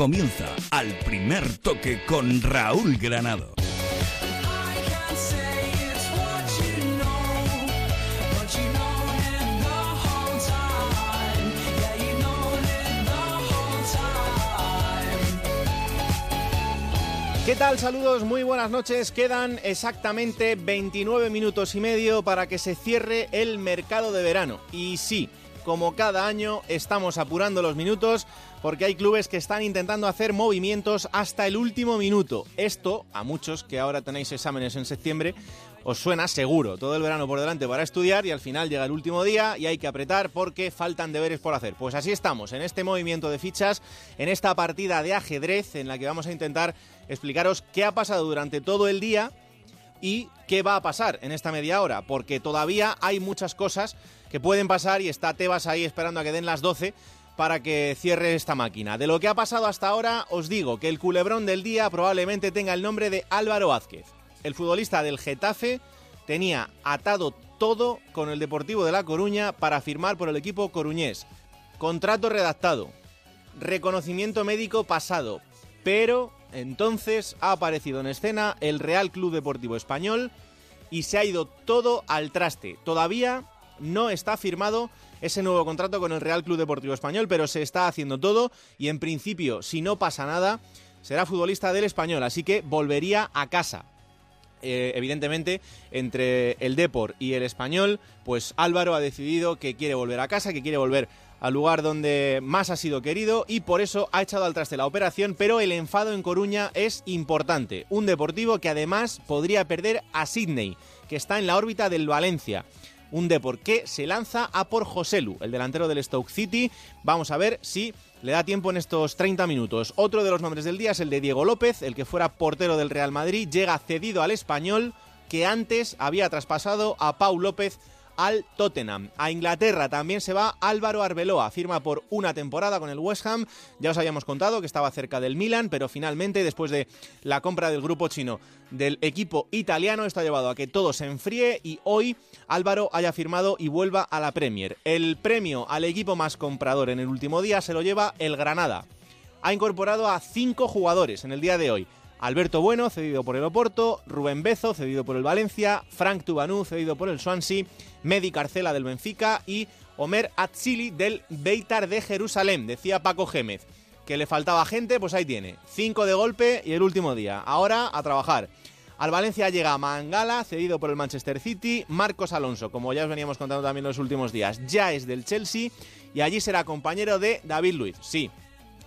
Comienza al primer toque con Raúl Granado. ¿Qué tal? Saludos, muy buenas noches. Quedan exactamente 29 minutos y medio para que se cierre el mercado de verano. Y sí, como cada año, estamos apurando los minutos porque hay clubes que están intentando hacer movimientos hasta el último minuto. Esto, a muchos que ahora tenéis exámenes en septiembre, os suena seguro. Todo el verano por delante para estudiar y al final llega el último día y hay que apretar porque faltan deberes por hacer. Pues así estamos, en este movimiento de fichas, en esta partida de ajedrez en la que vamos a intentar explicaros qué ha pasado durante todo el día y qué va a pasar en esta media hora, porque todavía hay muchas cosas que pueden pasar y está Tebas ahí esperando a que den las 12 para que cierre esta máquina. De lo que ha pasado hasta ahora, os digo que el culebrón del día probablemente tenga el nombre de Álvaro Vázquez. El futbolista del Getafe tenía atado todo con el Deportivo de La Coruña para firmar por el equipo coruñés. Contrato redactado, reconocimiento médico pasado, pero entonces ha aparecido en escena el Real Club Deportivo Español y se ha ido todo al traste. Todavía no está firmado ese nuevo contrato con el Real Club Deportivo Español, pero se está haciendo todo y en principio, si no pasa nada, será futbolista del Español, así que volvería a casa. Eh, evidentemente, entre el Deport y el Español, pues Álvaro ha decidido que quiere volver a casa, que quiere volver al lugar donde más ha sido querido y por eso ha echado al traste la operación, pero el enfado en Coruña es importante. Un deportivo que además podría perder a Sydney, que está en la órbita del Valencia un Depor que se lanza a por Joselu, el delantero del Stoke City. Vamos a ver si le da tiempo en estos 30 minutos. Otro de los nombres del día es el de Diego López, el que fuera portero del Real Madrid, llega cedido al español que antes había traspasado a Pau López al Tottenham. A Inglaterra también se va Álvaro Arbeloa, firma por una temporada con el West Ham. Ya os habíamos contado que estaba cerca del Milan, pero finalmente, después de la compra del grupo chino del equipo italiano, está llevado a que todo se enfríe y hoy Álvaro haya firmado y vuelva a la Premier. El premio al equipo más comprador en el último día se lo lleva el Granada. Ha incorporado a cinco jugadores en el día de hoy. Alberto Bueno, cedido por el Oporto, Rubén Bezo, cedido por el Valencia, Frank Tubanú, cedido por el Swansea, Medi Carcela del Benfica y Omer Atzili del Beitar de Jerusalén, decía Paco Gémez. Que le faltaba gente, pues ahí tiene. Cinco de golpe y el último día. Ahora a trabajar. Al Valencia llega Mangala, cedido por el Manchester City. Marcos Alonso, como ya os veníamos contando también los últimos días, ya es del Chelsea y allí será compañero de David Luiz. Sí,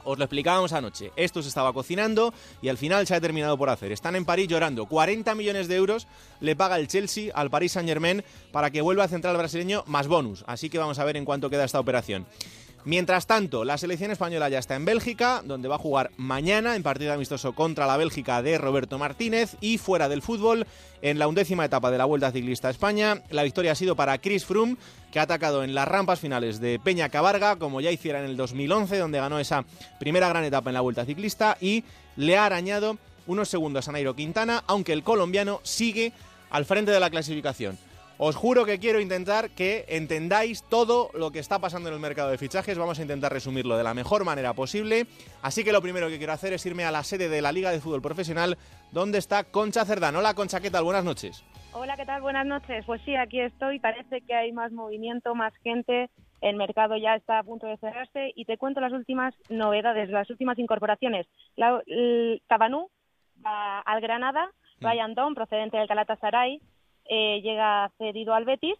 os lo explicábamos anoche. Esto se estaba cocinando y al final se ha terminado por hacer. Están en París llorando. 40 millones de euros le paga el Chelsea al Paris Saint Germain para que vuelva a central brasileño más bonus. Así que vamos a ver en cuánto queda esta operación. Mientras tanto, la selección española ya está en Bélgica, donde va a jugar mañana en partido amistoso contra la Bélgica de Roberto Martínez y fuera del fútbol, en la undécima etapa de la Vuelta Ciclista a España, la victoria ha sido para Chris Froome, que ha atacado en las rampas finales de Peña Cabarga, como ya hiciera en el 2011, donde ganó esa primera gran etapa en la Vuelta Ciclista, y le ha arañado unos segundos a Nairo Quintana, aunque el colombiano sigue al frente de la clasificación. Os juro que quiero intentar que entendáis todo lo que está pasando en el mercado de fichajes. Vamos a intentar resumirlo de la mejor manera posible. Así que lo primero que quiero hacer es irme a la sede de la Liga de Fútbol Profesional, donde está Concha Cerdán. Hola Concha, ¿qué tal? Buenas noches. Hola, ¿qué tal? Buenas noches. Pues sí, aquí estoy. Parece que hay más movimiento, más gente. El mercado ya está a punto de cerrarse y te cuento las últimas novedades, las últimas incorporaciones. La, Cabanú va al Granada, mm. Ryan Don, procedente del Galatasaray, eh, llega cedido al Betis,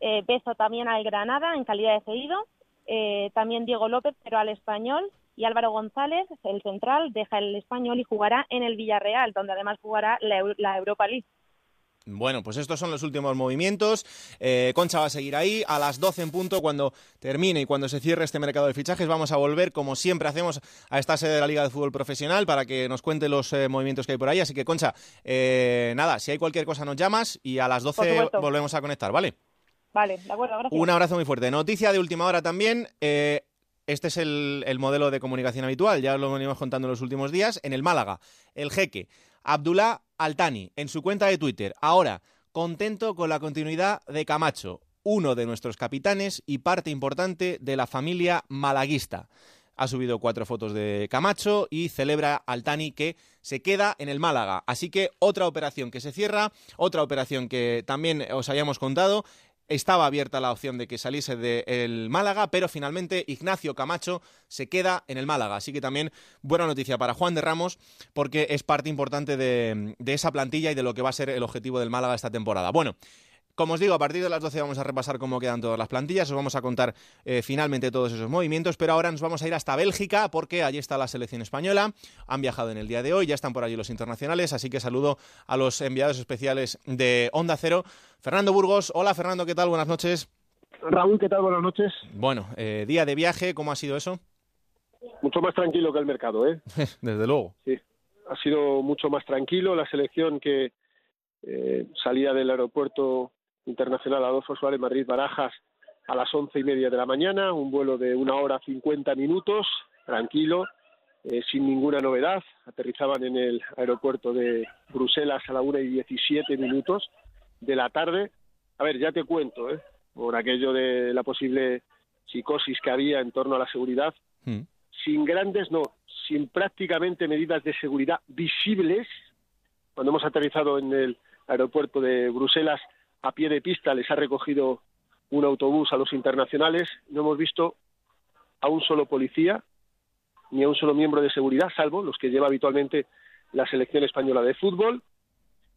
eh, Bezo también al Granada en calidad de cedido, eh, también Diego López, pero al Español, y Álvaro González, el central, deja el Español y jugará en el Villarreal, donde además jugará la Europa League. Bueno, pues estos son los últimos movimientos. Eh, Concha va a seguir ahí. A las 12 en punto, cuando termine y cuando se cierre este mercado de fichajes, vamos a volver, como siempre hacemos, a esta sede de la Liga de Fútbol Profesional para que nos cuente los eh, movimientos que hay por ahí. Así que, Concha, eh, nada, si hay cualquier cosa nos llamas y a las 12 volvemos a conectar, ¿vale? Vale, de acuerdo, gracias. Un abrazo muy fuerte. Noticia de última hora también. este es el, el modelo de comunicación habitual, ya lo venimos contando en los últimos días. En el Málaga, el jeque Abdullah Altani en su cuenta de Twitter. Ahora, contento con la continuidad de Camacho, uno de nuestros capitanes y parte importante de la familia malaguista. ha subido cuatro fotos de Camacho y celebra al Tani que se queda en el Málaga. Así que otra operación que se cierra, otra operación que también os habíamos contado. Estaba abierta la opción de que saliese del Málaga, pero finalmente Ignacio Camacho se queda en el Málaga. Así que también buena noticia para Juan de Ramos, porque es parte importante de, de esa plantilla y de lo que va a ser el objetivo del Málaga esta temporada. Bueno, como os digo, a partir de las 12 vamos a repasar cómo quedan todas las plantillas, os vamos a contar eh, finalmente todos esos movimientos, pero ahora nos vamos a ir hasta Bélgica porque allí está la selección española, han viajado en el día de hoy, ya están por allí los internacionales, así que saludo a los enviados especiales de Onda Cero. Fernando Burgos, hola Fernando, ¿qué tal? Buenas noches. Raúl, ¿qué tal? Buenas noches. Bueno, eh, día de viaje, ¿cómo ha sido eso? Mucho más tranquilo que el mercado, ¿eh? Desde luego. Sí, ha sido mucho más tranquilo. La selección que eh, salía del aeropuerto internacional Adolfo Suárez Madrid Barajas a las once y media de la mañana, un vuelo de una hora cincuenta minutos, tranquilo, eh, sin ninguna novedad. Aterrizaban en el aeropuerto de Bruselas a la una y diecisiete minutos de la tarde. A ver, ya te cuento, ¿eh? por aquello de la posible psicosis que había en torno a la seguridad, Mm. sin grandes, no, sin prácticamente medidas de seguridad visibles. Cuando hemos aterrizado en el aeropuerto de Bruselas, a pie de pista les ha recogido un autobús a los internacionales. No hemos visto a un solo policía ni a un solo miembro de seguridad, salvo los que lleva habitualmente la selección española de fútbol.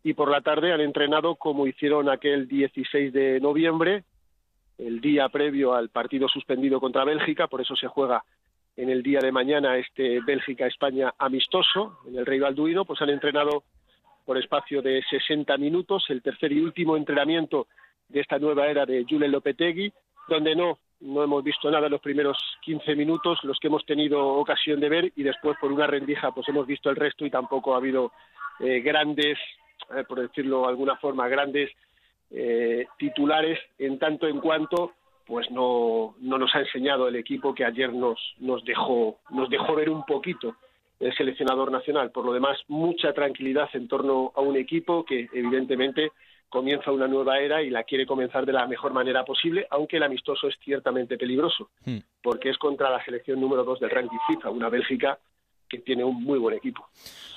Y por la tarde han entrenado como hicieron aquel 16 de noviembre, el día previo al partido suspendido contra Bélgica, por eso se juega en el día de mañana este Bélgica-España amistoso en el Rey Balduino, pues han entrenado por espacio de 60 minutos, el tercer y último entrenamiento de esta nueva era de Julen Lopetegui, donde no, no hemos visto nada en los primeros 15 minutos, los que hemos tenido ocasión de ver, y después por una rendija pues hemos visto el resto y tampoco ha habido eh, grandes, eh, por decirlo de alguna forma, grandes eh, titulares en tanto en cuanto pues no, no nos ha enseñado el equipo que ayer nos, nos dejó nos dejó ver un poquito el seleccionador nacional. Por lo demás, mucha tranquilidad en torno a un equipo que evidentemente comienza una nueva era y la quiere comenzar de la mejor manera posible, aunque el amistoso es ciertamente peligroso, Hmm. porque es contra la selección número dos del ranking FIFA, una Bélgica que tiene un muy buen equipo.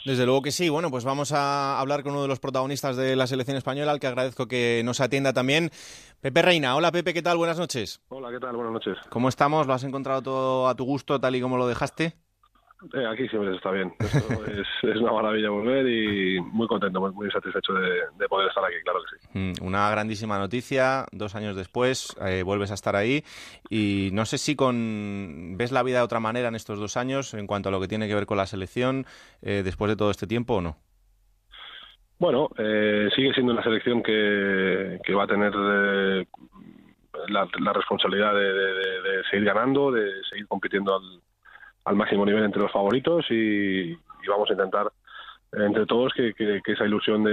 Desde luego que sí. Bueno, pues vamos a hablar con uno de los protagonistas de la selección española, al que agradezco que nos atienda también. Pepe Reina. Hola Pepe, ¿qué tal? Buenas noches. Hola, ¿qué tal? Buenas noches. ¿Cómo estamos? ¿Lo has encontrado todo a tu gusto, tal y como lo dejaste? Eh, aquí siempre está bien. Esto es, es una maravilla volver y muy contento, muy, muy satisfecho de, de poder estar aquí, claro que sí. Mm, Una grandísima noticia. Dos años después eh, vuelves a estar ahí y no sé si con ves la vida de otra manera en estos dos años en cuanto a lo que tiene que ver con la selección eh, después de todo este tiempo o no. Bueno, sigue siendo una selección que, que va a tener la, la responsabilidad de- de seguir ganando, de seguir compitiendo al, al máximo nivel entre los favoritos y, y vamos a intentar entre todos que, que- que esa ilusión de,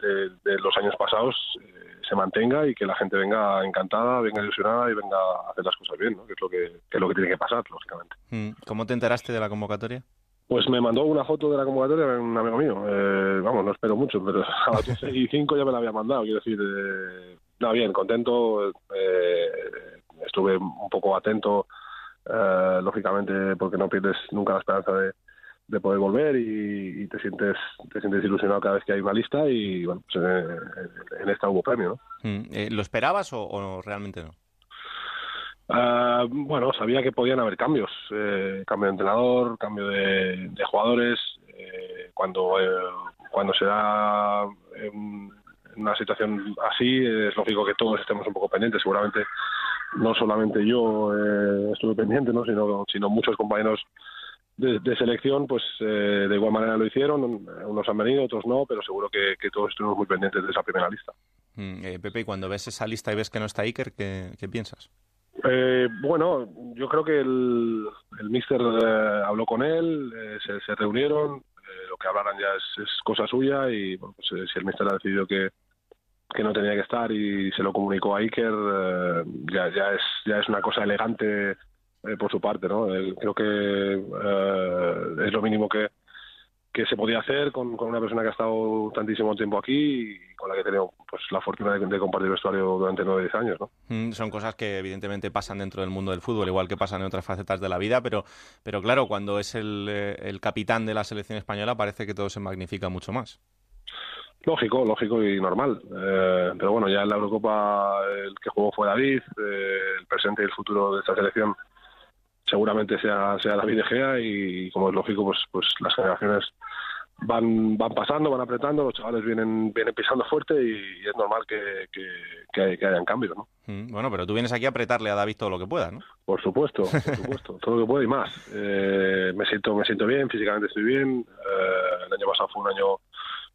de- de los años pasados eh, se mantenga y que la gente venga encantada, venga ilusionada y venga a hacer las cosas bien, ¿no? que es lo que, que es lo que tiene que pasar, lógicamente. Mm, ¿Cómo te enteraste de la convocatoria? Pues me mandó una foto de la convocatoria un amigo mío. Eh, vamos, no espero mucho, pero a las 12 y 5 ya me la había mandado. Quiero decir, eh, no, bien, contento. eh, estuve un poco atento, eh, lógicamente, porque no pierdes nunca la esperanza de, de poder volver y, y te sientes te sientes ilusionado cada vez que hay una lista y, bueno, pues en, en esta hubo premio, ¿no? Mm, eh, ¿Lo esperabas o, o realmente no? Ah, bueno, sabía que podían haber cambios, eh, cambio de entrenador, cambio de, de jugadores. eh, cuando eh, cuando se da una situación así, es lógico que todos estemos un poco pendientes. Seguramente no solamente yo eh, estuve pendiente, ¿no? sino, sino muchos compañeros de, de selección, pues eh, de igual manera lo hicieron. Unos han venido, otros no, pero seguro que, que todos estuvimos muy pendientes de esa primera lista. Mm, eh, Pepe, y cuando ves esa lista y ves que no está Iker, ¿qué, qué piensas? Eh, bueno, yo creo que el, el míster eh, habló con él, eh, se, se reunieron, lo que hablaran ya es, es cosa suya y bueno, pues, si el míster ha decidido que, que no tenía que estar y se lo comunicó a Iker, eh, ya, es, ya es una cosa elegante eh, por su parte, ¿no? Creo que eh, es lo mínimo que, que se podía hacer con, con una persona que ha estado tantísimo tiempo aquí y con la que he tenido pues la fortuna de, compartir vestuario durante nueve diez años, ¿no? Mm, son cosas que evidentemente pasan dentro del mundo del fútbol, igual que pasan en otras facetas de la vida, pero, pero claro, cuando es el, eh, el capitán de la selección española parece que todo se magnifica mucho más. Lógico, lógico y normal. Eh, pero bueno, ya en la Eurocopa el que jugó fue David, eh, el presente y el futuro de esta selección seguramente sea, sea David De Gea y como es lógico, pues, pues las generaciones van van pasando, van apretando, los chavales vienen vienen pisando fuerte y, es normal que, que, que, hayan cambios, ¿no? Mm, bueno, pero tú vienes aquí a apretarle a David todo lo que pueda, ¿no? Por supuesto, por supuesto, todo lo que pueda y más. Eh, me siento me siento bien, físicamente estoy bien. el año pasado fue un año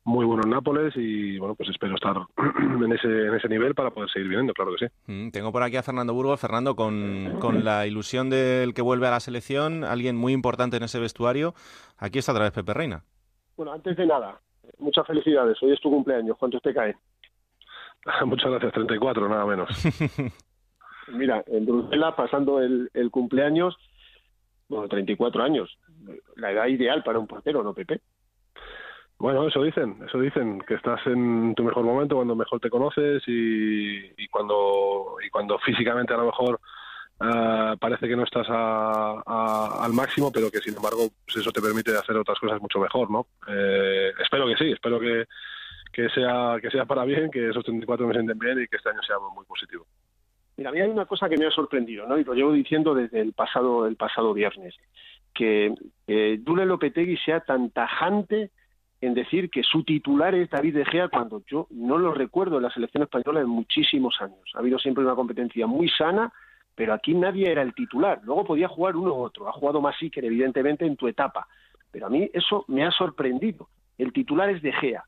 muy bueno en Nápoles y bueno, pues espero estar en ese, en ese nivel para poder seguir viniendo, claro que sí. Mm, tengo por aquí a Fernando Burgos. Fernando, con, con la ilusión del que vuelve a la selección, alguien muy importante en ese vestuario. Aquí está otra vez Pepe Reina. Bueno, antes de nada, muchas felicidades. Hoy es tu cumpleaños. ¿Cuántos te caen? Muchas gracias, 34, nada menos. Mira, en Bruselas, pasando el, el cumpleaños, bueno, 34 años. La edad ideal para un portero, ¿no, Pepe? Bueno, eso dicen, eso dicen, que estás en tu mejor momento cuando mejor te conoces y, cuando y cuando físicamente a lo mejor ah, parece que no estás al máximo, pero que sin embargo pues eso te permite hacer otras cosas mucho mejor, ¿no? Eh, espero que sí, espero que, que sea que sea para bien, que esos 34 me sienten bien y que este año sea muy positivo. Mira, a mí hay una cosa que me ha sorprendido, ¿no? Y lo llevo diciendo desde el pasado el pasado viernes, que eh, Dule Lopetegui sea tan tajante en decir que su titular es David De Gea cuando yo no lo recuerdo en la selección española en muchísimos años. Ha habido siempre una competencia muy sana, pero aquí nadie era el titular. Luego podía jugar uno u otro. Ha jugado más Iker, evidentemente, en tu etapa. Pero a mí eso me ha sorprendido. El titular es De Gea.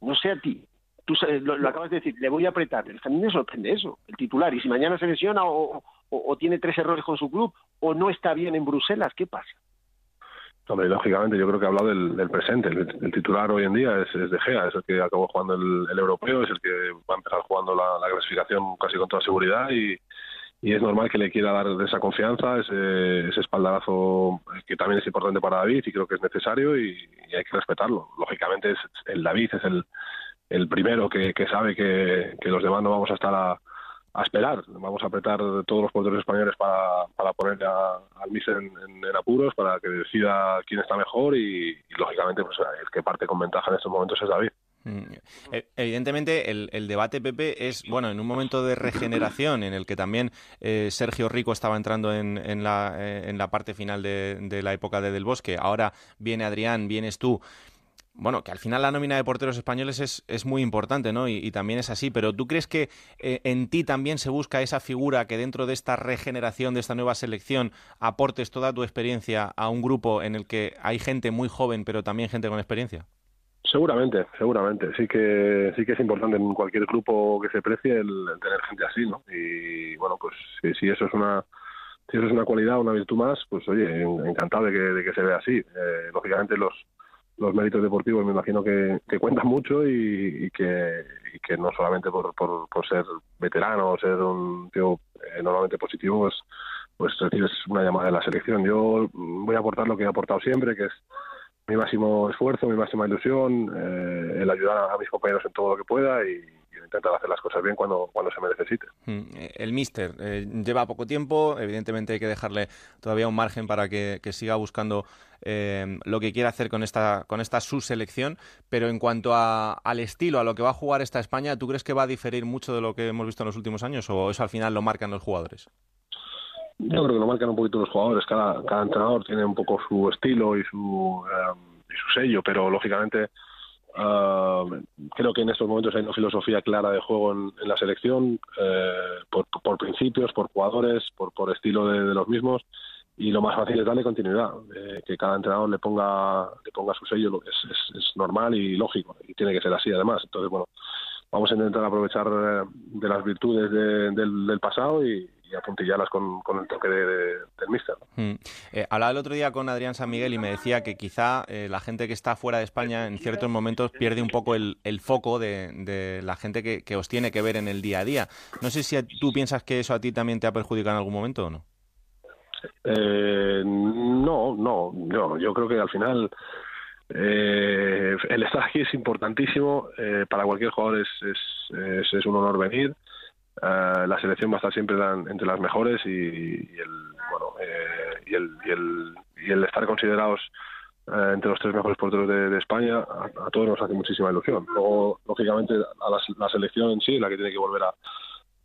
No sé a ti. Tú lo, acabas de decir, le voy a apretar. A mí me sorprende eso, el titular. Y si mañana se lesiona o tiene tres errores con su club o no está bien en Bruselas, ¿qué pasa? Hombre, lógicamente, yo creo que he hablado del, presente. El, titular hoy en día es, De Gea, es el que acabó jugando el, europeo, es el que va a empezar jugando la, clasificación casi con toda seguridad y, es normal que le quiera dar esa confianza, ese, ese, espaldarazo que también es importante para David y creo que es necesario y, hay que respetarlo. Lógicamente, es, el David es el, el primero que, sabe que, que los demás no vamos a estar a a esperar. Vamos a apretar todos los porteros españoles para, para poner al Mister en, apuros, para que decida quién está mejor y, lógicamente, pues el que parte con ventaja en estos momentos es David. Mm. Eh, evidentemente, el, debate, Pepe, es bueno en un momento de regeneración en el que también eh, Sergio Rico estaba entrando en, en, la, eh, en la parte final de, de, la época de Del Bosque. Ahora viene Adrián, vienes tú bueno, que al final la nómina de porteros españoles es, es muy importante, ¿no? Y, también es así, pero ¿tú crees que eh, en ti también se busca esa figura que dentro de esta regeneración, de esta nueva selección, aportes toda tu experiencia a un grupo en el que hay gente muy joven, pero también gente con experiencia? Seguramente, seguramente. Sí que sí que es importante en cualquier grupo que se precie el, tener gente así, ¿no? Y bueno, pues si, eso es una si eso es una cualidad, una virtud más, pues oye, encantado de que, de que se vea así. Eh, lógicamente los los méritos deportivos me imagino que, cuentan mucho y, que, que, no solamente por, por, ser veterano o ser un tío enormemente positivo, pues, pues recibes una llamada de la selección. Yo voy a aportar lo que he aportado siempre, que es mi máximo esfuerzo, mi máxima ilusión, eh, el ayudar a mis compañeros en todo lo que pueda y, intentar hacer las cosas bien cuando, cuando se me necesite. Mm, el Mister eh, lleva poco tiempo, evidentemente hay que dejarle todavía un margen para que, siga buscando eh, lo que quiere hacer con esta, con esta subselección, pero en cuanto al estilo, a lo que va a jugar esta España, ¿tú crees que va a diferir mucho de lo que hemos visto en los últimos años o eso al final lo marcan los jugadores? Yo creo que lo marcan un poquito los jugadores, cada, cada entrenador tiene un poco su estilo y su, eh, y su sello, pero lógicamente Ah, creo que en estos momentos hay una filosofía clara de juego en, la selección, eh, por, principios, por jugadores, por, estilo de, los mismos, y lo más fácil es darle continuidad, eh, que cada entrenador le ponga le ponga su sello, es, es, es, normal y lógico, y tiene que ser así además. Entonces, bueno, vamos a intentar aprovechar eh, de las virtudes del, del pasado y, y apuntillarlas con, con el toque de, del míster. Mm. Eh, hablaba el otro día con Adrián San Miguel y me decía que quizá eh, la gente que está fuera de España en ciertos momentos pierde un poco el, el foco de, de, la gente que, que, os tiene que ver en el día a día. No sé si tú piensas que eso a ti también te ha perjudicado en algún momento o no. Eh, no, no, no, yo creo que al final eh, el estar aquí es importantísimo, eh, para cualquier jugador es, es, es, un honor venir. Eh, la selección va a estar siempre entre las mejores y, el, bueno, y, el, y, el, y el estar considerados entre los tres mejores porteros de, España, a, todos nos hace muchísima ilusión. Luego, lógicamente, a la, selección en sí, la que tiene que volver a,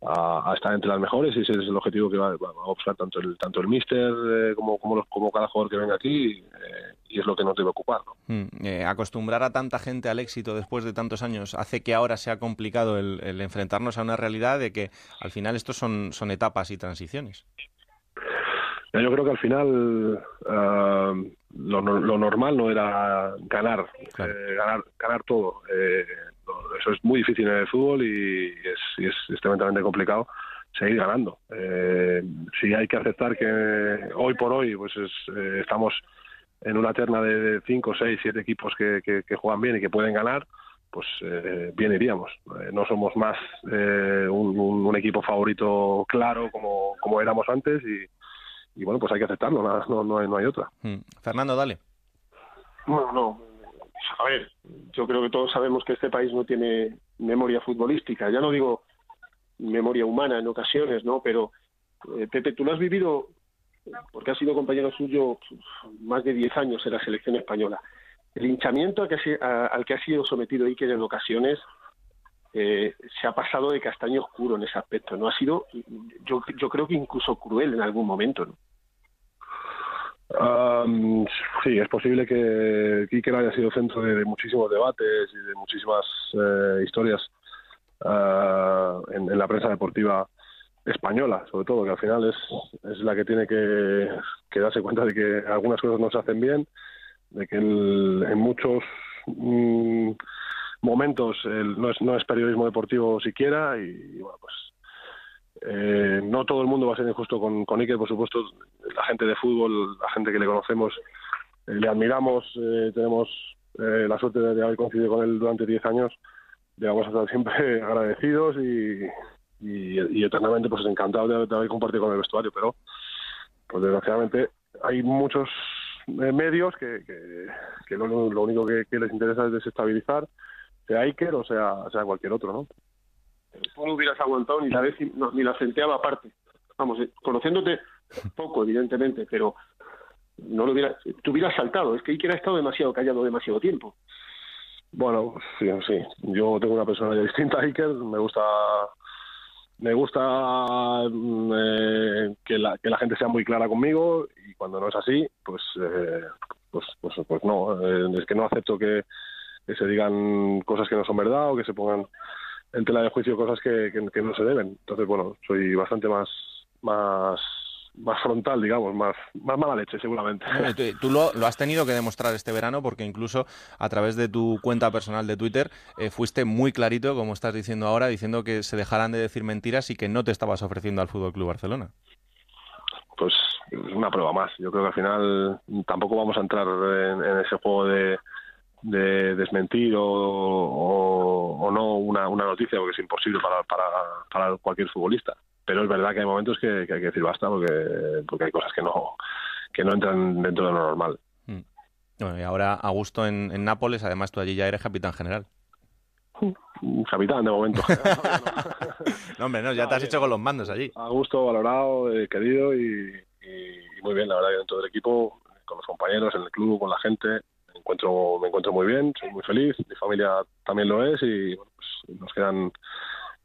a, estar entre las mejores y ese es el objetivo que va, a buscar tanto el tanto el míster como, como, como cada jugador que venga aquí y es lo que nos debe ocupar. Mm, eh, acostumbrar a tanta gente al éxito después de tantos años hace que ahora sea complicado el, enfrentarnos a una realidad de que al final estos son, son etapas y transiciones. Yo creo que al final ah, lo, normal no era ganar, eh, ganar, ganar todo. Eh, eso es muy difícil en el fútbol y es, y es extremadamente complicado seguir ganando. si hay que aceptar que hoy por hoy pues estamos en una terna de 5, 6, 7 equipos que, que, juegan bien y que pueden ganar, pues eh, bien iríamos. Eh, no somos más eh, un, equipo favorito claro como, como éramos antes y, y, bueno, pues hay que aceptarlo, no, no, hay, no hay otra. Hmm. Fernando, dale. Bueno, no. A ver, yo creo que todos sabemos que este país no tiene memoria futbolística. Ya no digo memoria humana en ocasiones, ¿no? Pero, eh, Pepe, tú lo has vivido porque ha sido compañero suyo más de 10 años en la selección española. El hinchamiento al que, al que ha sido sometido Iker en ocasiones eh, se ha pasado de castaño oscuro en ese aspecto. No ha sido, yo, yo creo que incluso cruel en algún momento. ¿no? Sí, es posible que Iker haya sido centro de, muchísimos debates y de muchísimas eh, historias ah, en, la prensa deportiva española, sobre todo, que al final es, es la que tiene que, darse cuenta de que algunas cosas no se hacen bien, de que en muchos mm, momentos no, es, no es periodismo deportivo siquiera y, bueno, pues eh, no todo el mundo va a ser injusto con, con Iker, por supuesto, la gente de fútbol, la gente que le conocemos, eh, le admiramos, eh, tenemos la suerte de haber coincidido con él durante 10 años, le vamos a estar siempre agradecidos y, eternamente pues encantado de, haber compartido con el vestuario, pero pues desgraciadamente hay muchos eh, medios que, que, lo, único que, les interesa es desestabilizar, sea Iker o sea, sea cualquier otro, ¿no? No lo hubieras aguantado ni la vez ni la senteaba aparte. Vamos, eh, conociéndote poco, evidentemente, pero no lo hubiera, te hubieras saltado. Es que Iker ha estado demasiado callado demasiado tiempo. Bueno, sí, sí. Yo tengo una personalidad distinta a Iker. Me gusta me gusta mm, eh, que, la, que la gente sea muy clara conmigo y cuando no es así, pues, eh, pues, pues, pues, no, eh, es que no acepto que, se digan cosas que no son verdad o que se pongan en tela de juicio cosas que, que no se deben. Entonces, bueno, soy bastante más, más más frontal, digamos, más, más mala leche, seguramente. tú, lo, has tenido que demostrar este verano porque incluso a través de tu cuenta personal de Twitter eh, fuiste muy clarito, como estás diciendo ahora, diciendo que se dejaran de decir mentiras y que no te estabas ofreciendo al Fútbol Club Barcelona. Pues una prueba más. Yo creo que al final tampoco vamos a entrar en, ese juego de, de desmentir o, o, no una, una, noticia, porque es imposible para, para, para cualquier futbolista pero es verdad que hay momentos que, hay que decir basta porque, porque hay cosas que no, que no entran dentro de lo normal. Mm. Bueno, y ahora Augusto en, en Nápoles, además tú allí ya eres capitán general. Capitán de momento. no, hombre, no, ya te has hecho con los mandos allí. Augusto, valorado, eh, querido y, muy bien, la verdad que dentro del equipo, con los compañeros, en el club, con la gente, me encuentro, me encuentro muy bien, soy muy feliz, mi familia también lo es y pues, nos quedan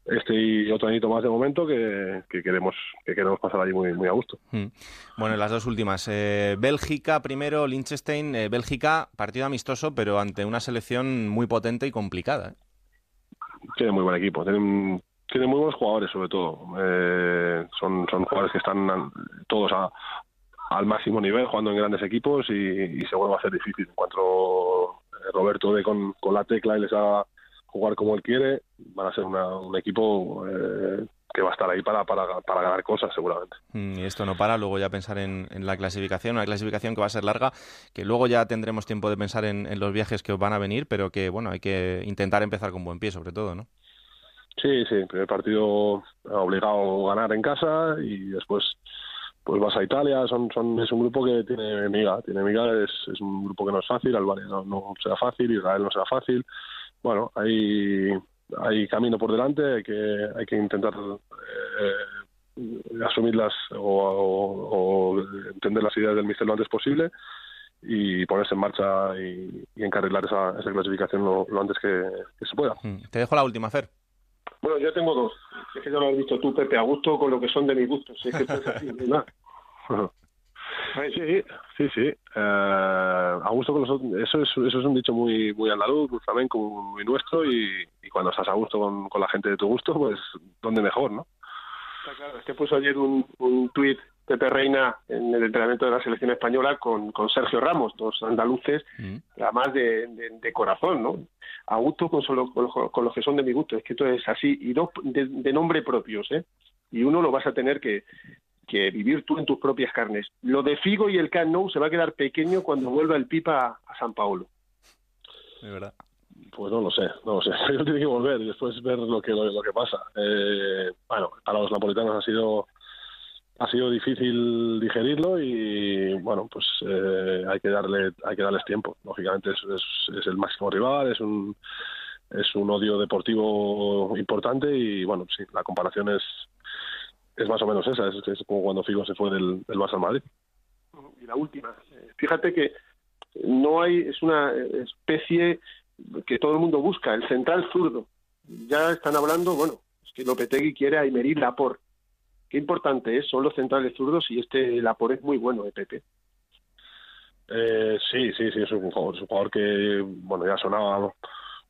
este y otro añito más de momento que, queremos que queremos pasar allí muy muy a gusto. Hmm. Bueno, las dos últimas. Eh, Bélgica primero, Liechtenstein. Eh, Bélgica, partido amistoso, pero ante una selección muy potente y complicada. ¿eh? Tiene muy buen equipo. Tienen, tiene muy buenos jugadores, sobre todo. son, son jugadores que están todos al máximo nivel, jugando en grandes equipos y, y seguro va a ser difícil. En cuanto Roberto de con, con la tecla y les ha jugar como él quiere, van a ser un equipo eh, que va a estar ahí para, para, para ganar cosas seguramente. Mm, y esto no para, luego ya pensar en, la clasificación, una clasificación que va a ser larga, que luego ya tendremos tiempo de pensar en, los viajes que van a venir, pero que bueno, hay que intentar empezar con buen pie sobre todo, ¿no? Sí, sí, primer partido obligado a ganar en casa y después pues vas a Italia, son, son, es un grupo que tiene miga, tiene miga, es, es un grupo que no es fácil, Albania no, no será fácil, Israel no será fácil, bueno, hay, hay camino por delante, hay que, hay que intentar eh, asumirlas o, entender las ideas del míster lo antes posible y ponerse en marcha y, encarrilar esa, clasificación lo, lo antes que, que, se pueda. Mm, te dejo la última, Fer. Bueno, yo tengo dos. Es que ya lo has visto tú, Pepe, a gusto con lo que son de mis gustos. Es que así. Sí, sí, sí. Eh, a gusto con los eso es, eso es un dicho muy muy andaluz, muy flamenco, muy nuestro y, y cuando estás a gusto con, con, la gente de tu gusto, pues ¿dónde mejor, no? Está claro, es que puso ayer un, un tuit Pepe Reina en el entrenamiento de la selección española con, con Sergio Ramos, dos andaluces, mm. además de, de, de, corazón, ¿no? A gusto con, solo, con, los, con, los que son de mi gusto, es que esto es así, y dos de, de nombre propios, ¿eh? Y uno lo vas a tener que, que vivir tú en tus propias carnes. Lo de Figo y el Camp Nou se va a quedar pequeño cuando vuelva el Pipa a San Paolo. De verdad. Pues no lo sé, no lo sé. Yo tiene que volver y después ver lo que lo, lo que pasa. Eh, bueno, para los napolitanos ha sido ha sido difícil digerirlo y bueno pues eh, hay que darle hay que darles tiempo. Lógicamente es, es, el máximo rival, es un es un odio deportivo importante y bueno sí la comparación es es más o menos esa, es, como cuando Figo se fue del, del Barça Madrid. Y la última, fíjate que no hay, es una especie que todo el mundo busca, el central zurdo. Ya están hablando, bueno, es que Lopetegui quiere a Imerí Lapor. Qué importante es, son los centrales zurdos y este Lapor es muy bueno, ¿eh, Pepe? Eh, sí, sí, sí, es un jugador, es un jugador que, bueno, ya sonaba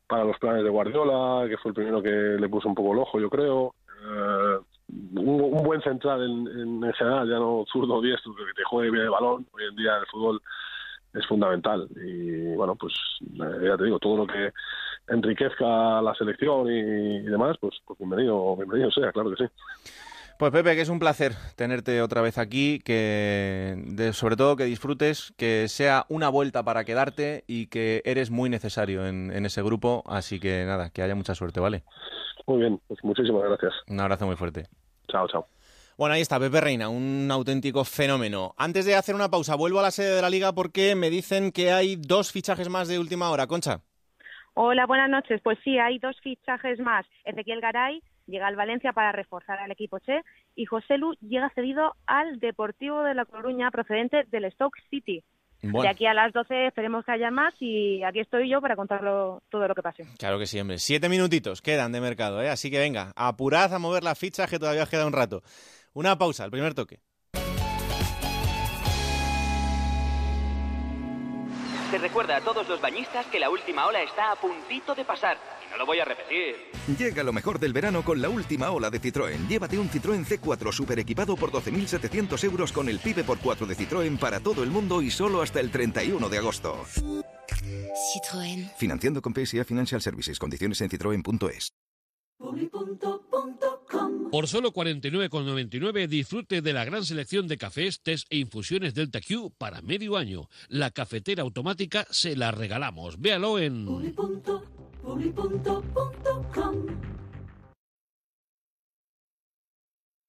para los planes de Guardiola, que fue el primero que le puso un poco el ojo, yo creo. Eh, un, buen central en, en, en, general, ya no zurdo diestro, que te juegue bien el balón. Hoy en día el fútbol es fundamental. Y bueno, pues ya te digo, todo lo que enriquezca la selección y, y demás, pues, pues, bienvenido, bienvenido sea, claro que sí. Pues Pepe, que es un placer tenerte otra vez aquí, que de, sobre todo que disfrutes, que sea una vuelta para quedarte y que eres muy necesario en, en ese grupo, así que nada, que haya mucha suerte, ¿vale? Muy bien, pues muchísimas gracias. Un abrazo muy fuerte. Chao, chao. Bueno, ahí está, Pepe Reina, un auténtico fenómeno. Antes de hacer una pausa, vuelvo a la sede de la liga porque me dicen que hay dos fichajes más de última hora. Concha. Hola, buenas noches. Pues sí, hay dos fichajes más. Ezequiel Garay llega al Valencia para reforzar al equipo Che y José Lu llega cedido al Deportivo de La Coruña procedente del Stoke City. Bueno. De aquí a las 12 esperemos que haya más y aquí estoy yo para contarlo todo lo que pase. Claro que sí, hombre. Siete minutitos quedan de mercado, ¿eh? Así que venga, apurad a mover las fichas que todavía queda un rato. Una pausa, el primer toque. Se recuerda a todos los bañistas que la última ola está a puntito de pasar. Y no lo voy a repetir. Llega lo mejor del verano con la última ola de Citroën. Llévate un Citroën C4 super equipado por 12.700 euros con el PIB por 4 de Citroën para todo el mundo y solo hasta el 31 de agosto. Citroën. Financiando con PSA Financial Services. Condiciones en citroen.es. Por solo 49,99 disfrute de la gran selección de cafés, tés e infusiones Delta Q para medio año. La cafetera automática se la regalamos. Véalo en...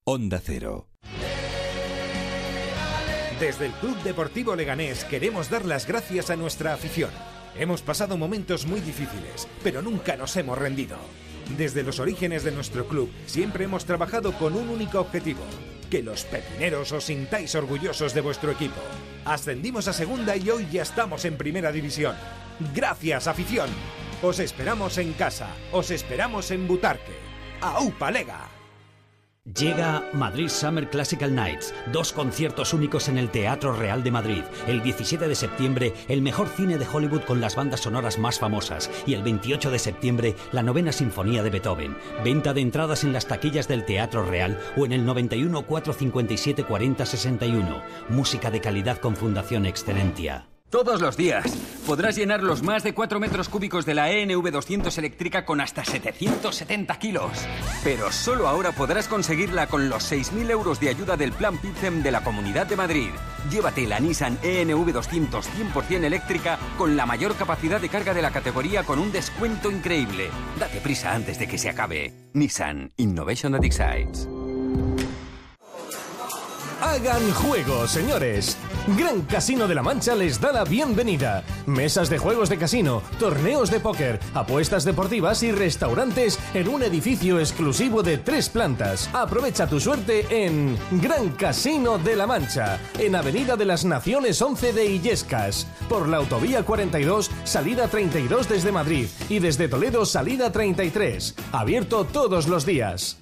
Onda Cero. Desde el Club Deportivo Leganés queremos dar las gracias a nuestra afición. Hemos pasado momentos muy difíciles, pero nunca nos hemos rendido. Desde los orígenes de nuestro club siempre hemos trabajado con un único objetivo, que los pepineros os sintáis orgullosos de vuestro equipo. Ascendimos a segunda y hoy ya estamos en primera división. Gracias, afición. Os esperamos en casa, os esperamos en Butarque. ¡Aupa Lega! Llega Madrid Summer Classical Nights, dos conciertos únicos en el Teatro Real de Madrid. El 17 de septiembre, el mejor cine de Hollywood con las bandas sonoras más famosas. Y el 28 de septiembre, la novena sinfonía de Beethoven. Venta de entradas en las taquillas del Teatro Real o en el 91 457 40 61. Música de calidad con Fundación Excelentia. Todos los días podrás llenar los más de 4 metros cúbicos de la ENV 200 eléctrica con hasta 770 kilos. Pero solo ahora podrás conseguirla con los 6.000 euros de ayuda del Plan PITCEM de la Comunidad de Madrid. Llévate la Nissan ENV 200 100% eléctrica con la mayor capacidad de carga de la categoría con un descuento increíble. Date prisa antes de que se acabe. Nissan Innovation that excites. Hagan juego, señores. Gran Casino de la Mancha les da la bienvenida. Mesas de juegos de casino, torneos de póker, apuestas deportivas y restaurantes en un edificio exclusivo de tres plantas. Aprovecha tu suerte en Gran Casino de la Mancha, en Avenida de las Naciones 11 de Illescas, por la autovía 42, salida 32 desde Madrid y desde Toledo, salida 33. Abierto todos los días.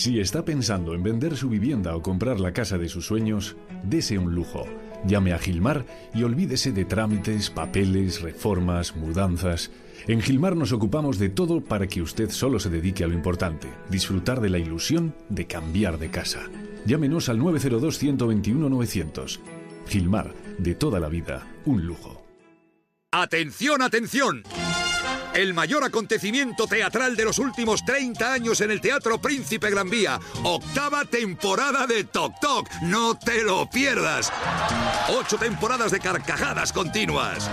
Si está pensando en vender su vivienda o comprar la casa de sus sueños, dese un lujo. Llame a Gilmar y olvídese de trámites, papeles, reformas, mudanzas. En Gilmar nos ocupamos de todo para que usted solo se dedique a lo importante, disfrutar de la ilusión de cambiar de casa. Llámenos al 902-121-900. Gilmar, de toda la vida, un lujo. ¡Atención, atención! El mayor acontecimiento teatral de los últimos 30 años en el Teatro Príncipe Gran Vía. Octava temporada de Tok Tok. No te lo pierdas. Ocho temporadas de carcajadas continuas.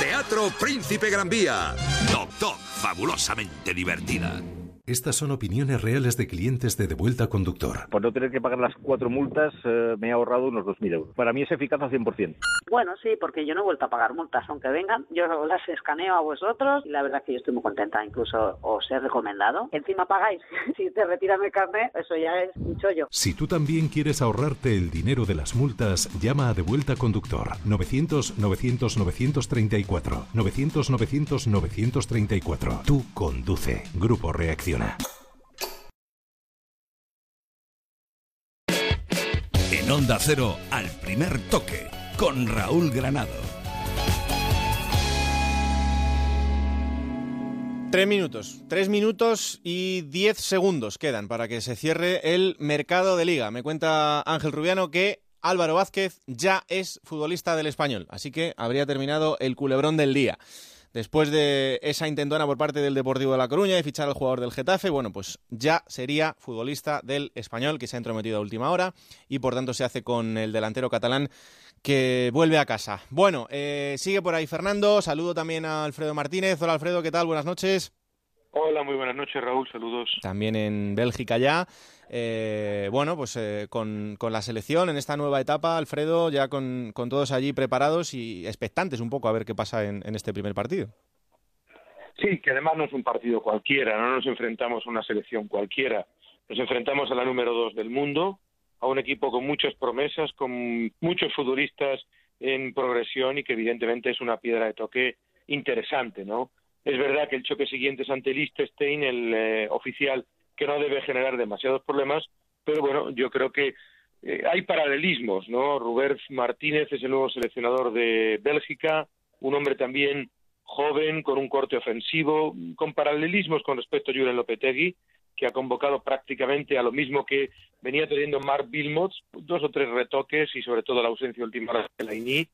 Teatro Príncipe Gran Vía. Tok Tok. Fabulosamente divertida. Estas son opiniones reales de clientes de Devuelta Conductor. Por no tener que pagar las cuatro multas, eh, me he ahorrado unos 2.000 euros. Para mí es eficaz al 100%. Bueno, sí, porque yo no he vuelto a pagar multas, aunque vengan. Yo las escaneo a vosotros y la verdad que yo estoy muy contenta. Incluso os he recomendado. Encima pagáis. si te retiran el carnet, eso ya es un chollo. Si tú también quieres ahorrarte el dinero de las multas, llama a Devuelta Conductor. 900-900-934. 900-900-934. Tú conduce. Grupo Reacción. En Onda Cero, al primer toque, con Raúl Granado. Tres minutos, tres minutos y diez segundos quedan para que se cierre el mercado de liga. Me cuenta Ángel Rubiano que Álvaro Vázquez ya es futbolista del español, así que habría terminado el culebrón del día. Después de esa intentona por parte del Deportivo de La Coruña de fichar al jugador del Getafe, bueno, pues ya sería futbolista del español que se ha entrometido a última hora y por tanto se hace con el delantero catalán que vuelve a casa. Bueno, eh, sigue por ahí Fernando, saludo también a Alfredo Martínez. Hola Alfredo, ¿qué tal? Buenas noches. Hola, muy buenas noches Raúl, saludos. También en Bélgica ya. Eh, bueno, pues eh, con, la selección en esta nueva etapa, Alfredo, ya con, todos allí preparados y expectantes un poco a ver qué pasa en, este primer partido. Sí, que además no es un partido cualquiera, no nos enfrentamos a una selección cualquiera, nos enfrentamos a la número dos del mundo, a un equipo con muchas promesas, con muchos futbolistas en progresión y que evidentemente es una piedra de toque interesante, ¿no? Es verdad que el choque siguiente es ante Liechtenstein, el eh, oficial que no debe generar demasiados problemas, pero bueno, yo creo que eh, hay paralelismos, ¿no? Robert Martínez es el nuevo seleccionador de Bélgica, un hombre también joven, con un corte ofensivo, con paralelismos con respecto a Julian Lopetegui, que ha convocado prácticamente a lo mismo que venía teniendo Mark Wilmots, dos o tres retoques y sobre todo la ausencia última de Laini,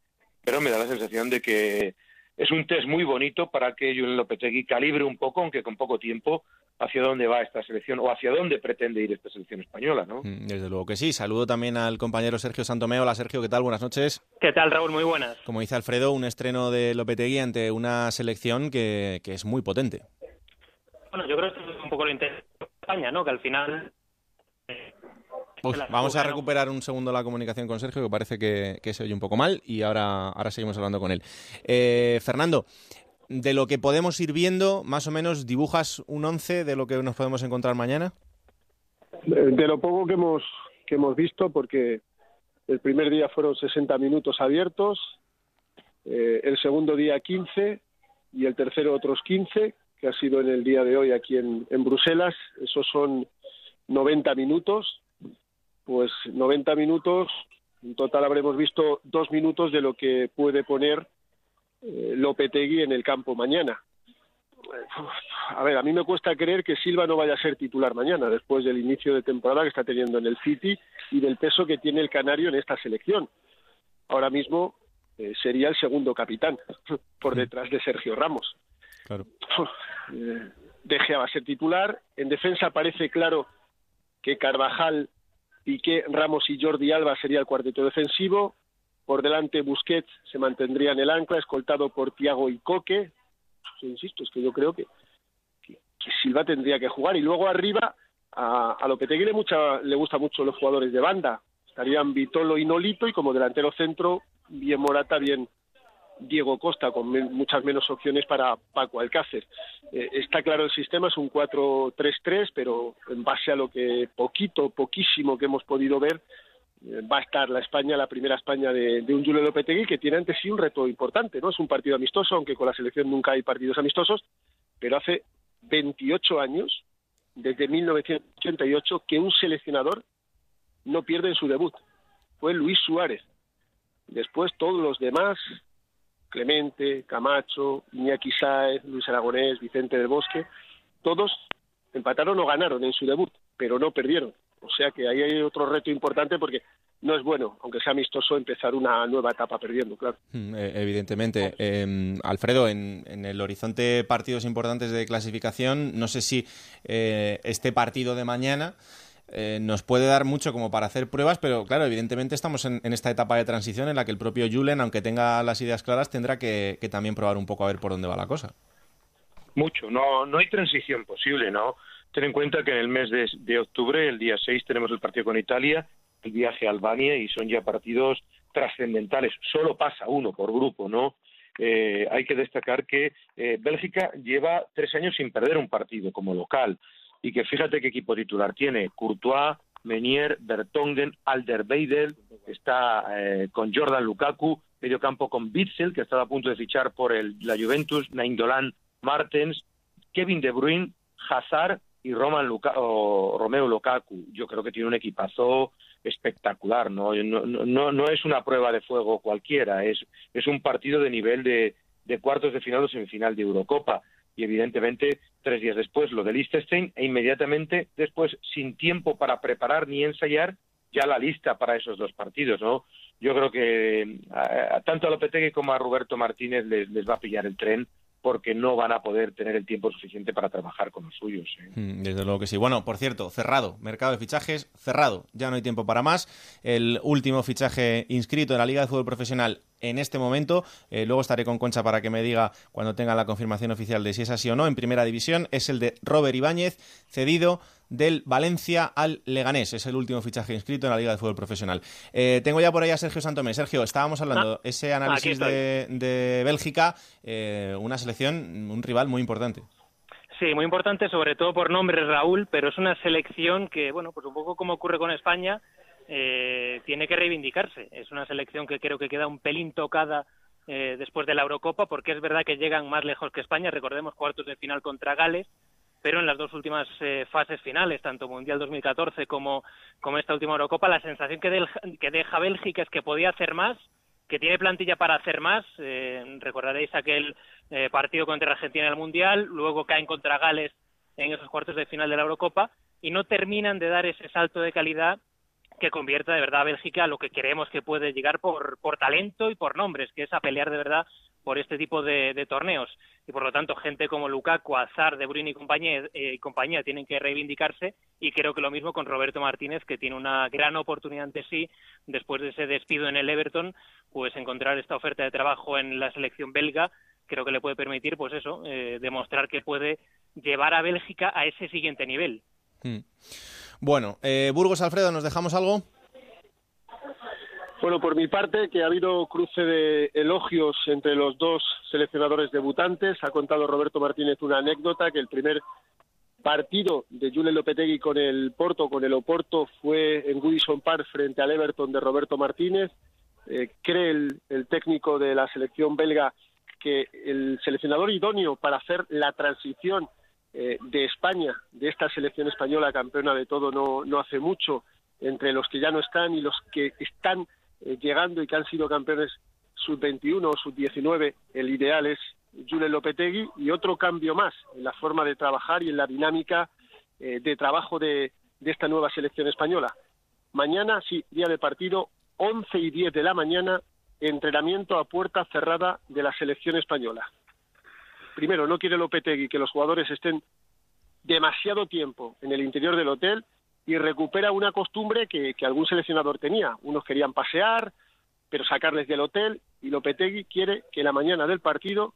pero me da la sensación de que es un test muy bonito para que Julen Lopetegui calibre un poco, aunque con poco tiempo, hacia dónde va esta selección o hacia dónde pretende ir esta selección española, ¿no? Mm, desde luego que sí. Saludo también al compañero Sergio Santomeo. Hola Sergio, ¿qué tal? Buenas noches. ¿Qué tal Raúl? Muy buenas. Como dice Alfredo, un estreno de Lopetegui ante una selección que, que es muy potente. Bueno, yo creo que es un poco lo interés de España, ¿no? Que al final vamos a recuperar un segundo la comunicación con Sergio, que parece que, se oye un poco mal, y ahora, ahora seguimos hablando con él. Eh, Fernando, de lo que podemos ir viendo, más o menos, ¿dibujas un once de lo que nos podemos encontrar mañana? De, lo poco que hemos, que hemos visto, porque el primer día fueron 60 minutos abiertos, eh, el segundo día 15 y el tercero otros 15, que ha sido en el día de hoy aquí en, en Bruselas. Esos son 90 minutos pues 90 minutos, en total habremos visto dos minutos de lo que puede poner eh, Lopetegui en el campo mañana. A ver, a mí me cuesta creer que Silva no vaya a ser titular mañana, después del inicio de temporada que está teniendo en el City y del peso que tiene el Canario en esta selección. Ahora mismo eh, sería el segundo capitán, por detrás de Sergio Ramos. Claro. Eh, va a ser titular. En defensa parece claro que Carvajal Piqué, Ramos y Jordi Alba sería el cuarteto defensivo. Por delante Busquets se mantendría en el ancla, escoltado por Tiago y Coque. Yo insisto, es que yo creo que, Silva tendría que jugar. Y luego arriba, A, a Lopetegui le, mucha, le gusta mucho los jugadores de banda. Estarían Vitolo y Nolito y como delantero centro, bien Morata, bien Diego Costa, con muchas menos opciones para Paco Alcácer. Eh, está claro el sistema, es un 4-3-3, pero en base a lo que poquito, poquísimo que hemos podido ver, eh, va a estar la España, la primera España de, de un Julio Lopetegui que tiene ante sí un reto importante, ¿no? Es un partido amistoso, aunque con la selección nunca hay partidos amistosos, pero hace 28 años, desde 1988, que un seleccionador no pierde en su debut. Fue Luis Suárez. Después todos los demás, Clemente, Camacho, Iñaki Sáez, Luis Aragonés, Vicente del Bosque, todos empataron o ganaron en su debut, pero no perdieron. O sea que ahí hay otro reto importante porque no es bueno, aunque sea amistoso, empezar una nueva etapa perdiendo, claro. Mm, eh, Evidentemente. Eh, Alfredo, en, en el horizonte partidos importantes de clasificación, no sé si eh, este partido de mañana eh, nos puede dar mucho como para hacer pruebas, pero claro, evidentemente estamos en, esta etapa de transición en la que el propio Julen, aunque tenga las ideas claras, tendrá que, también probar un poco a ver por dónde va la cosa. Mucho, no, no hay transición posible, ¿no? Ten en cuenta que en el mes de, de octubre, el día 6, tenemos el partido con Italia, el viaje a Albania y son ya partidos trascendentales. Solo pasa uno por grupo, ¿no? Eh, hay que destacar que eh, Bélgica lleva tres años sin perder un partido como local y que fíjate qué equipo titular tiene. Courtois, Menier, Bertongen, Alderweireld, está eh, con Jordan Lukaku, medio campo con Witzel, que estaba a punto de fichar por el, la Juventus, Nainggolan, Martens, Kevin De Bruyne, Hazard y Roman Luka, o Romeo Lukaku. Yo creo que tiene un equipazo espectacular, ¿no? No, no, no es una prueba de fuego cualquiera, es, es un partido de nivel de, de cuartos de final o semifinal de Eurocopa. Y evidentemente, tres días después lo de Liechtenstein e inmediatamente después, sin tiempo para preparar ni ensayar, ya la lista para esos dos partidos, ¿no? Yo creo que a, a, tanto a Lopetegui como a Roberto Martínez les, va a pillar el tren porque no van a poder tener el tiempo suficiente para trabajar con los suyos. ¿eh? Desde luego que sí. Bueno, por cierto, cerrado, mercado de fichajes cerrado, ya no hay tiempo para más. El último fichaje inscrito en la Liga de Fútbol Profesional en este momento, eh, luego estaré con Concha para que me diga cuando tenga la confirmación oficial de si es así o no, en primera división, es el de Robert Ibáñez, cedido del Valencia al Leganés. Es el último fichaje inscrito en la Liga de Fútbol Profesional. Eh, tengo ya por ahí a Sergio Santomé. Sergio, estábamos hablando, Ah, ese análisis de, de, Bélgica, eh, una selección, un rival muy importante. Sí, muy importante, sobre todo por nombres, Raúl, pero es una selección que, bueno, pues un poco como ocurre con España, eh, tiene que reivindicarse. Es una selección que creo que queda un pelín tocada eh, después de la Eurocopa, porque es verdad que llegan más lejos que España, recordemos cuartos de final contra Gales, pero en las dos últimas eh, fases finales, tanto Mundial 2014 como, como esta última Eurocopa, la sensación que, que deja Bélgica es que podía hacer más, que tiene plantilla para hacer más. Eh, recordaréis aquel eh, partido contra Argentina en el Mundial, luego caen contra Gales en esos cuartos de final de la Eurocopa y no terminan de dar ese salto de calidad que convierta de verdad a Bélgica a lo que creemos que puede llegar por, por talento y por nombres, que es a pelear de verdad por este tipo de, torneos. Y por lo tanto, gente como Lukaku, Azar, De Bruyne y compañía, eh, compañía tienen que reivindicarse. Y creo que lo mismo con Roberto Martínez, que tiene una gran oportunidad ante sí, después de ese despido en el Everton, pues encontrar esta oferta de trabajo en la selección belga, creo que le puede permitir, pues eso, eh, demostrar que puede llevar a Bélgica a ese siguiente nivel. Hmm. Bueno, eh, Burgos Alfredo, ¿nos dejamos algo? Bueno, por mi parte, que ha habido cruce de elogios entre los dos seleccionadores debutantes. Ha contado Roberto Martínez una anécdota que el primer partido de Julen Lopetegui con el Porto, con el Oporto, fue en Goodison Park frente al Everton de Roberto Martínez. Eh, cree el, el técnico de la selección belga que el seleccionador idóneo para hacer la transición eh, de España, de esta selección española campeona de todo no, no hace mucho, entre los que ya no están y los que están eh, llegando y que han sido campeones sub-21 o sub-19, el ideal es Julen Lopetegui y otro cambio más en la forma de trabajar y en la dinámica eh, de trabajo de, de esta nueva selección española. Mañana, sí, día de partido, 11 y 10 de la mañana, entrenamiento a puerta cerrada de la selección española. Primero, no quiere Lopetegui que los jugadores estén demasiado tiempo en el interior del hotel y recupera una costumbre que, algún seleccionador tenía. Unos querían pasear, pero sacarles del hotel y Lopetegui quiere que la mañana del partido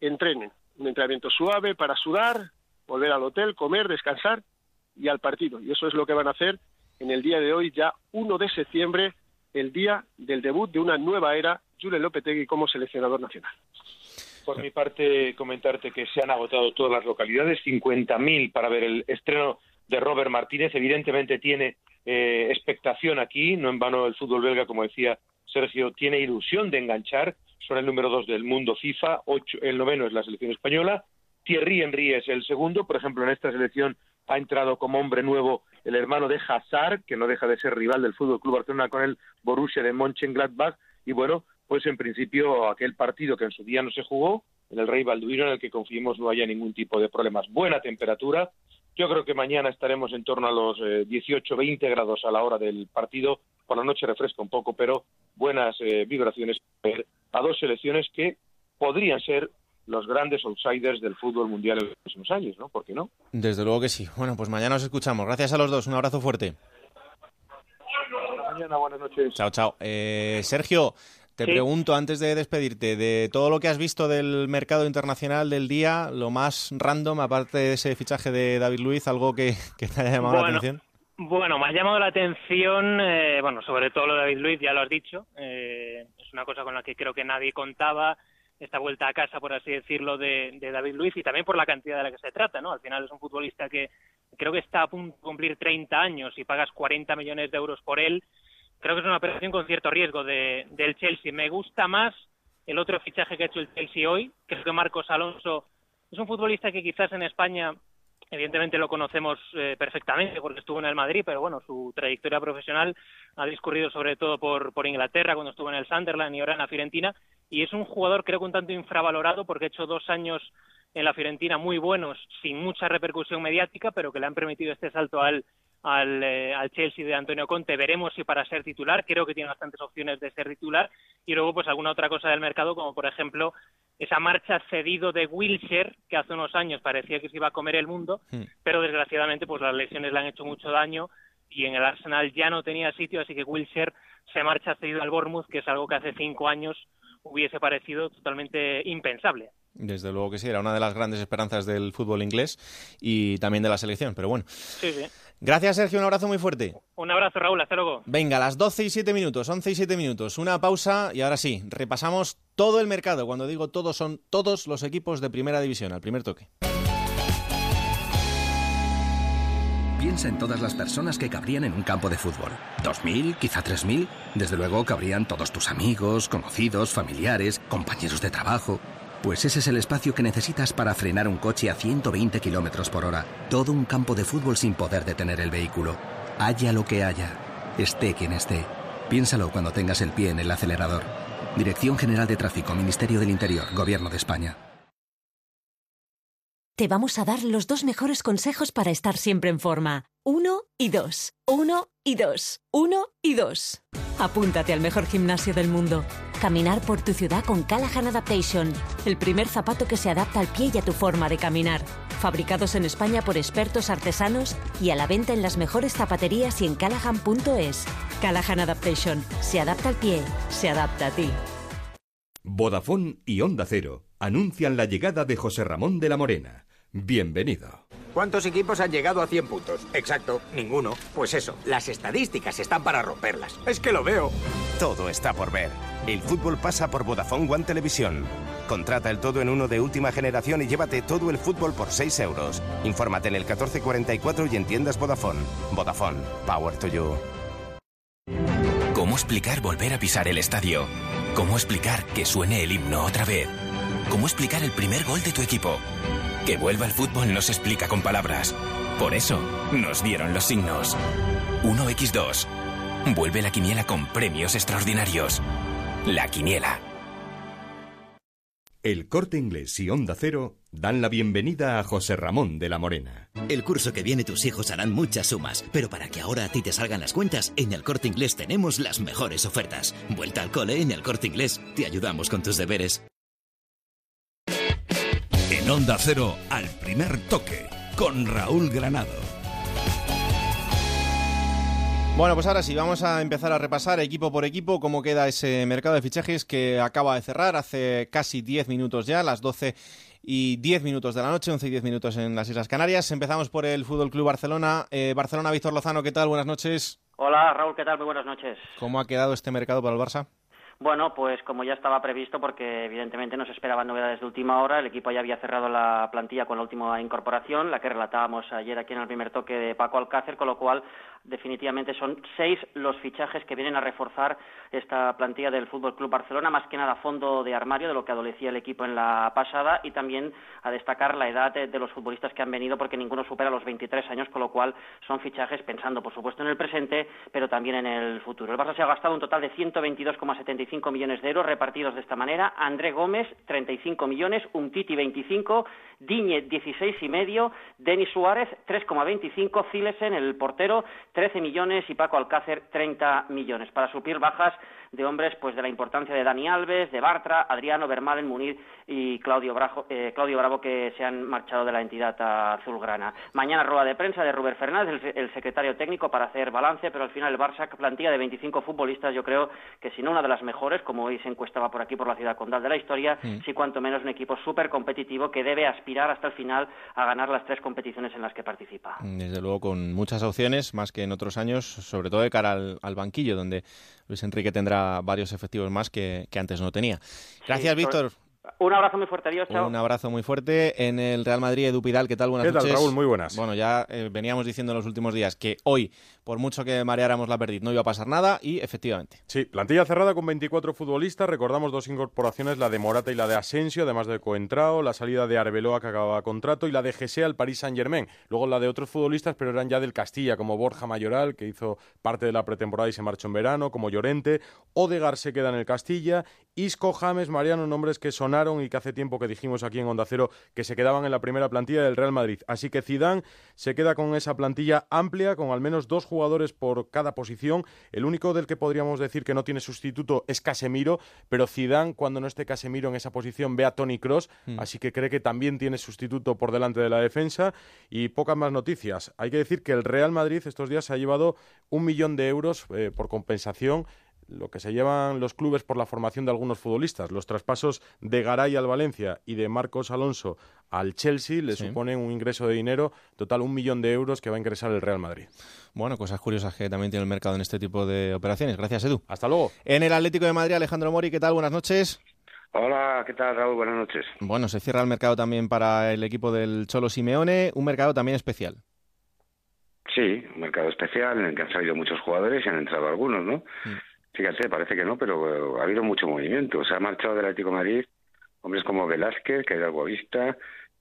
entrenen. Un entrenamiento suave para sudar, volver al hotel, comer, descansar y al partido. Y eso es lo que van a hacer en el día de hoy, ya 1 de septiembre, el día del debut de una nueva era, Julen Lopetegui como seleccionador nacional. Por mi parte, comentarte que se han agotado todas las localidades, 50.000 para ver el estreno de Robert Martínez. Evidentemente tiene eh, expectación aquí, no en vano el fútbol belga, como decía Sergio, tiene ilusión de enganchar. Son el número dos del mundo FIFA, ocho, el noveno es la selección española. Thierry Henry es el segundo. Por ejemplo, en esta selección ha entrado como hombre nuevo el hermano de Hazard, que no deja de ser rival del Fútbol Club Barcelona con el Borussia de Mönchengladbach. Y bueno, pues en principio aquel partido que en su día no se jugó, en el Rey Balduino, en el que confiemos no haya ningún tipo de problemas. Buena temperatura. Yo creo que mañana estaremos en torno a los 18-20 eh, grados a la hora del partido. Por la noche refresca un poco, pero buenas eh, vibraciones a dos selecciones que podrían ser los grandes outsiders del fútbol mundial en los próximos años, ¿no? ¿Por qué no? Desde luego que sí. Bueno, pues mañana nos escuchamos. Gracias a los dos. Un abrazo fuerte. mañana, buenas noches. Chao, chao. Eh, Sergio, te pregunto antes de despedirte, de todo lo que has visto del mercado internacional del día, lo más random, aparte de ese fichaje de David Luiz, algo que, te haya llamado la atención. Bueno, me ha llamado la atención, eh, bueno, sobre todo lo de David Luiz, ya lo has dicho, eh, es una cosa con la que creo que nadie contaba, esta vuelta a casa, por así decirlo, de, David Luiz y también por la cantidad de la que se trata, ¿no? Al final es un futbolista que creo que está a punto de cumplir 30 años y pagas 40 millones de euros por él. Creo que es una operación con cierto riesgo de, del Chelsea. Me gusta más el otro fichaje que ha hecho el Chelsea hoy. Creo que Marcos Alonso es un futbolista que quizás en España evidentemente lo conocemos eh, perfectamente porque estuvo en el Madrid, pero bueno, su trayectoria profesional ha discurrido sobre todo por, por Inglaterra cuando estuvo en el Sunderland y ahora en la Fiorentina y es un jugador creo que un tanto infravalorado porque ha hecho dos años en la Fiorentina muy buenos sin mucha repercusión mediática, pero que le han permitido este salto al al, eh, al, Chelsea de Antonio Conte. Veremos si para ser titular, creo que tiene bastantes opciones de ser titular. Y luego, pues alguna otra cosa del mercado, como por ejemplo esa marcha cedido de Wilshere, que hace unos años parecía que se iba a comer el mundo, hmm. pero desgraciadamente pues las lesiones le han hecho mucho daño y en el Arsenal ya no tenía sitio, así que Wilshere se marcha cedido al Bournemouth, que es algo que hace cinco años hubiese parecido totalmente impensable. Desde luego que sí, era una de las grandes esperanzas del fútbol inglés y también de la selección, pero bueno. Sí, sí. Gracias, Sergio. Un abrazo muy fuerte. Un abrazo, Raúl. Hasta luego. Venga, las 12 y 7 minutos, 11 y 7 minutos. Una pausa y ahora sí, repasamos todo el mercado. Cuando digo todos, son todos los equipos de primera división, al primer toque. Piensa en todas las personas que cabrían en un campo de fútbol. ¿Dos mil? ¿Quizá tres mil? Desde luego cabrían todos tus amigos, conocidos, familiares, compañeros de trabajo. Pues ese es el espacio que necesitas para frenar un coche a 120 kilómetros por hora. Todo un campo de fútbol sin poder detener el vehículo. Haya lo que haya, esté quien esté. Piénsalo cuando tengas el pie en el acelerador. Dirección General de Tráfico, Ministerio del Interior, Gobierno de España. Te vamos a dar los dos mejores consejos para estar siempre en forma. Uno y dos. Uno y dos. Uno y dos. Apúntate al mejor gimnasio del mundo. Caminar por tu ciudad con Callahan Adaptation, el primer zapato que se adapta al pie y a tu forma de caminar. Fabricados en España por expertos artesanos y a la venta en las mejores zapaterías y en callahan.es. Callahan Adaptation, se adapta al pie, se adapta a ti. Vodafone y Onda Cero anuncian la llegada de José Ramón de la Morena. Bienvenido. ¿Cuántos equipos han llegado a 100 puntos? Exacto, ninguno. Pues eso, las estadísticas están para romperlas. Es que lo veo. Todo está por ver. El fútbol pasa por Vodafone One Televisión. Contrata el todo en uno de última generación y llévate todo el fútbol por 6 euros. Infórmate en el 1444 y entiendas Vodafone. Vodafone, power to you. ¿Cómo explicar volver a pisar el estadio? ¿Cómo explicar que suene el himno otra vez? ¿Cómo explicar el primer gol de tu equipo? Que vuelva el fútbol no se explica con palabras. Por eso nos dieron los signos. 1x2. Vuelve la quiniela con premios extraordinarios. La quiniela. El Corte Inglés y Onda Cero dan la bienvenida a José Ramón de la Morena. El curso que viene tus hijos harán muchas sumas, pero para que ahora a ti te salgan las cuentas, en el Corte Inglés tenemos las mejores ofertas. Vuelta al cole en el Corte Inglés. Te ayudamos con tus deberes. En Onda Cero, al primer toque, con Raúl Granado. Bueno, pues ahora sí, vamos a empezar a repasar equipo por equipo cómo queda ese mercado de fichajes que acaba de cerrar hace casi 10 minutos ya, las 12 y 10 minutos de la noche, 11 y 10 minutos en las Islas Canarias. Empezamos por el Fútbol Club Barcelona. Eh, Barcelona, Víctor Lozano, ¿qué tal? Buenas noches. Hola, Raúl, ¿qué tal? Muy buenas noches. ¿Cómo ha quedado este mercado para el Barça? Bueno, pues como ya estaba previsto, porque evidentemente no se esperaban novedades de última hora, el equipo ya había cerrado la plantilla con la última incorporación, la que relatábamos ayer aquí en el primer toque de Paco Alcácer, con lo cual definitivamente son seis los fichajes que vienen a reforzar esta plantilla del Fútbol Club Barcelona, más que nada fondo de armario de lo que adolecía el equipo en la pasada y también a destacar la edad de, los futbolistas que han venido porque ninguno supera los 23 años, con lo cual son fichajes pensando por supuesto en el presente, pero también en el futuro. El Barça se ha gastado un total de 122,75 millones de euros repartidos de esta manera, André Gómez 35 millones, Umtiti 25, Diñe 16 y medio, Denis Suárez 3,25, Zilesen el portero 13 millones y Paco Alcácer 30 millones. Para suplir bajas de hombres pues de la importancia de Dani Alves, de Bartra, Adriano, Bermalen, Munir y Claudio, eh, Claudio Bravo que se han marchado de la entidad azulgrana. Mañana rueda de prensa de Rubén Fernández, el, secretario técnico, para hacer balance, pero al final el Barça plantilla de 25 futbolistas, yo creo que si no una de las mejores, como hoy se encuestaba por aquí por la ciudad condal de la historia, sí cuanto menos un equipo súper competitivo que debe aspirar hasta el final a ganar las tres competiciones en las que participa. Desde luego con muchas opciones, más que en otros años, sobre todo de cara al banquillo, donde Luis Enrique tendrá varios efectivos más que, antes no tenía. Gracias, Víctor. Un abrazo muy fuerte, adiós, chao. Un abrazo muy fuerte. En el Real Madrid, Edu Pidal, ¿qué tal? Buenas ¿Qué tal, Raúl? Muy buenas. Bueno, ya eh, veníamos diciendo en los últimos días que hoy, por mucho que mareáramos la perdiz, no iba a pasar nada y efectivamente. Sí, plantilla cerrada con 24 futbolistas. Recordamos dos incorporaciones, la de Morata y la de Asensio, además de Coentrao, la salida de Arbeloa que acababa contrato y la de Gese al Paris Saint-Germain. Luego la de otros futbolistas, pero eran ya del Castilla, como Borja Mayoral, que hizo parte de la pretemporada y se marchó en verano, como Llorente. Odegar se queda en el Castilla. Isco, James, Mariano, nombres que sonaron y que hace tiempo que dijimos aquí en Onda Cero que se quedaban en la primera plantilla del Real Madrid. Así que Zidane se queda con esa plantilla amplia, con al menos dos jugadores por cada posición. El único del que podríamos decir que no tiene sustituto es Casemiro, pero Zidane, cuando no esté Casemiro en esa posición, ve a Tony Cross, mm. así que cree que también tiene sustituto por delante de la defensa. Y pocas más noticias. Hay que decir que el Real Madrid estos días ha llevado un millón de euros eh, por compensación lo que se llevan los clubes por la formación de algunos futbolistas. Los traspasos de Garay al Valencia y de Marcos Alonso al Chelsea le suponen un ingreso de dinero total un millón de euros que va a ingresar el Real Madrid. Bueno, cosas curiosas que también tiene el mercado en este tipo de operaciones. Gracias, Edu. Hasta luego. En el Atlético de Madrid, Alejandro Mori, ¿qué tal? Buenas noches. Hola, ¿qué tal, Raúl? Buenas noches. Bueno, se cierra el mercado también para el equipo del Cholo Simeone, un mercado también especial. Sí, un mercado especial en el que han salido muchos jugadores y han entrado algunos, ¿no? Mm. Fíjate, parece que no, pero ha habido mucho movimiento. Se ha marchado del Atlético Madrid hombres como Velázquez, que era Guavista,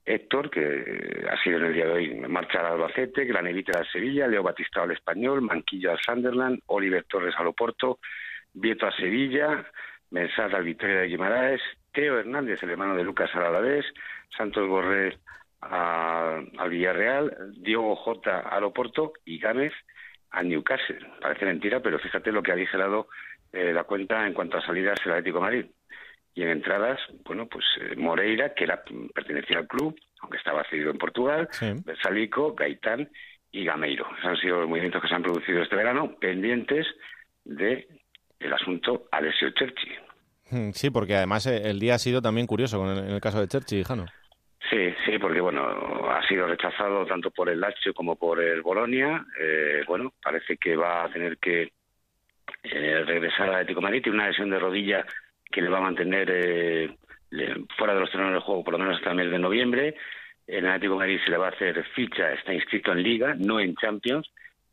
Héctor, que ha sido en el día de hoy marcha al Albacete, Granevita al Sevilla, Leo Batista al Español, Manquillo al Sunderland, Oliver Torres al Oporto, Vieto a Sevilla, Mensad al Victoria de Guimaraes, Teo Hernández, el hermano de Lucas al Alavés, Santos Borré al Villarreal, Diego Jota al Oporto y Gámez a Newcastle. Parece mentira, pero fíjate lo que ha digerado eh, la cuenta en cuanto a salidas el Atlético de Madrid. Y en entradas, bueno, pues eh, Moreira, que era, pertenecía al club, aunque estaba cedido en Portugal, sí. Bersalico, Gaitán y Gameiro. Esos han sido los movimientos que se han producido este verano, pendientes de el asunto Alessio Cerchi. Hmm, sí, porque además eh, el día ha sido también curioso con el, en el caso de Cerchi, Jano. Sí, sí, porque bueno, ha sido rechazado tanto por el Lazio como por el Bolonia. Eh, bueno, parece que va a tener que eh, regresar al Atlético Madrid. Tiene una lesión de rodilla que le va a mantener eh, fuera de los terrenos del juego por lo menos hasta el mes de noviembre. En Atlético Madrid se le va a hacer ficha, está inscrito en Liga, no en Champions.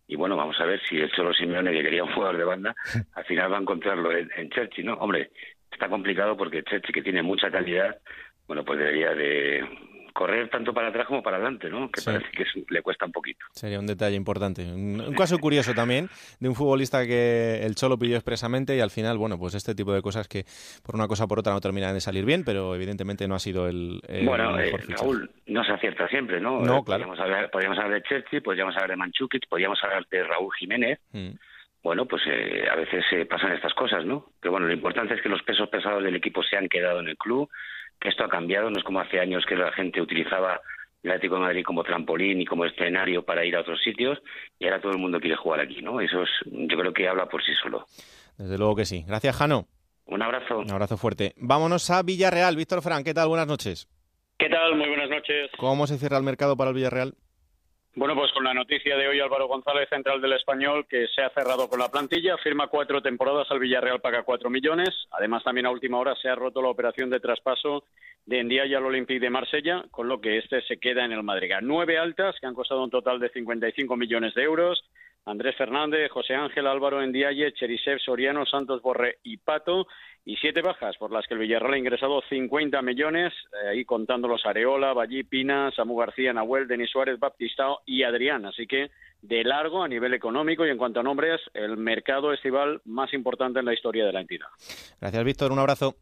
Y bueno, vamos a ver si el Cholo Simeone, que quería un jugador de banda, al final va a encontrarlo en, en Chelsea, ¿no? Hombre, está complicado porque Chelsea, que tiene mucha calidad, bueno, pues debería de correr tanto para atrás como para adelante, ¿no? Que parece que le cuesta un poquito. Sería un detalle importante. Un, caso curioso también de un futbolista que el Cholo pidió expresamente y al final, bueno, pues este tipo de cosas que por una cosa o por otra no terminan de salir bien, pero evidentemente no ha sido el, bueno, mejor eh, Raúl, no se acierta siempre, ¿no? No, claro. Podríamos hablar, podríamos hablar de Chelsea, podríamos hablar de Manchukic, podríamos hablar de Raúl Jiménez. Mm. bueno, pues eh, a veces se pasan estas cosas, ¿no? Pero bueno, lo importante es que los pesos pesados del equipo se han quedado en el club, que esto ha cambiado, no es como hace años que la gente utilizaba el Atlético de Madrid como trampolín y como escenario para ir a otros sitios y ahora todo el mundo quiere jugar aquí, ¿no? Eso es, yo creo que habla por sí solo. Desde luego que sí. Gracias, Jano. Un abrazo. Un abrazo fuerte. Vámonos a Villarreal. Víctor Fran, ¿qué tal? Buenas noches. ¿Qué tal? Muy buenas noches. ¿Cómo se cierra el mercado para el Villarreal? Bueno, pues con la noticia de hoy, Álvaro González, central del Español, que se ha cerrado con la plantilla, firma cuatro temporadas al Villarreal, paga cuatro millones. Además, también a última hora se ha roto la operación de traspaso de Endiaya al Olympique de Marsella, con lo que este se queda en el Madrid. Nueve altas, que han costado un total de 55 millones de euros. Andrés Fernández, José Ángel Álvaro Endiaye, Cherisev Soriano, Santos Borre y Pato y siete bajas por las que el Villarreal ha ingresado 50 millones, eh, ahí contando los Areola, Vallí, Pina, Samu García, Nahuel, Denis Suárez, Baptistao y Adrián. Así que de largo a nivel económico y en cuanto a nombres, el mercado estival más importante en la historia de la entidad. Gracias, Víctor. Un abrazo.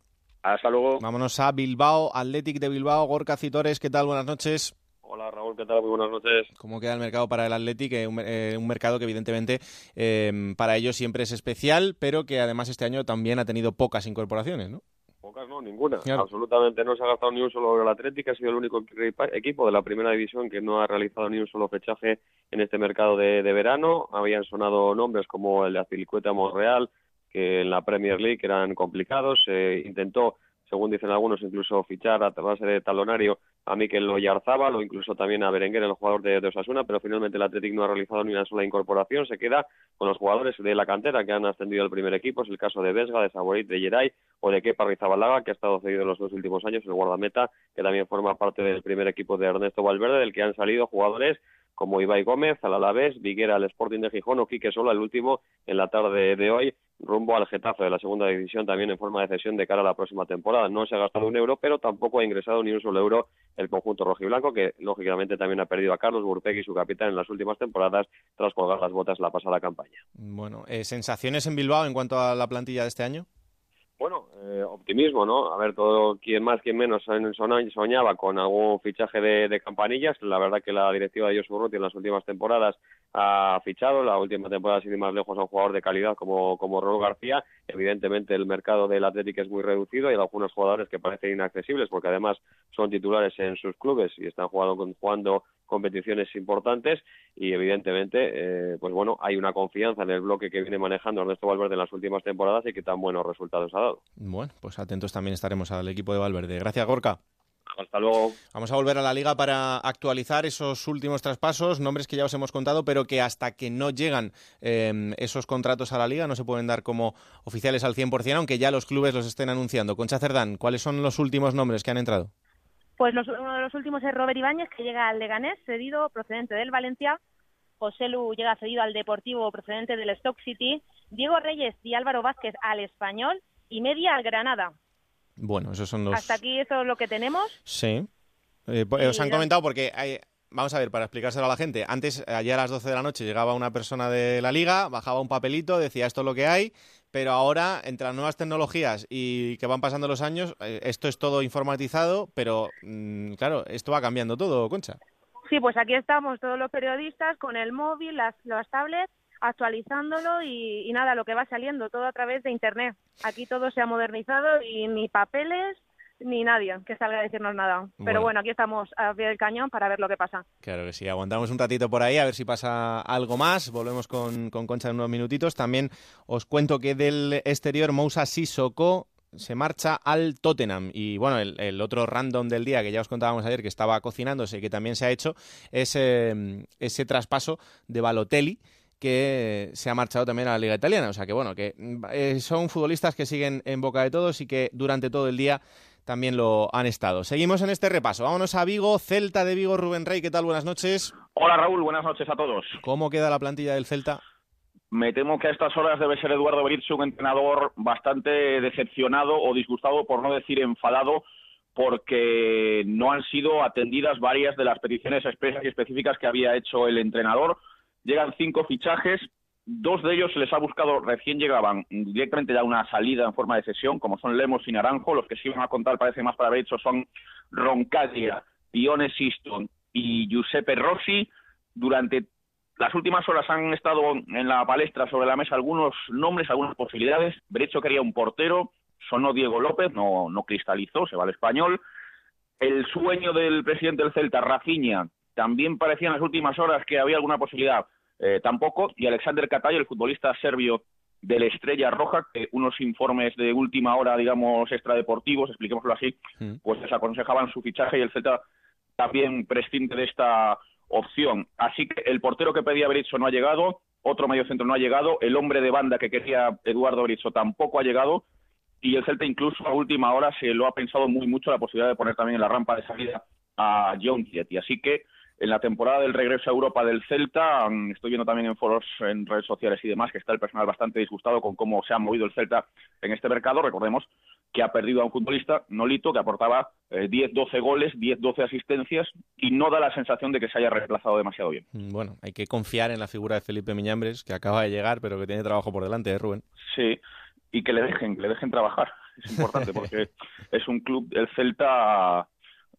Hasta luego. Vámonos a Bilbao, Athletic de Bilbao, Gorka Citores. ¿Qué tal? Buenas noches. Hola Raúl, ¿qué tal? Muy buenas noches. ¿Cómo queda el mercado para el Athletic? Eh, un, eh, un, mercado que evidentemente eh, para ellos siempre es especial, pero que además este año también ha tenido pocas incorporaciones, ¿no? Pocas no, ninguna. Absolutamente no se ha gastado ni un solo euro el Athletic, ha sido el único equipo de la primera división que no ha realizado ni un solo fechaje en este mercado de, de verano. Habían sonado nombres como el de Azpilicueta Monreal, que en la Premier League eran complicados. Se intentó según dicen algunos, incluso fichar a base de talonario a Mikel Oyarzábal o incluso también a Berenguer, el jugador de, Osasuna, pero finalmente el Athletic no ha realizado ni una sola incorporación, se queda con los jugadores de la cantera que han ascendido al primer equipo, es el caso de Vesga, de Saborit, de Geray o de Kepa Rizabalaga, que ha estado cedido en los dos últimos años, el guardameta, que también forma parte del primer equipo de Ernesto Valverde, del que han salido jugadores como Ibai Gómez, al Alavés, Viguera al Sporting de Gijón o Quique Sola, el último en la tarde de hoy, rumbo al Getafe de la segunda división también en forma de cesión de cara a la próxima temporada. No se ha gastado un euro, pero tampoco ha ingresado ni un solo euro el conjunto rojiblanco, que lógicamente también ha perdido a Carlos Burpegui, su capitán, en las últimas temporadas tras colgar las botas la pasada campaña. Bueno, eh, ¿sensaciones en Bilbao en cuanto a la plantilla de este año? Bueno, eh, optimismo, ¿no? A ver, todo quien más, quien menos soñaba con algún fichaje de, campanillas. La verdad que la directiva de Josu Urruti en las últimas temporadas ha fichado. La última temporada, sin ir más lejos, a un jugador de calidad como, como Raúl García. Evidentemente, el mercado del Atlético es muy reducido y hay algunos jugadores que parecen inaccesibles porque además son titulares en sus clubes y están jugando, jugando competiciones importantes y evidentemente eh, pues bueno hay una confianza en el bloque que viene manejando Ernesto Valverde en las últimas temporadas y que tan buenos resultados ha dado. Bueno, pues atentos también estaremos al equipo de Valverde. Gracias Gorka. Hasta luego. Vamos a volver a la liga para actualizar esos últimos traspasos, nombres que ya os hemos contado, pero que hasta que no llegan eh, esos contratos a la liga no se pueden dar como oficiales al 100%, aunque ya los clubes los estén anunciando. Concha Cerdán, ¿cuáles son los últimos nombres que han entrado? Pues uno de los últimos es Robert Ibáñez, que llega al Leganés, cedido procedente del Valencia. José Lu llega cedido al Deportivo procedente del Stock City. Diego Reyes y Álvaro Vázquez al Español. Y media al Granada. Bueno, esos son los... Hasta aquí eso es lo que tenemos. Sí. Eh, os han comentado porque hay, Vamos a ver, para explicárselo a la gente. Antes, ayer a las 12 de la noche, llegaba una persona de la liga, bajaba un papelito, decía esto es lo que hay, pero ahora, entre las nuevas tecnologías y que van pasando los años, eh, esto es todo informatizado, pero mm, claro, esto va cambiando todo, Concha. Sí, pues aquí estamos todos los periodistas con el móvil, las, las tablets, actualizándolo y, y nada, lo que va saliendo, todo a través de Internet. Aquí todo se ha modernizado y ni papeles, ni nadie que salga a decirnos nada. Pero bueno, aquí estamos a pie del cañón para ver lo que pasa. Claro que sí, aguantamos un ratito por ahí a ver si pasa algo más. Volvemos con, con Concha en unos minutitos. También os cuento que del exterior Moussa Sissoko se marcha al Tottenham. Y bueno, el, otro random del día que ya os contábamos ayer que estaba cocinándose y que también se ha hecho es eh, ese traspaso de Balotelli que se ha marchado también a la Liga Italiana. O sea que bueno, que eh, son futbolistas que siguen en boca de todos y que durante todo el día también lo han estado. Seguimos en este repaso. Vámonos a Vigo, Celta de Vigo, Rubén Rey, ¿qué tal? Buenas noches. Hola Raúl, buenas noches a todos. ¿Cómo queda la plantilla del Celta? Me temo que a estas horas debe ser Eduardo Berizzo un entrenador bastante decepcionado o disgustado, por no decir enfadado, porque no han sido atendidas varias de las peticiones expresas y específicas que había hecho el entrenador. Llegan cinco fichajes, Dos de ellos se les ha buscado, recién llegaban directamente ya una salida en forma de sesión, como son Lemos y Naranjo. Los que sí van a contar, parece más para haber son Roncaglia, Pione Siston y Giuseppe Rossi. Durante las últimas horas han estado en la palestra sobre la mesa algunos nombres, algunas posibilidades. Brecho quería un portero, sonó Diego López, no, no cristalizó, se va al español. El sueño del presidente del Celta, Rafinha, también parecía en las últimas horas que había alguna posibilidad eh, tampoco, y Alexander Katayo, el futbolista serbio del Estrella Roja, que unos informes de última hora, digamos, extradeportivos, expliquémoslo así, pues les aconsejaban su fichaje y el Celta también prescinde de esta opción. Así que el portero que pedía Berizzo no ha llegado, otro medio centro no ha llegado, el hombre de banda que quería Eduardo Berizzo tampoco ha llegado y el Celta incluso a última hora se lo ha pensado muy mucho la posibilidad de poner también en la rampa de salida a John Y Así que en la temporada del regreso a Europa del Celta, mm, estoy viendo también en foros, en redes sociales y demás, que está el personal bastante disgustado con cómo se ha movido el Celta en este mercado. Recordemos que ha perdido a un futbolista, Nolito, que aportaba 10-12 eh, goles, 10-12 asistencias y no da la sensación de que se haya reemplazado demasiado bien. Mm, bueno, hay que confiar en la figura de Felipe Miñambres, que acaba de llegar, pero que tiene trabajo por delante, ¿eh, Rubén? Sí, y que le dejen, que le dejen trabajar. Es importante porque es un club, el Celta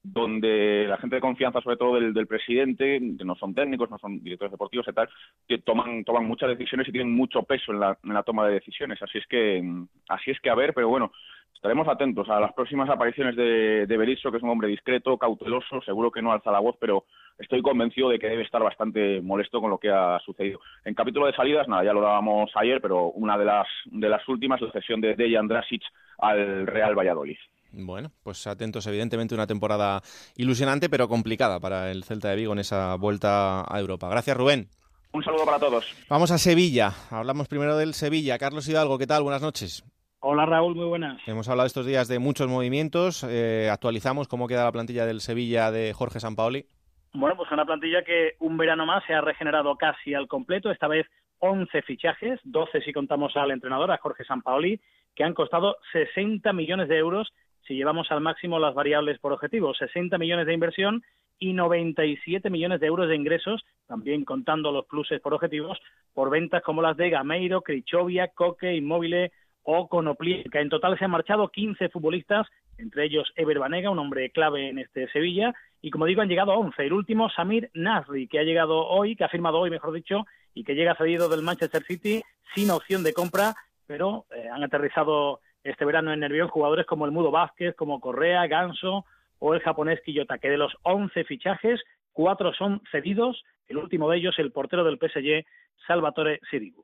donde la gente de confianza, sobre todo del, presidente, que no son técnicos, no son directores deportivos y tal, que toman, toman muchas decisiones y tienen mucho peso en la, toma de decisiones. Así es que, así es que a ver, pero bueno, estaremos atentos a las próximas apariciones de, de que es un hombre discreto, cauteloso, seguro que no alza la voz, pero estoy convencido de que debe estar bastante molesto con lo que ha sucedido. En capítulo de salidas, nada, ya lo dábamos ayer, pero una de las, de las últimas, la cesión de Dejan Drasic al Real Valladolid. Bueno, pues atentos, evidentemente una temporada ilusionante pero complicada para el Celta de Vigo en esa vuelta a Europa. Gracias, Rubén. Un saludo para todos. Vamos a Sevilla. Hablamos primero del Sevilla. Carlos Hidalgo, ¿qué tal? Buenas noches. Hola Raúl, muy buenas. Hemos hablado estos días de muchos movimientos. Eh, actualizamos cómo queda la plantilla del Sevilla de Jorge Sampaoli. Bueno, pues una plantilla que un verano más se ha regenerado casi al completo. Esta vez 11 fichajes, 12 si contamos al entrenador, a Jorge Sampaoli, que han costado 60 millones de euros si llevamos al máximo las variables por objetivo, 60 millones de inversión y 97 millones de euros de ingresos, también contando los pluses por objetivos, por ventas como las de Gameiro, Crichovia, Coque, Inmóvil o Conoplica. En total se han marchado 15 futbolistas, entre ellos Ever Banega, un hombre clave en este Sevilla, y como digo, han llegado 11. El último, Samir Nasri, que ha llegado hoy, que ha firmado hoy, mejor dicho, y que llega cedido del Manchester City sin opción de compra, pero eh, han aterrizado este verano en Nervión jugadores como el Mudo Vázquez, como Correa, Ganso o el japonés Quillota, que de los 11 fichajes, cuatro son cedidos, el último de ellos el portero del PSG, Salvatore Sirigu.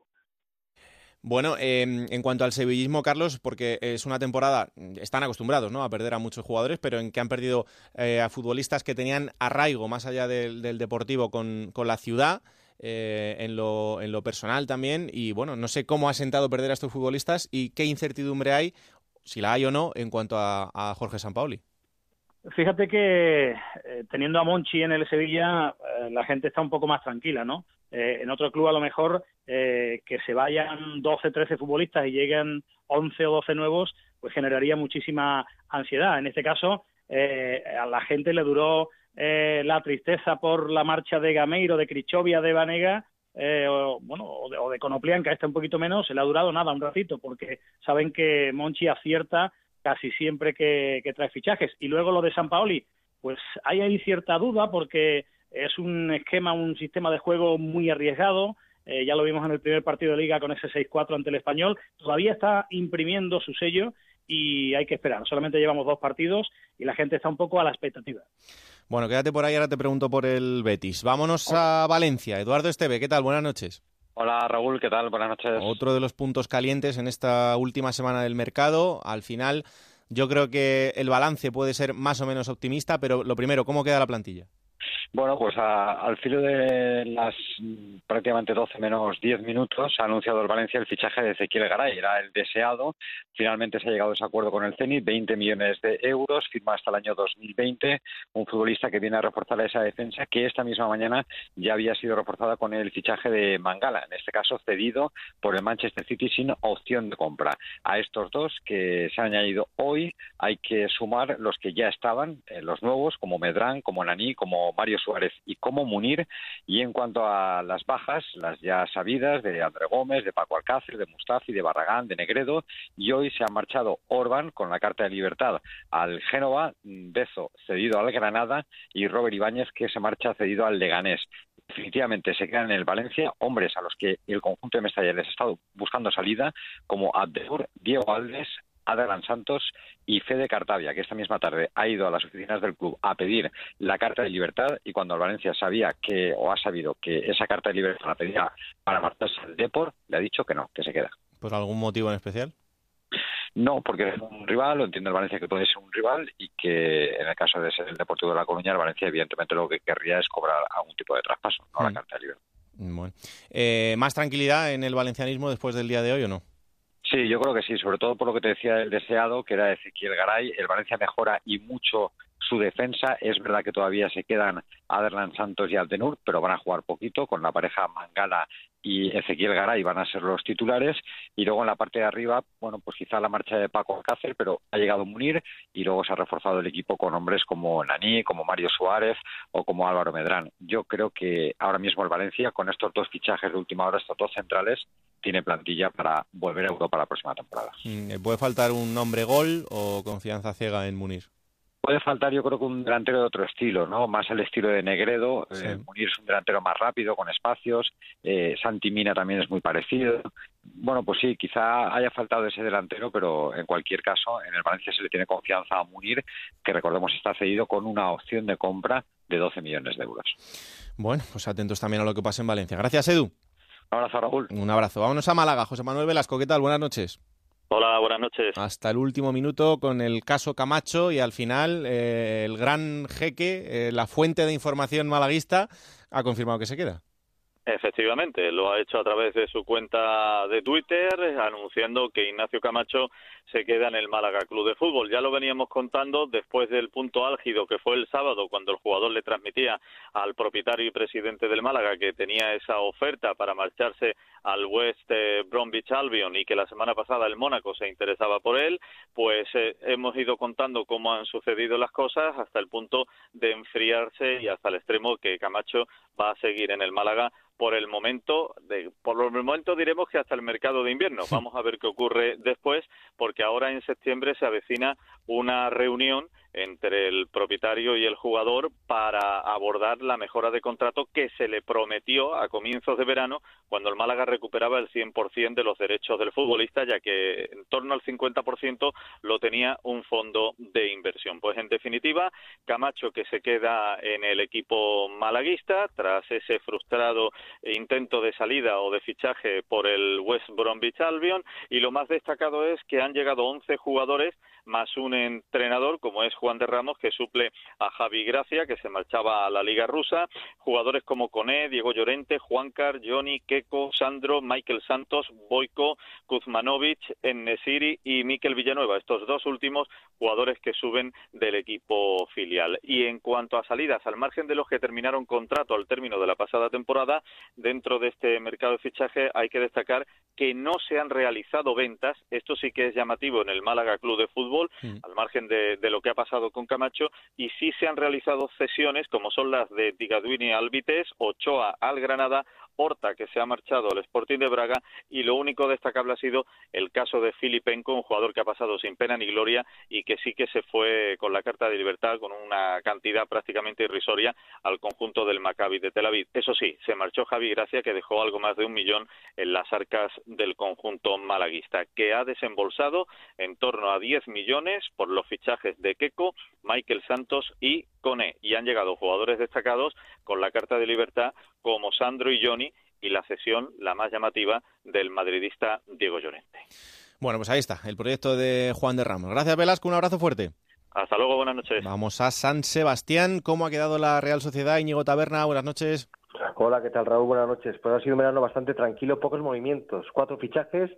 Bueno, em, en cuanto al sevillismo, Carlos, porque es una temporada, están acostumbrados a perder a muchos jugadores, pero en que han perdido eh, a futbolistas que tenían arraigo más allá del, deportivo con la ciudad. Eh, en, lo, en lo personal también. Y bueno, no sé cómo ha sentado perder a estos futbolistas y qué incertidumbre hay, si la hay o no, en cuanto a, a Jorge Sampaoli. Fíjate que eh, teniendo a Monchi en el Sevilla, eh, la gente está un poco más tranquila, ¿no? en otro club a lo mejor que se vayan 12, 13 futbolistas y lleguen 11 o 12 nuevos, pues generaría muchísima ansiedad. En este caso, a la gente le duró eh, la tristeza por la marcha de Gameiro, de Crichovia, de Vanega, eh, o, bueno, o de, o de Conoplianca, este un poquito menos, se le ha durado nada, un ratito, porque saben que Monchi acierta casi siempre que, trae fichajes. Y luego lo de San Paoli, pues hay ahí cierta duda porque es un esquema, un sistema de juego muy arriesgado. Eh, ya lo vimos en el primer partido de liga con ese 6-4 ante el español. Todavía está imprimiendo su sello y hay que esperar. Solamente llevamos dos partidos y la gente está un poco a la expectativa. Bueno, quédate por ahí, ahora te pregunto por el Betis. Vámonos a Valencia. Eduardo Esteve, ¿qué tal? Buenas noches. Hola Raúl, ¿qué tal? Buenas noches. Otro de los puntos calientes en esta última semana del mercado. Al final, yo creo que el balance puede ser más o menos optimista, pero lo primero, ¿cómo queda la plantilla? Bueno, pues al filo de las prácticamente 12 menos 10 minutos ha anunciado el Valencia el fichaje de Ezequiel Garay. Era el deseado. Finalmente se ha llegado a ese acuerdo con el Zenit, 20 millones de euros, firma hasta el año 2020. Un futbolista que viene a reforzar esa defensa que esta misma mañana ya había sido reforzada con el fichaje de Mangala, en este caso cedido por el Manchester City sin opción de compra. A estos dos que se han añadido hoy hay que sumar los que ya estaban, eh, los nuevos, como Medrán, como Nani, como Mario Suárez y como Munir. Y en cuanto a las bajas, las ya sabidas de André Gómez, de Paco Alcácer, de Mustafi, de Barragán, de Negredo, y hoy se ha marchado Orban con la carta de libertad al Génova, Bezo cedido al Granada y Robert Ibáñez que se marcha cedido al Leganés definitivamente se quedan en el Valencia hombres a los que el conjunto de Mestalla ha estado buscando salida, como Abdeur, Diego Alves, Adrián Santos y Fede Cartavia, que esta misma tarde ha ido a las oficinas del club a pedir la carta de libertad y cuando el Valencia sabía que o ha sabido que esa carta de libertad la pedía para marcharse al Deport, le ha dicho que no, que se queda. ¿Por algún motivo en especial? No, porque es un rival, lo entiende el Valencia que puede ser un rival y que en el caso de ser el Deportivo de La Coruña, el Valencia evidentemente lo que querría es cobrar algún tipo de traspaso, no la mm. carta libre. Bueno. Eh, ¿Más tranquilidad en el valencianismo después del día de hoy o no? Sí, yo creo que sí, sobre todo por lo que te decía el deseado, que era Ezequiel Garay. El Valencia mejora y mucho su defensa. Es verdad que todavía se quedan Aderlan Santos y Altenur, pero van a jugar poquito con la pareja Mangala y Ezequiel Garay van a ser los titulares. Y luego en la parte de arriba, bueno, pues quizá la marcha de Paco Alcácer, pero ha llegado Munir y luego se ha reforzado el equipo con hombres como Nani, como Mario Suárez o como Álvaro Medrán. Yo creo que ahora mismo el Valencia, con estos dos fichajes de última hora, estos dos centrales, tiene plantilla para volver a Europa la próxima temporada. Mm, ¿Puede faltar un nombre gol o confianza ciega en Munir? Puede faltar, yo creo que un delantero de otro estilo, ¿no? Más el estilo de Negredo. Eh, Munir es un delantero más rápido, con espacios. Eh, Santi Mina también es muy parecido. Bueno, pues sí, quizá haya faltado ese delantero, pero en cualquier caso, en el Valencia se le tiene confianza a Munir, que recordemos está cedido con una opción de compra de 12 millones de euros. Bueno, pues atentos también a lo que pasa en Valencia. Gracias, Edu. Un abrazo, Raúl. Un abrazo. Vámonos a Málaga. José Manuel Velasco, ¿qué tal? Buenas noches. Hola, buenas noches. Hasta el último minuto con el caso Camacho y al final eh, el gran jeque, eh, la fuente de información malaguista, ha confirmado que se queda. Efectivamente, lo ha hecho a través de su cuenta de Twitter, anunciando que Ignacio Camacho se queda en el Málaga Club de Fútbol. Ya lo veníamos contando después del punto álgido que fue el sábado, cuando el jugador le transmitía al propietario y presidente del Málaga que tenía esa oferta para marcharse al West eh, Bromwich Albion y que la semana pasada el Mónaco se interesaba por él, pues eh, hemos ido contando cómo han sucedido las cosas hasta el punto de enfriarse y hasta el extremo que Camacho va a seguir en el Málaga por el momento, de, por el momento diremos que hasta el mercado de invierno. Vamos a ver qué ocurre después, porque ahora en septiembre se avecina una reunión entre el propietario y el jugador para abordar la mejora de contrato que se le prometió a comienzos de verano cuando el Málaga recuperaba el 100% de los derechos del futbolista, ya que en torno al 50% lo tenía un fondo de inversión. Pues en definitiva, Camacho que se queda en el equipo malaguista tras ese frustrado intento de salida o de fichaje por el West Bromwich Albion y lo más destacado es que han llegado 11 jugadores más un entrenador como es Juan de Ramos que suple a Javi Gracia que se marchaba a la Liga Rusa, jugadores como Coné, Diego Llorente, Juancar, Johnny, Keko, Sandro, Michael Santos, Boico, Kuzmanovic, Ennesiri y Miquel Villanueva, estos dos últimos jugadores que suben del equipo filial. Y en cuanto a salidas, al margen de los que terminaron contrato al término de la pasada temporada, dentro de este mercado de fichaje hay que destacar que no se han realizado ventas, esto sí que es llamativo en el Málaga Club de Fútbol, al margen de, lo que ha pasado con Camacho, y sí se han realizado cesiones, como son las de Digaduini al Vitesse, Ochoa al Granada, Horta, que se ha marchado al Sporting de Braga, y lo único destacable ha sido el caso de Filipenko, un jugador que ha pasado sin pena ni gloria y que sí que se fue con la carta de libertad con una cantidad prácticamente irrisoria al conjunto del Maccabi de Tel Aviv. Eso sí, se marchó Javi Gracia, que dejó algo más de un millón en las arcas del conjunto malaguista, que ha desembolsado en torno a 10 millones por los fichajes de Keco, Michael Santos y Cone. Y han llegado jugadores destacados con la carta de libertad como Sandro y Johnny y la cesión, la más llamativa, del madridista Diego Llorente. Bueno, pues ahí está, el proyecto de Juan de Ramos. Gracias, Velasco, un abrazo fuerte. Hasta luego, buenas noches. Vamos a San Sebastián. ¿Cómo ha quedado la Real Sociedad? Íñigo Taberna, buenas noches. Hola, ¿qué tal, Raúl? Buenas noches. Pues ha sido un verano bastante tranquilo, pocos movimientos, cuatro fichajes.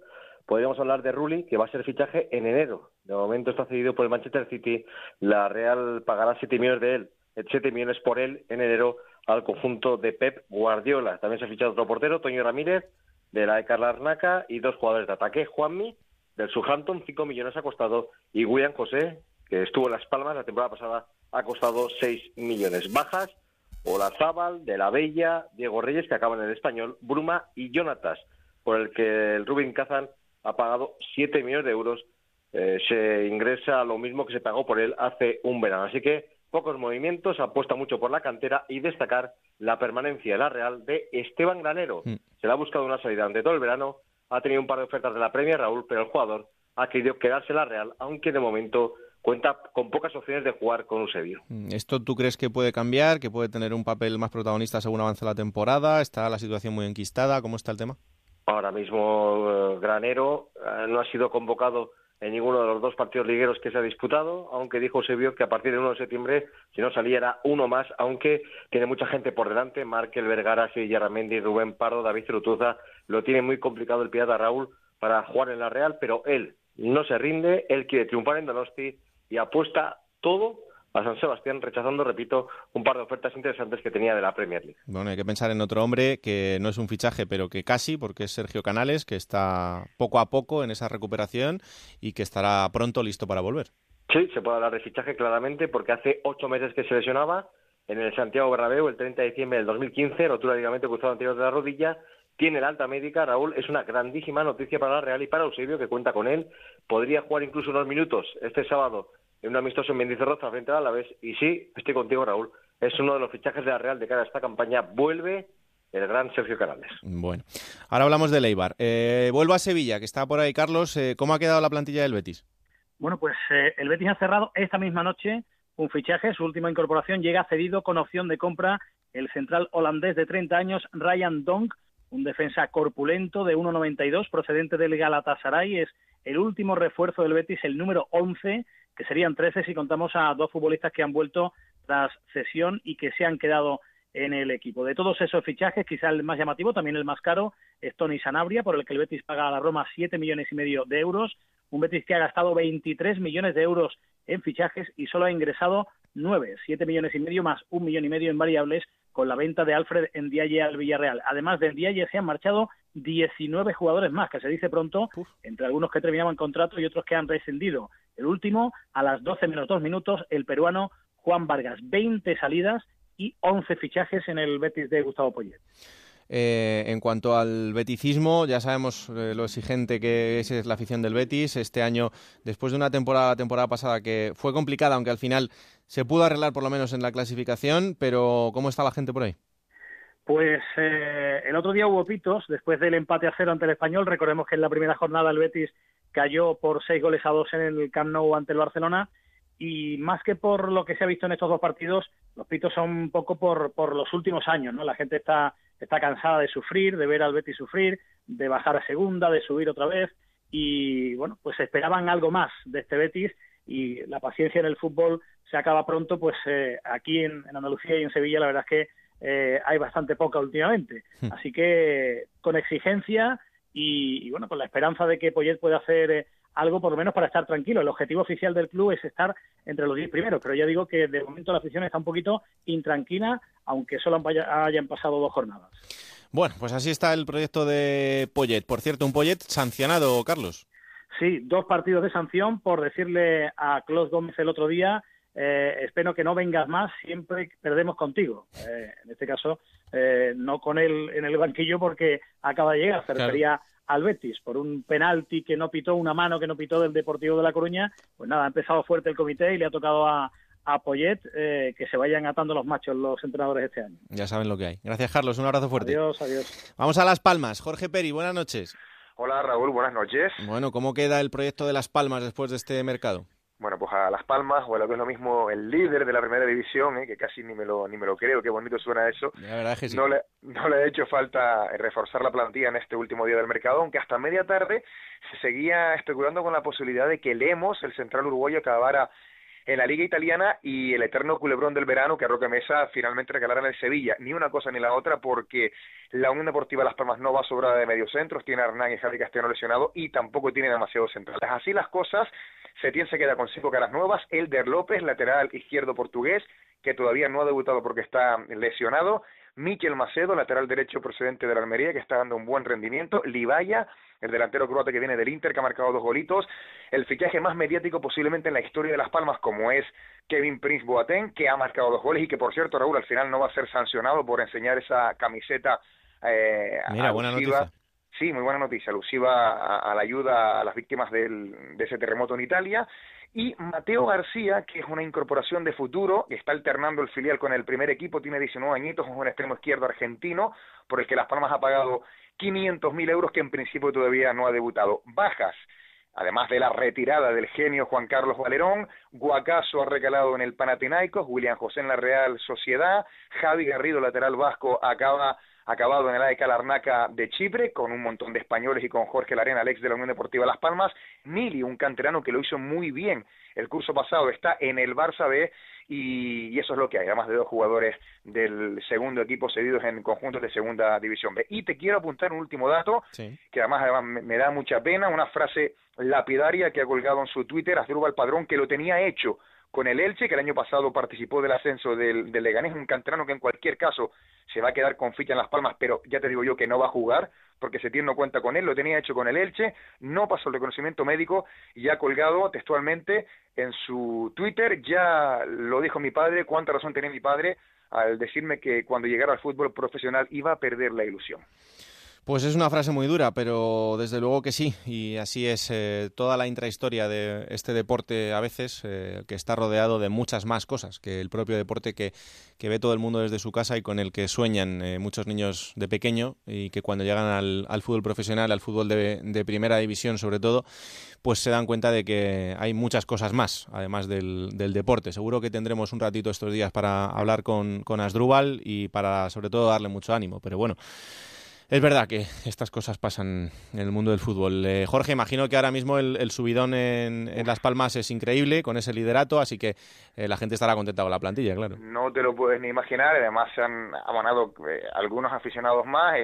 Podríamos hablar de Rulli, que va a ser fichaje en enero. De momento está cedido por el Manchester City. La Real pagará 7 millones de él, 7 millones por él en enero al conjunto de Pep Guardiola. También se ha fichado otro portero, Toño Ramírez, de la de Carla Arnaca, y dos jugadores de ataque, Juanmi, del Southampton, 5 millones ha costado, y William José, que estuvo en Las Palmas la temporada pasada, ha costado 6 millones. Bajas, Olazábal, de la Bella, Diego Reyes, que acaban en el español, Bruma y Jonatas, por el que el Rubin Kazan ha pagado 7 millones de euros. Eh, se ingresa lo mismo que se pagó por él hace un verano. Así que pocos movimientos, apuesta mucho por la cantera y destacar la permanencia de la Real de Esteban Granero. Mm. Se le ha buscado una salida ante todo el verano, ha tenido un par de ofertas de la Premier, Raúl, pero el jugador ha querido quedarse en la Real, aunque de momento cuenta con pocas opciones de jugar con Eusebio. Mm, ¿Esto tú crees que puede cambiar, que puede tener un papel más protagonista según avance la temporada? ¿Está la situación muy enquistada? ¿Cómo está el tema? Ahora mismo eh, Granero eh, no ha sido convocado en ninguno de los dos partidos ligueros que se ha disputado, aunque dijo Eusebio que a partir del 1 de septiembre, si no saliera uno más, aunque tiene mucha gente por delante, Markel, Vergara, Ramendi, Rubén Pardo, David Cerutuza, lo tiene muy complicado el pirata Raúl para jugar en la Real, pero él no se rinde, él quiere triunfar en Donosti y apuesta todo a San Sebastián, rechazando, repito, un par de ofertas interesantes que tenía de la Premier League. Bueno, hay que pensar en otro hombre que no es un fichaje, pero que casi, porque es Sergio Canales, que está poco a poco en esa recuperación y que estará pronto listo para volver. Sí, se puede hablar de fichaje claramente, porque hace ocho meses que se lesionaba en el Santiago Bernabéu, el 30 de diciembre del 2015, rotura ligamento cruzado anterior de la rodilla, tiene la alta médica, Raúl, es una grandísima noticia para la Real y para Eusebio, que cuenta con él. Podría jugar incluso unos minutos este sábado en un amistoso en Mendizorroza frente a Alavés. Y sí, estoy contigo, Raúl. Es uno de los fichajes de la Real de cara a esta campaña. Vuelve el gran Sergio Canales. Bueno, ahora hablamos de Leibar. Eh, vuelvo a Sevilla, que está por ahí. Carlos, eh, ¿cómo ha quedado la plantilla del Betis? Bueno, pues eh, el Betis ha cerrado esta misma noche un fichaje. Su última incorporación llega cedido con opción de compra el central holandés de 30 años, Ryan Donk, un defensa corpulento de 1,92 procedente del Galatasaray. Es el último refuerzo del Betis, el número 11 que serían 13 si contamos a dos futbolistas que han vuelto tras cesión y que se han quedado en el equipo. De todos esos fichajes, quizá el más llamativo, también el más caro, es Tony Sanabria, por el que el Betis paga a la Roma 7 millones y medio de euros. Un Betis que ha gastado 23 millones de euros en fichajes y solo ha ingresado 9, 7 millones y medio más un millón y medio en variables con la venta de Alfred en Dialle al Villarreal. Además del Dialle se han marchado 19 jugadores más, que se dice pronto, entre algunos que terminaban contrato y otros que han rescindido. El último, a las 12 menos 2 minutos, el peruano Juan Vargas. 20 salidas y 11 fichajes en el Betis de Gustavo Poyet. Eh, en cuanto al beticismo, ya sabemos eh, lo exigente que es, la afición del Betis. Este año, después de una temporada, temporada pasada que fue complicada, aunque al final se pudo arreglar por lo menos en la clasificación, pero ¿cómo está la gente por ahí? Pues eh, el otro día hubo pitos, después del empate a cero ante el Español. Recordemos que en la primera jornada el Betis cayó por seis goles a dos en el Camp Nou ante el Barcelona. Y más que por lo que se ha visto en estos dos partidos, los pitos son un poco por, por los últimos años, ¿no? La gente está, está cansada de sufrir, de ver al Betis sufrir, de bajar a segunda, de subir otra vez. Y bueno, pues esperaban algo más de este Betis y la paciencia en el fútbol se acaba pronto, pues eh, aquí en, en Andalucía y en Sevilla la verdad es que eh, hay bastante poca últimamente. Hmm. Así que con exigencia y, bueno, con la esperanza de que Poyet pueda hacer eh, algo por lo menos para estar tranquilo. El objetivo oficial del club es estar entre los 10 primeros, pero ya digo que de momento la afición está un poquito intranquila, aunque solo hayan pasado dos jornadas. Bueno, pues así está el proyecto de Poyet. Por cierto, un Poyet sancionado, Carlos. Sí, dos partidos de sanción por decirle a Clos Gómez el otro día eh, espero que no vengas más, siempre perdemos contigo. Eh, en este caso, eh, no con él en el banquillo porque acaba de llegar, se refería al Betis por un penalti que no pitó, una mano que no pitó del Deportivo de La Coruña. Pues nada, ha empezado fuerte el comité y le ha tocado a, a Poyet que se vayan atando los machos los entrenadores este año. Ya saben lo que hay. Gracias, Carlos. Un abrazo fuerte. Adiós, adiós. Vamos a Las Palmas. Jorge Peri, buenas noches. Hola, Raúl, buenas noches. Bueno, ¿cómo queda el proyecto de Las Palmas después de este mercado? Bueno, pues a Las Palmas, o a lo que es lo mismo el líder de la primera división, ¿eh? que casi ni me lo ni me lo creo, qué bonito suena eso. no, le, no le ha hecho falta reforzar la plantilla en este último día del mercado, aunque hasta media tarde se seguía especulando con la posibilidad de que Lemos, el central uruguayo, acabara en la Liga Italiana y el eterno culebrón del verano que Roque Mesa finalmente regalará en el Sevilla. Ni una cosa ni la otra porque la Unión Deportiva Las Palmas no va sobrada de mediocentros, tiene a Hernán y Javi Castellano lesionado y tampoco tiene demasiados centrales. Así las cosas, Setién se queda con cinco caras nuevas, Elder López, lateral izquierdo portugués, que todavía no ha debutado porque está lesionado, Miquel Macedo, lateral derecho procedente de la Almería, que está dando un buen rendimiento, Libaya, el delantero croata que viene del Inter, que ha marcado dos golitos, el fichaje más mediático posiblemente en la historia de Las Palmas, como es Kevin Prince Boateng, que ha marcado dos goles y que, por cierto, Raúl, al final no va a ser sancionado por enseñar esa camiseta eh, Mira, buena noticia. Sí, muy buena noticia, alusiva a, la ayuda a las víctimas del, de ese terremoto en Italia. Y Mateo García, que es una incorporación de futuro, que está alternando el filial con el primer equipo, tiene 19 añitos, es un extremo izquierdo argentino, por el que Las Palmas ha pagado 500.000 euros, que en principio todavía no ha debutado. Bajas, además de la retirada del genio Juan Carlos Valerón, Guacaso ha recalado en el Panathinaikos, William José en la Real Sociedad, Javi Garrido, lateral vasco, acaba acabado en el AEK Larnaca de Chipre, con un montón de españoles y con Jorge Larena, Alex de la Unión Deportiva Las Palmas. Mili, un canterano que lo hizo muy bien el curso pasado, está en el Barça B y, eso es lo que hay, además de dos jugadores del segundo equipo cedidos en conjuntos de segunda división B. Y te quiero apuntar un último dato, que además, además me, da mucha pena, una frase lapidaria que ha colgado en su Twitter Asdrúbal Padrón, que lo tenía hecho con el Elche, que el año pasado participó del ascenso del, del Leganés, un canterano que en cualquier caso se va a quedar con ficha en las palmas, pero ya te digo yo que no va a jugar, porque Setién no cuenta con él, lo tenía hecho con el Elche, no pasó el reconocimiento médico y ha colgado textualmente en su Twitter, ya lo dijo mi padre, cuánta razón tenía mi padre al decirme que cuando llegara al fútbol profesional iba a perder la ilusión. Pues es una frase muy dura, pero desde luego que sí, y así es eh, toda la intrahistoria de este deporte a veces, eh, que está rodeado de muchas más cosas que el propio deporte que, que ve todo el mundo desde su casa y con el que sueñan eh, muchos niños de pequeño y que cuando llegan al, al fútbol profesional, al fútbol de, primera división sobre todo, pues se dan cuenta de que hay muchas cosas más, además del, del deporte. Seguro que tendremos un ratito estos días para hablar con, con Asdrúbal y para sobre todo darle mucho ánimo, pero bueno. Es verdad que estas cosas pasan en el mundo del fútbol. Eh, Jorge, imagino que ahora mismo el, subidón en, Las Palmas es increíble con ese liderato, así que eh, la gente estará contenta con la plantilla, claro. No te lo puedes ni imaginar, además se han abonado eh, algunos aficionados más.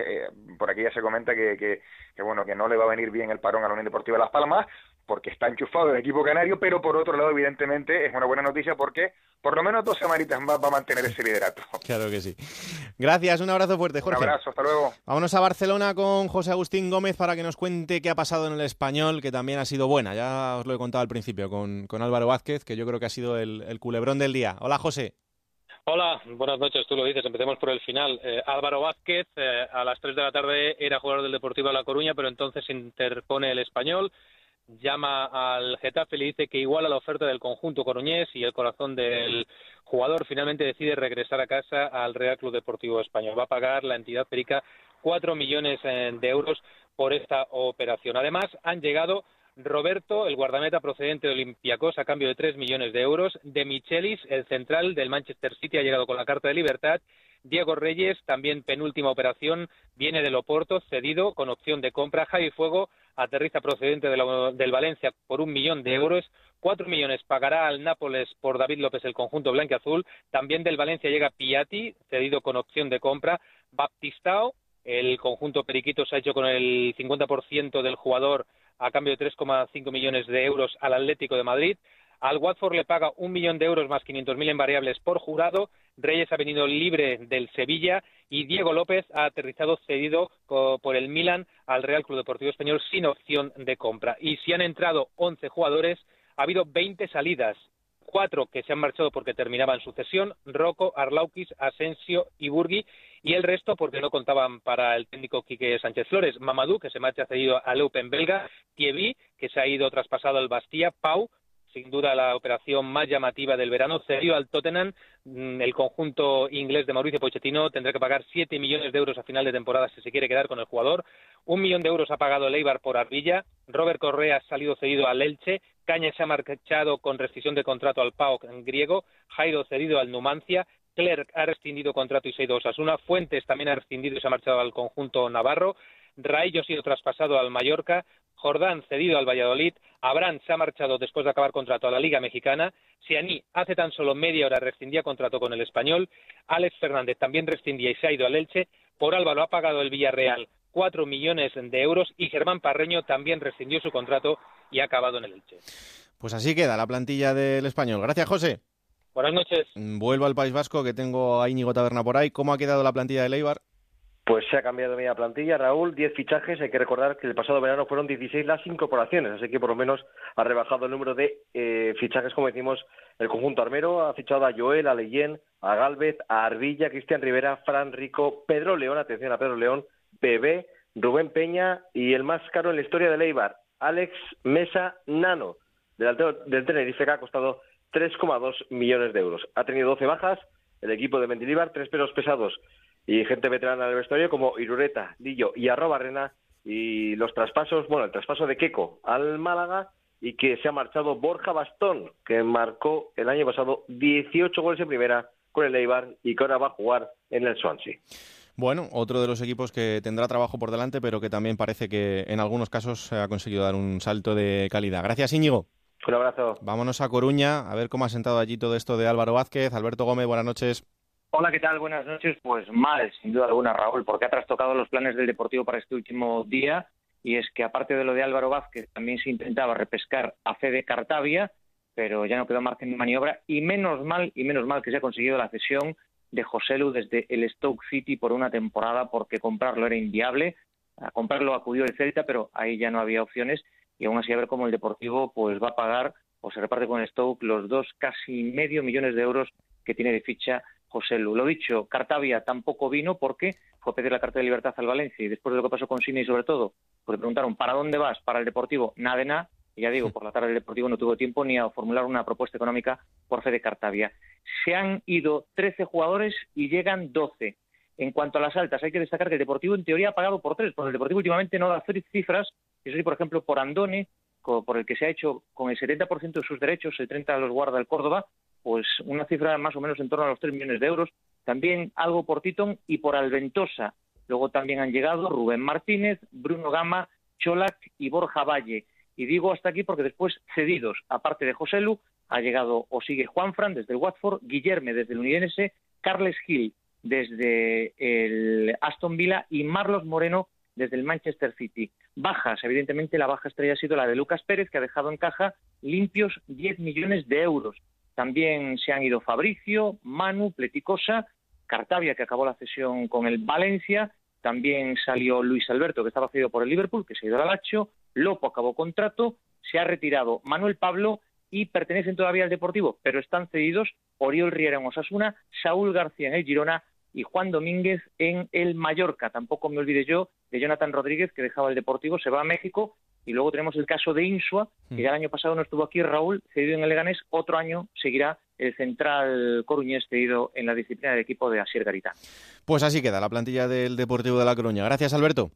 por aquí ya se comenta que, bueno que no le va a venir bien el parón a la Unión Deportiva Las Palmas, porque está enchufado el equipo canario, pero por otro lado, evidentemente, es una buena noticia porque por lo menos dos semanitas más va a mantener ese liderato. Claro que sí. Gracias, un abrazo fuerte, Jorge. Un abrazo, hasta luego. Vámonos a Barcelona con José Agustín Gómez para que nos cuente qué ha pasado en el español, que también ha sido buena. Ya os lo he contado al principio con, con Álvaro Vázquez, que yo creo que ha sido el, culebrón del día. Hola, José. Hola, buenas noches, tú lo dices, empecemos por el final. Eh, Álvaro Vázquez eh, a las 3 de la tarde era jugador del Deportivo de La Coruña, pero entonces interpone el español llama al Getafe y le dice que iguala la oferta del conjunto coruñés y el corazón del jugador finalmente decide regresar a casa al Real Club Deportivo Español. Va a pagar la entidad perica cuatro millones eh, de euros por esta operación. Además, han llegado Roberto, el guardameta procedente de Olympiacos, a cambio de tres millones de euros. De Michelis, el central del Manchester City, ha llegado con la carta de libertad. Diego Reyes, también penúltima operación, viene del Oporto, cedido con opción de compra. Javi Fuego aterriza procedente del Valencia por un millón de euros. Cuatro millones pagará al Nápoles por David López el conjunto blanco-azul. También del Valencia llega Piatti, cedido con opción de compra. Baptistao, el conjunto Periquito se ha hecho con el 50% del jugador a cambio de 3,5 millones de euros al Atlético de Madrid. Al Watford le paga un millón de euros más 500.000 en variables por jurado. Reyes ha venido libre del Sevilla y Diego López ha aterrizado cedido por el Milan al Real Club Deportivo Español sin opción de compra. Y si han entrado 11 jugadores, ha habido 20 salidas. Cuatro que se han marchado porque terminaban su cesión, Rocco, Arlaukis, Asensio y Burgui, y el resto porque no contaban para el técnico Quique Sánchez Flores. Mamadou, que se marcha cedido al Open belga, Thierry, que se ha ido traspasado al Bastilla, Pau, sin duda la operación más llamativa del verano, cedió al Tottenham. Mm, el conjunto inglés de Mauricio Pochettino tendrá que pagar 7 millones de euros a final de temporada si se quiere quedar con el jugador. Un millón de euros ha pagado el por Arbilla. Robert Correa ha salido cedido al Elche. Caña se ha marchado con rescisión de contrato al PAOK en griego. Jairo cedido al Numancia. Clerc ha rescindido contrato y se ha ido a Osasuna. Fuentes también ha rescindido y se ha marchado al conjunto navarro. Raillo ha sido traspasado al Mallorca. Jordán cedido al Valladolid, Abraham se ha marchado después de acabar contrato a la Liga Mexicana, Sianí hace tan solo media hora rescindía contrato con el Español, Alex Fernández también rescindía y se ha ido al Elche, por Álvaro ha pagado el Villarreal cuatro millones de euros y Germán Parreño también rescindió su contrato y ha acabado en el Elche. Pues así queda la plantilla del Español. Gracias, José. Buenas noches. Vuelvo al País Vasco, que tengo a Íñigo Taberna por ahí. ¿Cómo ha quedado la plantilla de Leibar? Pues se ha cambiado media plantilla, Raúl, 10 fichajes, hay que recordar que el pasado verano fueron 16 las incorporaciones, así que por lo menos ha rebajado el número de eh, fichajes, como decimos, el conjunto armero, ha fichado a Joel, a Leyen, a Galvez, a Arbilla, Cristian Rivera, Fran Rico, Pedro León, atención a Pedro León, Bebé, Rubén Peña y el más caro en la historia de Leibar, Alex Mesa Nano, del, del Tenerife, que ha costado 3,2 millones de euros. Ha tenido 12 bajas, el equipo de Mendilibar, tres pesos pesados y gente veterana del vestuario como Irureta, Lillo y Arrobarrena y los traspasos, bueno, el traspaso de Queco al Málaga y que se ha marchado Borja Bastón, que marcó el año pasado 18 goles en primera con el Eibar y que ahora va a jugar en el Swansea. Bueno, otro de los equipos que tendrá trabajo por delante, pero que también parece que en algunos casos ha conseguido dar un salto de calidad. Gracias, Íñigo. Un abrazo. Vámonos a Coruña a ver cómo ha sentado allí todo esto de Álvaro Vázquez. Alberto Gómez, buenas noches. Hola, ¿qué tal? Buenas noches. Pues mal, sin duda alguna, Raúl, porque ha trastocado los planes del Deportivo para este último día. Y es que, aparte de lo de Álvaro Vázquez, también se intentaba repescar a Fede Cartavia, pero ya no quedó margen de maniobra. Y menos mal, y menos mal que se ha conseguido la cesión de José Lu desde el Stoke City por una temporada, porque comprarlo era inviable. A comprarlo acudió el Celta, pero ahí ya no había opciones. Y aún así, a ver cómo el Deportivo pues va a pagar o se reparte con el Stoke los dos casi medio millones de euros que tiene de ficha José Lu. Lo dicho, Cartavia tampoco vino porque fue a pedir la carta de libertad al Valencia y después de lo que pasó con Cine y sobre todo, pues le preguntaron ¿para dónde vas? Para el Deportivo, nada de nada. Y ya digo, por la tarde el Deportivo no tuvo tiempo ni a formular una propuesta económica por fe de Cartavia. Se han ido 13 jugadores y llegan 12. En cuanto a las altas, hay que destacar que el Deportivo en teoría ha pagado por tres, porque el Deportivo últimamente no da cifras, eso sí, por ejemplo, por Andone, por el que se ha hecho con el 70% de sus derechos, el 30% los guarda el Córdoba, pues una cifra más o menos en torno a los 3 millones de euros. También algo por Titon y por Alventosa. Luego también han llegado Rubén Martínez, Bruno Gama, Cholac y Borja Valle. Y digo hasta aquí porque después cedidos, aparte de José Lu, ha llegado o sigue Juanfran desde el Watford, Guillerme desde el Unidense, Carles Gil desde el Aston Villa y Marlos Moreno desde el Manchester City. Bajas, evidentemente la baja estrella ha sido la de Lucas Pérez, que ha dejado en caja limpios 10 millones de euros. También se han ido Fabricio, Manu, Pleticosa, Cartavia, que acabó la cesión con el Valencia, también salió Luis Alberto, que estaba cedido por el Liverpool, que se ha ido al Lacho, Lopo acabó contrato, se ha retirado Manuel Pablo y pertenecen todavía al Deportivo, pero están cedidos Oriol Riera en Osasuna, Saúl García en el Girona y Juan Domínguez en el Mallorca. Tampoco me olvide yo de Jonathan Rodríguez, que dejaba el Deportivo, se va a México y luego tenemos el caso de Insua, que ya el año pasado no estuvo aquí, Raúl, cedido en el Leganés. Otro año seguirá el central coruñés cedido en la disciplina del equipo de Asier Garita. Pues así queda la plantilla del Deportivo de La Coruña. Gracias, Alberto.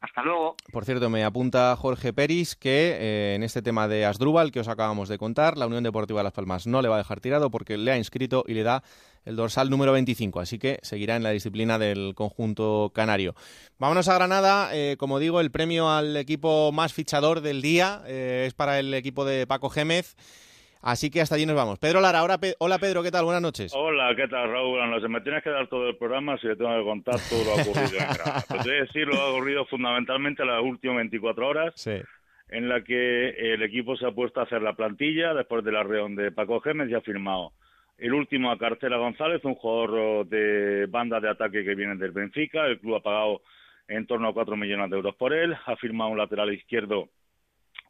Hasta luego. Por cierto, me apunta Jorge Peris que eh, en este tema de Asdrúbal que os acabamos de contar, la Unión Deportiva de Las Palmas no le va a dejar tirado porque le ha inscrito y le da el dorsal número 25, así que seguirá en la disciplina del conjunto canario. Vámonos a Granada, eh, como digo, el premio al equipo más fichador del día eh, es para el equipo de Paco Gémez. Así que hasta allí nos vamos. Pedro Lara, ahora hola Pedro, ¿qué tal? Buenas noches. Hola, ¿qué tal Raúl? Buenas noches. Me tienes que dar todo el programa si le tengo que contar todo lo ocurrido en Granada. Te voy a decir lo ha ocurrido fundamentalmente en las últimas 24 horas. En la que el equipo se ha puesto a hacer la plantilla después de la reunión de Paco Gémez y ha firmado el último a Cartela González, un jugador de banda de ataque que viene del Benfica. El club ha pagado en torno a 4 millones de euros por él. Ha firmado un lateral izquierdo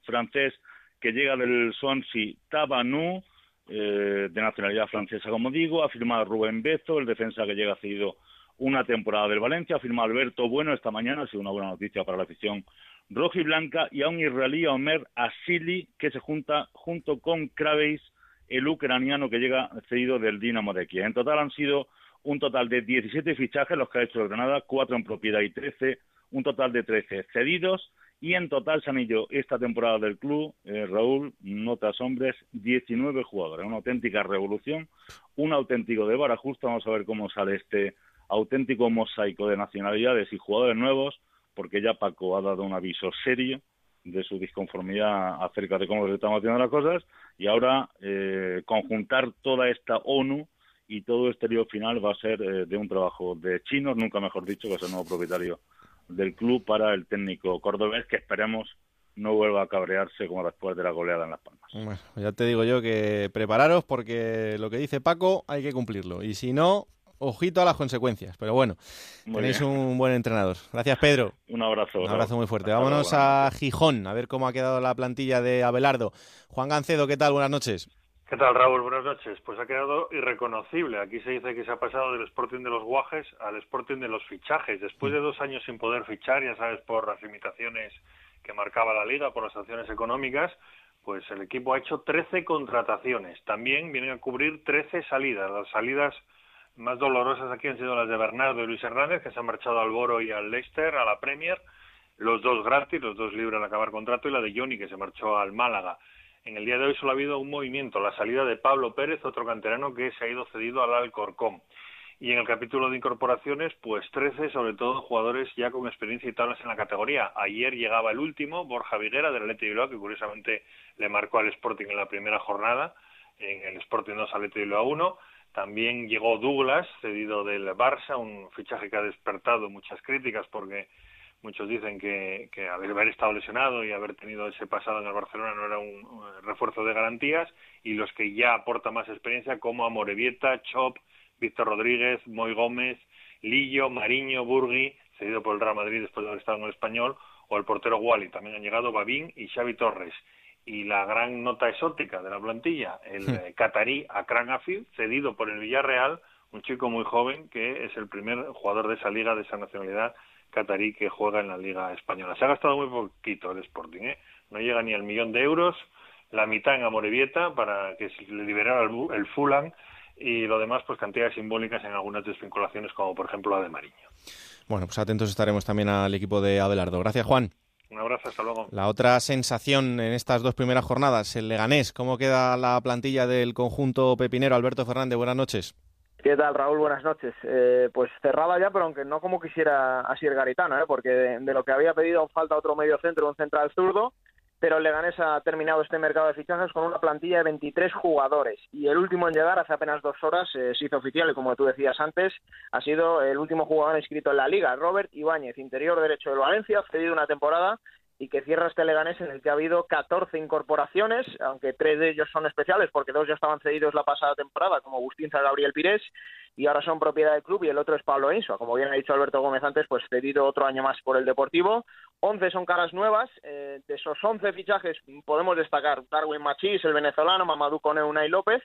francés que llega del Swansea Tabanu, eh, de nacionalidad francesa, como digo, ha firmado Rubén Bezo, el defensa que llega ha sido una temporada del Valencia, ha firmado Alberto Bueno esta mañana, ha sido una buena noticia para la afición roja y blanca, y a un israelí, Omer Asili, que se junta junto con Kraveis, el ucraniano que llega cedido del Dinamo de Kiev. En total han sido un total de 17 fichajes los que ha hecho el Granada, 4 en propiedad y 13, un total de 13 cedidos y en total ido esta temporada del club, eh, Raúl, notas hombres, 19 jugadores. Una auténtica revolución, un auténtico de vara justa. Vamos a ver cómo sale este auténtico mosaico de nacionalidades y jugadores nuevos, porque ya Paco ha dado un aviso serio de su disconformidad acerca de cómo se están haciendo las cosas y ahora eh, conjuntar toda esta ONU y todo este lío final va a ser eh, de un trabajo de chinos, nunca mejor dicho, que es el nuevo propietario del club para el técnico cordobés, que esperemos no vuelva a cabrearse como después de la goleada en Las Palmas. Bueno, ya te digo yo que prepararos porque lo que dice Paco hay que cumplirlo. Y si no, ojito a las consecuencias. Pero bueno, tenéis un buen entrenador. Gracias, Pedro. Un abrazo. Un abrazo muy fuerte. Vámonos a Gijón a ver cómo ha quedado la plantilla de Abelardo. Juan Gancedo, ¿qué tal? Buenas noches. ¿Qué tal, Raúl? Buenas noches. Pues ha quedado irreconocible. Aquí se dice que se ha pasado del Sporting de los Guajes al Sporting de los fichajes. Después de dos años sin poder fichar, ya sabes, por las limitaciones que marcaba la liga, por las sanciones económicas, pues el equipo ha hecho 13 contrataciones. También vienen a cubrir 13 salidas. Las salidas más dolorosas aquí han sido las de Bernardo y Luis Hernández, que se han marchado al Boro y al Leicester, a la Premier. Los dos gratis, los dos libres al acabar contrato, y la de Johnny, que se marchó al Málaga. En el día de hoy solo ha habido un movimiento, la salida de Pablo Pérez, otro canterano que se ha ido cedido al Alcorcón. Y en el capítulo de incorporaciones, pues 13, sobre todo jugadores ya con experiencia y tablas en la categoría. Ayer llegaba el último, Borja Viguera, del Atleti Bilbao, que curiosamente le marcó al Sporting en la primera jornada, en el Sporting 2 Atleti Bilbao 1. También llegó Douglas, cedido del Barça, un fichaje que ha despertado muchas críticas porque muchos dicen que, que haber estado lesionado y haber tenido ese pasado en el Barcelona no era un, refuerzo de garantías y los que ya aportan más experiencia como Amorevieta, Chop, Víctor Rodríguez, Moy Gómez, Lillo, Mariño, Burgui, cedido por el Real Madrid después de haber estado en el español, o el portero Wally. También han llegado Babín y Xavi Torres. Y la gran nota exótica de la plantilla, el hmm. eh, catarí Akran Afid, cedido por el Villarreal, un chico muy joven que es el primer jugador de esa liga, de esa nacionalidad catarí que juega en la liga española. Se ha gastado muy poquito el Sporting, ¿eh? no llega ni al millón de euros, la mitad en Amorebieta para que se le liberara el, el Fulham y lo demás, pues cantidades simbólicas en algunas desvinculaciones, como por ejemplo la de Mariño. Bueno, pues atentos estaremos también al equipo de Abelardo. Gracias, Juan. Un abrazo, hasta luego. La otra sensación en estas dos primeras jornadas, el Leganés. ¿Cómo queda la plantilla del conjunto pepinero? Alberto Fernández, buenas noches. ¿Qué tal, Raúl? Buenas noches. Eh, pues cerrada ya, pero aunque no como quisiera así el Garitano, ¿eh? porque de, de, lo que había pedido falta otro medio centro, un central zurdo, pero el Leganés ha terminado este mercado de fichajes con una plantilla de 23 jugadores y el último en llegar hace apenas dos horas eh, se hizo oficial y como tú decías antes ha sido el último jugador inscrito en la liga, Robert Ibáñez, interior derecho del Valencia, cedido una temporada y que cierra este Leganés en el que ha habido 14 incorporaciones, aunque tres de ellos son especiales porque dos ya estaban cedidos la pasada temporada, como Bustinza Gabriel Pires, y ahora son propiedad del club y el otro es Pablo Insua. Como bien ha dicho Alberto Gómez antes, pues cedido otro año más por el Deportivo. 11 son caras nuevas. Eh, de esos 11 fichajes podemos destacar Darwin Machís, el venezolano, Mamadou Cone, y López.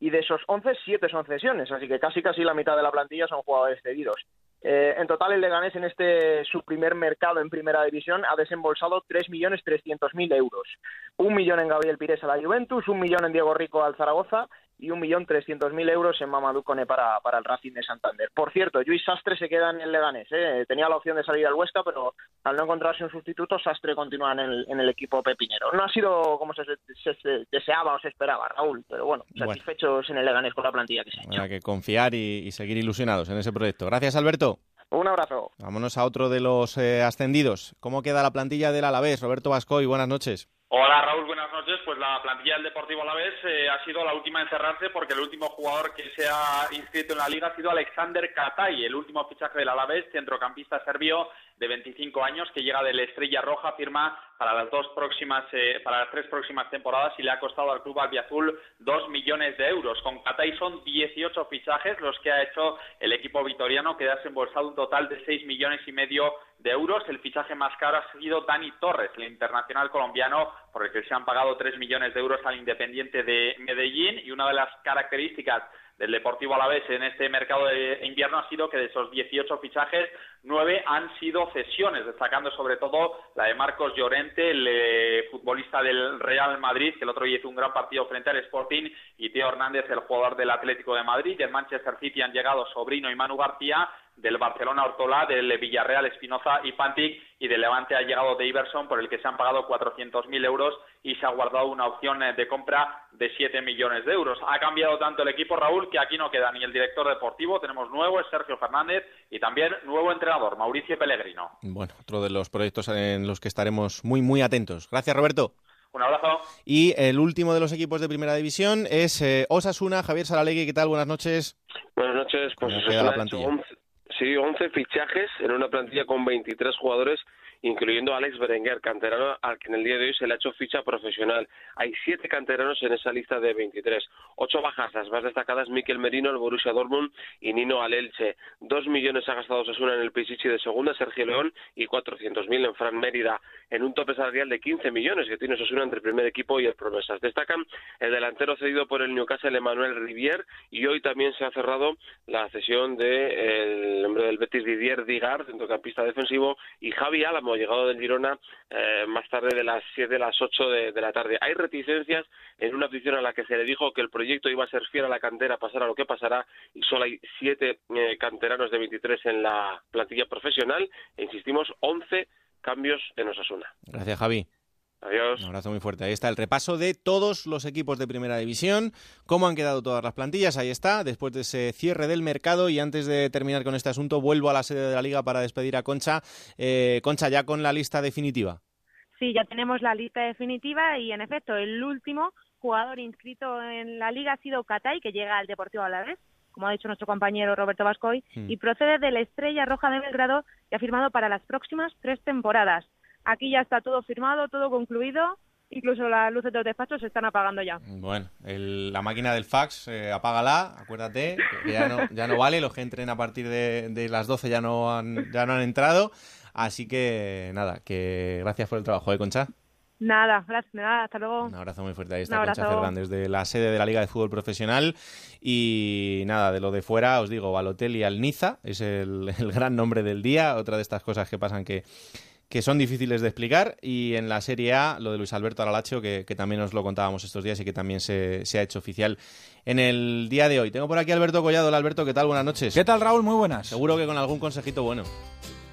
Y de esos 11, 7 son cesiones, así que casi casi la mitad de la plantilla son jugadores cedidos. Eh, en total, el Leganés en este su primer mercado en primera división ha desembolsado 3.300.000 euros. Un millón en Gabriel Pires a la Juventus, un millón en Diego Rico al Zaragoza y un millón trescientos mil euros en Mamadou Cone para, para el Racing de Santander. Por cierto, Luis Sastre se queda en el Leganés. ¿eh? Tenía la opción de salir al Huesca, pero al no encontrarse un sustituto, Sastre continúa en el, en el equipo pepinero. No ha sido como se, deseaba o se esperaba, Raúl, pero bueno, satisfechos en el Leganés con la plantilla que se ha hecho. Hay que confiar y, seguir ilusionados en ese proyecto. Gracias, Alberto. Un abrazo. Vámonos a otro de los eh, ascendidos. ¿Cómo queda la plantilla del Alavés? Roberto Vascoy, buenas noches. Hola Raúl, buenas noches. Pues la plantilla del Deportivo Alavés eh, ha sido la última en cerrarse porque el último jugador que se ha inscrito en la liga ha sido Alexander Katay, el último fichaje del Alavés, centrocampista serbio de 25 años que llega de la Estrella Roja, firma para las dos próximas, eh, para las tres próximas temporadas y le ha costado al club albiazul dos millones de euros. Con Catay son 18 fichajes los que ha hecho el equipo vitoriano que ha desembolsado un total de 6 millones y medio de euros. El fichaje más caro ha sido Dani Torres, el internacional colombiano, por el que se han pagado 3 millones de euros al Independiente de Medellín y una de las características del Deportivo Alavés en este mercado de invierno ha sido que de esos 18 fichajes, nueve han sido cesiones, destacando sobre todo la de Marcos Llorente, el eh, futbolista del Real Madrid, que el otro día hizo un gran partido frente al Sporting, y Teo Hernández, el jugador del Atlético de Madrid. Del Manchester City han llegado Sobrino y Manu García, del Barcelona Ortola, del Villarreal Espinoza y Pantic y del Levante ha llegado Daverson por el que se han pagado 400.000 euros y se ha guardado una opción eh, de compra de 7 millones de euros. Ha cambiado tanto el equipo Raúl que aquí no queda ni el director deportivo, tenemos nuevo, es Sergio Fernández y también nuevo entrenador, Mauricio Pellegrino. Bueno, otro de los proyectos en los que estaremos muy muy atentos. Gracias Roberto. Un abrazo. Y el último de los equipos de primera división es eh, Osasuna, Javier Saralegui, ¿qué tal? Buenas noches. Buenas noches, pues la plantilla? Sí, 11 fichajes en una plantilla con 23 jugadores incluyendo a Alex Berenguer, canterano al que en el día de hoy se le ha hecho ficha profesional. Hay siete canteranos en esa lista de 23. Ocho bajas, las más destacadas Miquel Merino, el Borussia Dortmund y Nino Alelche. Dos millones ha gastado Sasuna en el Pichichi de segunda, Sergio León, y 400.000 en Fran Mérida, en un tope salarial de 15 millones que tiene Sasuna entre primer equipo y el Promesas. Destacan el delantero cedido por el Newcastle, Emmanuel Rivier, y hoy también se ha cerrado la cesión del hombre del Betis, Didier Digard, centrocampista defensivo, y Javi Álamo, llegado del Girona eh, más tarde de las 7 de las 8 de, la tarde. Hay reticencias en una afición a la que se le dijo que el proyecto iba a ser fiel a la cantera, pasara lo que pasará, y solo hay 7 eh, canteranos de 23 en la plantilla profesional, e insistimos, 11 cambios en Osasuna. Gracias, Javi. Adiós. Un abrazo muy fuerte. Ahí está el repaso de todos los equipos de Primera División, cómo han quedado todas las plantillas. Ahí está, después de ese cierre del mercado. Y antes de terminar con este asunto, vuelvo a la sede de la Liga para despedir a Concha. Eh, Concha, ya con la lista definitiva. Sí, ya tenemos la lista definitiva y en efecto el último jugador inscrito en la liga ha sido Catay, que llega al Deportivo Alavés, como ha dicho nuestro compañero Roberto Vascoy, hmm. y procede de la Estrella Roja de Belgrado y ha firmado para las próximas tres temporadas. Aquí ya está todo firmado, todo concluido. Incluso las luces de los despachos se están apagando ya. Bueno, la máquina del fax, eh, apágala, acuérdate, que ya no, ya no vale, los que entren a partir de, de las 12 ya no han, ya no han entrado. Así que nada, que gracias por el trabajo, ¿eh, Concha? Nada, gracias, nada, hasta luego. Un abrazo muy fuerte. Ahí está Concha Fernández de la sede de la Liga de Fútbol Profesional. Y nada, de lo de fuera os digo, Balotelli al Niza, es el, gran nombre del día. Otra de estas cosas que pasan que, que son difíciles de explicar. Y en la Serie A, lo de Luis Alberto Aralacho, que, que también os lo contábamos estos días y que también se, se, ha hecho oficial en el día de hoy. Tengo por aquí a Alberto Collado. Hola Alberto, ¿qué tal? Buenas noches. ¿Qué tal Raúl? Muy buenas. Seguro que con algún consejito bueno.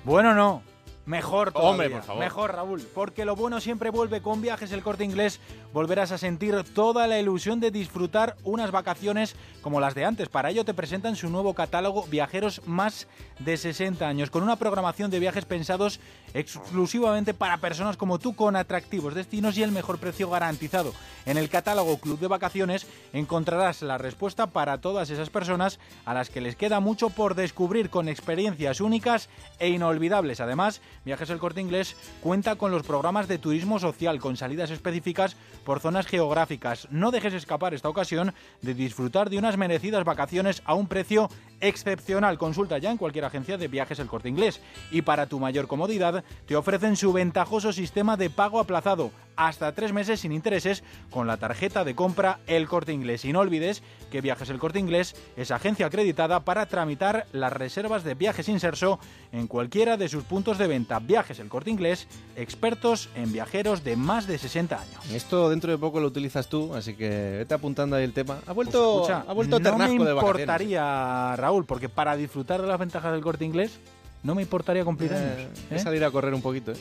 Bueno, no. Mejor todavía. Hombre, por favor. Mejor, Raúl. Porque lo bueno siempre vuelve con viajes el corte inglés. Volverás a sentir toda la ilusión de disfrutar unas vacaciones como las de antes. Para ello te presentan su nuevo catálogo Viajeros más de 60 años, con una programación de viajes pensados exclusivamente para personas como tú, con atractivos destinos y el mejor precio garantizado. En el catálogo Club de Vacaciones encontrarás la respuesta para todas esas personas a las que les queda mucho por descubrir con experiencias únicas e inolvidables. Además, Viajes El Corte Inglés cuenta con los programas de turismo social con salidas específicas por zonas geográficas. No dejes escapar esta ocasión de disfrutar de unas merecidas vacaciones a un precio excepcional. Consulta ya en cualquier agencia de viajes El Corte Inglés. Y para tu mayor comodidad, te ofrecen su ventajoso sistema de pago aplazado hasta tres meses sin intereses con la tarjeta de compra El Corte Inglés. Y no olvides que Viajes El Corte Inglés es agencia acreditada para tramitar las reservas de viajes Inserso en cualquiera de sus puntos de venta. Viajes El Corte Inglés, expertos en viajeros de más de 60 años. Esto dentro de poco lo utilizas tú, así que vete apuntando ahí el tema. Ha vuelto, pues ha vuelto no me importaría, Raúl, porque para disfrutar de las ventajas del Corte Inglés no me importaría cumplir eh, ¿eh? salir a correr un poquito, ¿eh?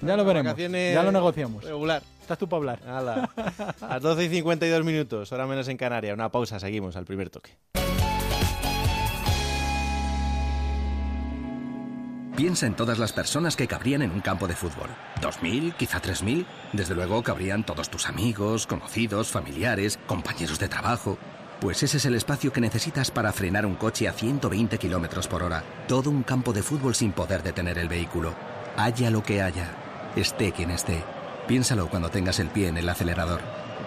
Ya lo veremos. Ya lo negociamos. Regular. Estás tú para hablar. A las 12 y 52 minutos, hora menos en Canarias. Una pausa, seguimos al primer toque. Piensa en todas las personas que cabrían en un campo de fútbol. ¿Dos mil? ¿Quizá tres mil? Desde luego cabrían todos tus amigos, conocidos, familiares, compañeros de trabajo. Pues ese es el espacio que necesitas para frenar un coche a 120 kilómetros por hora. Todo un campo de fútbol sin poder detener el vehículo. Haya lo que haya, esté quien esté. Piénsalo cuando tengas el pie en el acelerador.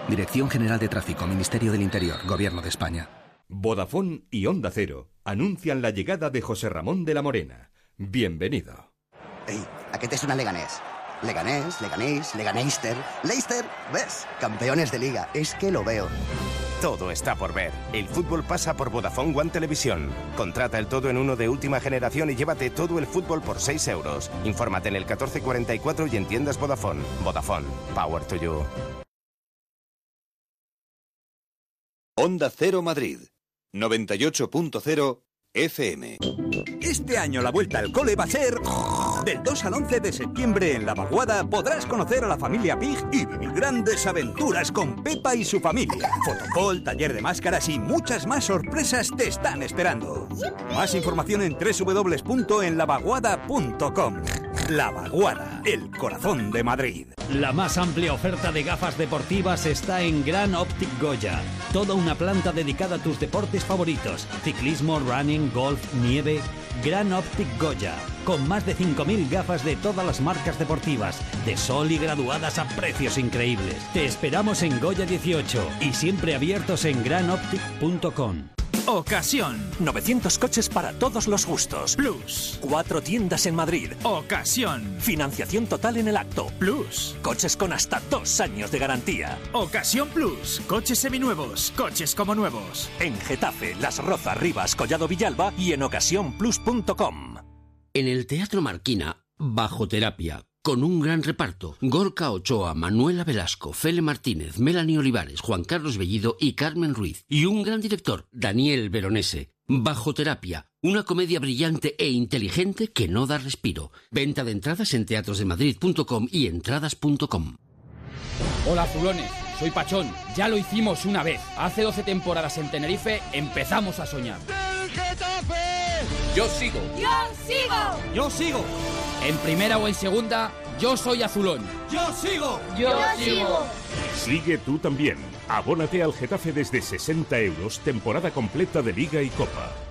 Dirección General de Tráfico, Ministerio del Interior, Gobierno de España. Vodafone y Onda Cero anuncian la llegada de José Ramón de la Morena. Bienvenido. Ey, ¿a qué te suena Leganés? Leganés, Leganés, Leganeister, Leicester, ¿ves? Campeones de liga, es que lo veo. Todo está por ver. El fútbol pasa por Vodafone One Televisión. Contrata el todo en uno de última generación y llévate todo el fútbol por 6 euros. Infórmate en el 1444 y entiendas Vodafone. Vodafone. Power to you. Onda Cero Madrid. 98.0 FM. Este año la vuelta al cole va a ser... Del 2 al 11 de septiembre en La Vaguada podrás conocer a la familia Pig y vivir grandes aventuras con Pepa y su familia. Fotocall, taller de máscaras y muchas más sorpresas te están esperando. Más información en www.enlavaguada.com. La Vaguada, el corazón de Madrid. La más amplia oferta de gafas deportivas está en Gran Optic Goya. Toda una planta dedicada a tus deportes favoritos. Ciclismo, running, golf, nieve. Gran Optic Goya. Con más de 5.000 gafas de todas las marcas deportivas. De sol y graduadas a precios increíbles. Te esperamos en Goya 18 y siempre abiertos en granoptic.com. Ocasión. 900 coches para todos los gustos. Plus. Cuatro tiendas en Madrid. Ocasión. Financiación total en el acto. Plus. Coches con hasta dos años de garantía. Ocasión Plus. Coches seminuevos. Coches como nuevos. En Getafe, Las Rozas, Rivas, Collado Villalba y en ocasiónplus.com. En el Teatro Marquina, Bajo Terapia con un gran reparto. Gorka Ochoa, Manuela Velasco, Fele Martínez, Melanie Olivares, Juan Carlos Bellido y Carmen Ruiz. Y un gran director, Daniel Veronese. Bajo terapia, una comedia brillante e inteligente que no da respiro. Venta de entradas en teatrosdemadrid.com y entradas.com. Hola, Zulones. Soy Pachón. Ya lo hicimos una vez. Hace 12 temporadas en Tenerife empezamos a soñar. Yo sigo. Yo sigo. Yo sigo. En primera o en segunda, yo soy azulón. Yo sigo. Yo, sigo. Sigue tú también. Abónate al Getafe desde 60 euros, temporada completa de Liga y Copa.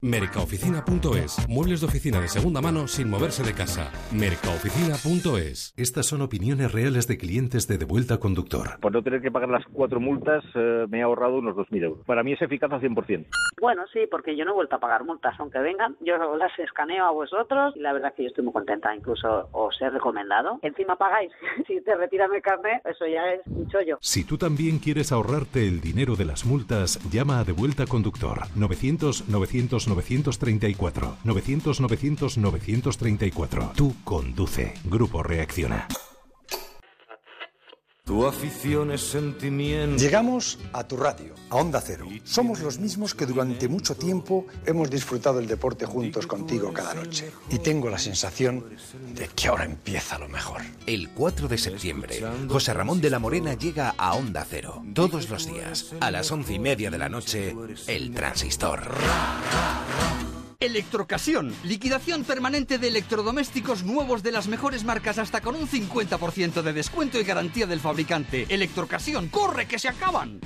Mercaoficina.es. Muebles de oficina de segunda mano sin moverse de casa. Mercaoficina.es. Estas son opiniones reales de clientes de Devuelta Conductor. Por no tener que pagar las cuatro multas, eh, me he ahorrado unos 2.000 euros. Para mí es eficaz al 100%. Bueno, sí, porque yo no he vuelto a pagar multas, aunque vengan. Yo las escaneo a vosotros y la verdad que yo estoy muy contenta. Incluso os he recomendado. Encima pagáis. si te retiran el carnet, eso ya es un chollo. Si tú también quieres ahorrarte el dinero de las multas, llama a Devuelta Conductor. 900 900 934. 900 900 934. Tú conduce. Grupo Reacciona. Tu afición es sentimiento. Llegamos a tu radio, a Onda Cero. Somos los mismos que durante mucho tiempo hemos disfrutado el deporte juntos contigo cada noche. Y tengo la sensación de que ahora empieza lo mejor. El 4 de septiembre, José Ramón de la Morena llega a Onda Cero. Todos los días, a las once y media de la noche, El Transistor. Electrocasión. Liquidación permanente de electrodomésticos nuevos de las mejores marcas hasta con un 50% de descuento y garantía del fabricante. Electrocasión. ¡Corre que se acaban!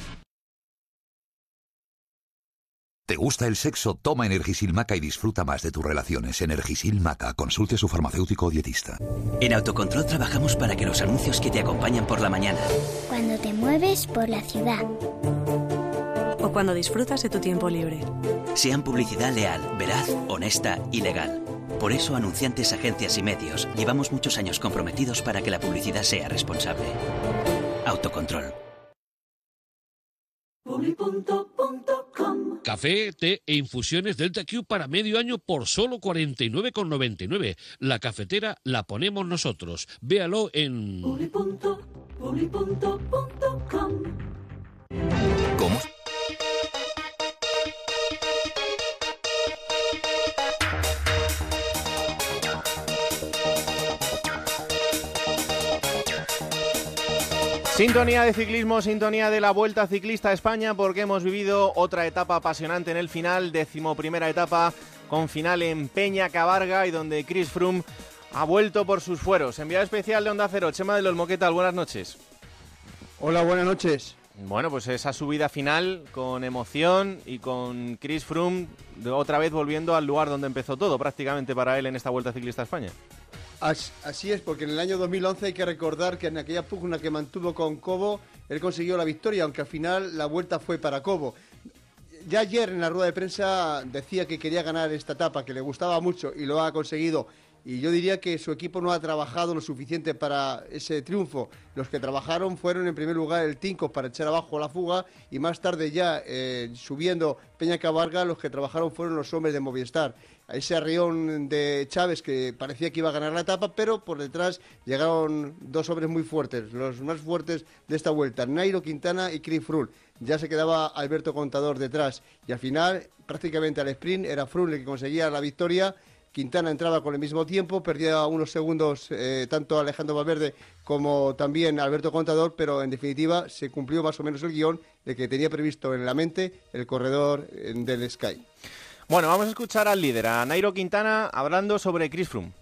¿Te gusta el sexo? Toma Energisil Maca y disfruta más de tus relaciones. Energisil Maca. Consulte a su farmacéutico o dietista. En Autocontrol trabajamos para que los anuncios que te acompañan por la mañana. Cuando te mueves por la ciudad o cuando disfrutas de tu tiempo libre. Sean publicidad leal, veraz, honesta y legal. Por eso, anunciantes, agencias y medios, llevamos muchos años comprometidos para que la publicidad sea responsable. Autocontrol. Café, té e infusiones Delta Q para medio año por solo 49,99. La cafetera la ponemos nosotros. Véalo en... ¿Cómo? Sintonía de ciclismo, sintonía de la Vuelta Ciclista a España, porque hemos vivido otra etapa apasionante en el final, decimoprimera etapa, con final en Peña Cabarga y donde Chris Froome ha vuelto por sus fueros. Enviado especial de Onda Cero, Chema de los Moquetal, buenas noches. Hola, buenas noches. Bueno, pues esa subida final con emoción y con Chris Froome otra vez volviendo al lugar donde empezó todo prácticamente para él en esta Vuelta Ciclista a España. Así es, porque en el año 2011 hay que recordar que en aquella pugna que mantuvo con Cobo, él consiguió la victoria, aunque al final la vuelta fue para Cobo. Ya ayer en la rueda de prensa decía que quería ganar esta etapa, que le gustaba mucho y lo ha conseguido. Y yo diría que su equipo no ha trabajado lo suficiente para ese triunfo. Los que trabajaron fueron en primer lugar el Tinko para echar abajo la fuga y más tarde ya eh, subiendo Peña Cabarga los que trabajaron fueron los hombres de Movistar ese arrión de Chávez que parecía que iba a ganar la etapa, pero por detrás llegaron dos hombres muy fuertes, los más fuertes de esta vuelta, Nairo Quintana y Chris Froome. Ya se quedaba Alberto Contador detrás y al final, prácticamente al sprint, era Froome el que conseguía la victoria. Quintana entraba con el mismo tiempo, perdía unos segundos eh, tanto Alejandro Valverde como también Alberto Contador, pero en definitiva se cumplió más o menos el guion de que tenía previsto en la mente el corredor eh, del Sky. Bueno, vamos a escuchar al líder, a Nairo Quintana, hablando sobre Chris Froome.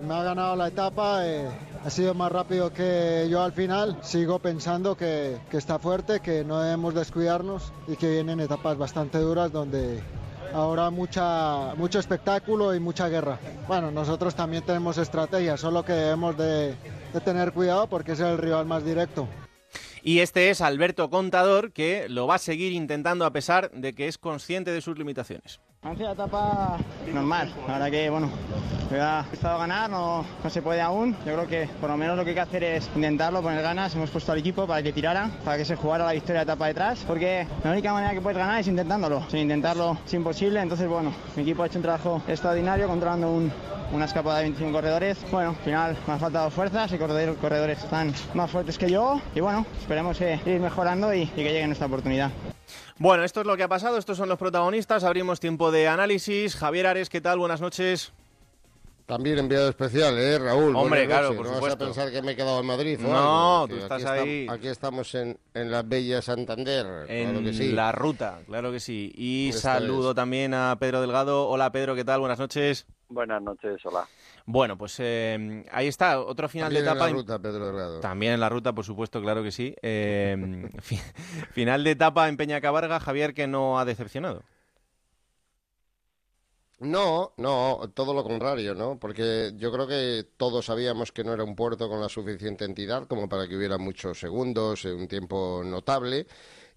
Me ha ganado la etapa, eh, ha sido más rápido que yo al final. Sigo pensando que, está fuerte, que no debemos descuidarnos y que vienen etapas bastante duras donde ahora mucha, mucho espectáculo y mucha guerra. Bueno, nosotros también tenemos estrategia, solo que debemos de, de tener cuidado porque es el rival más directo. Y este es Alberto Contador, que lo va a seguir intentando a pesar de que es consciente de sus limitaciones. Ha sido etapa normal, la verdad que bueno, ha gustado ganar, no, se puede aún. Yo creo que por lo menos lo que hay que hacer es intentarlo, poner ganas. Hemos puesto al equipo para que tirara, para que se jugara la victoria etapa detrás, porque la única manera que puedes ganar es intentándolo. Sin intentarlo es imposible, entonces bueno, mi equipo ha hecho un trabajo extraordinario controlando un, una escapada de 25 corredores. Bueno, al final me han faltado fuerzas y corredores, están más fuertes que yo y bueno, esperemos eh, ir mejorando y, que llegue nuestra oportunidad. Bueno, esto es lo que ha pasado, estos son los protagonistas, abrimos tiempo de análisis. Javier Ares, ¿qué tal? Buenas noches. También enviado especial, ¿eh, Raúl? Hombre, claro, por no supuesto. vas a pensar que me he quedado en Madrid. o No, algo, tú estás aquí ahí. aquí estamos en, en la bella Santander, En claro que sí. la ruta, claro que sí. Y saludo también a Pedro Delgado. Hola Pedro, ¿qué tal? Buenas noches. Buenas noches, hola. Bueno, pues eh, ahí está, otro final También de en etapa. la ruta, Pedro Delgado. También en la ruta, por supuesto, claro que sí. Eh, fi- final de etapa en Peña Cabarga, Javier, que no ha decepcionado. No, no, todo lo contrario, ¿no? Porque yo creo que todos sabíamos que no era un puerto con la suficiente entidad como para que hubiera muchos segundos, eh, un tiempo notable.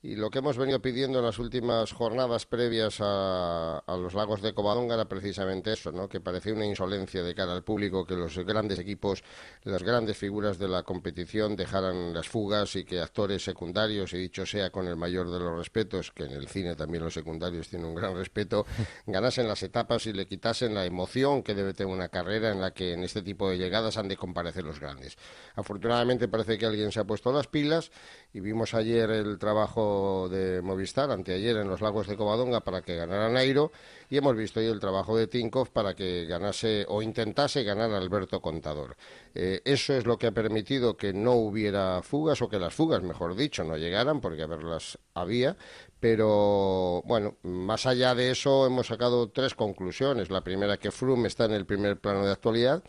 Y lo que hemos venido pidiendo en las últimas jornadas previas a, a los lagos de Covadonga era precisamente eso, ¿no? Que parecía una insolencia de cara al público que los grandes equipos, las grandes figuras de la competición dejaran las fugas y que actores secundarios, y dicho sea con el mayor de los respetos, que en el cine también los secundarios tienen un gran respeto, ganasen las etapas y le quitasen la emoción que debe tener una carrera en la que en este tipo de llegadas han de comparecer los grandes. Afortunadamente parece que alguien se ha puesto las pilas y vimos ayer el trabajo de Movistar, anteayer en los lagos de Covadonga para que ganara Nairo y hemos visto hoy el trabajo de Tinkoff para que ganase o intentase ganar Alberto Contador. Eh, eso es lo que ha permitido que no hubiera fugas o que las fugas, mejor dicho, no llegaran porque a verlas había, pero bueno, más allá de eso hemos sacado tres conclusiones. La primera que Froome está en el primer plano de actualidad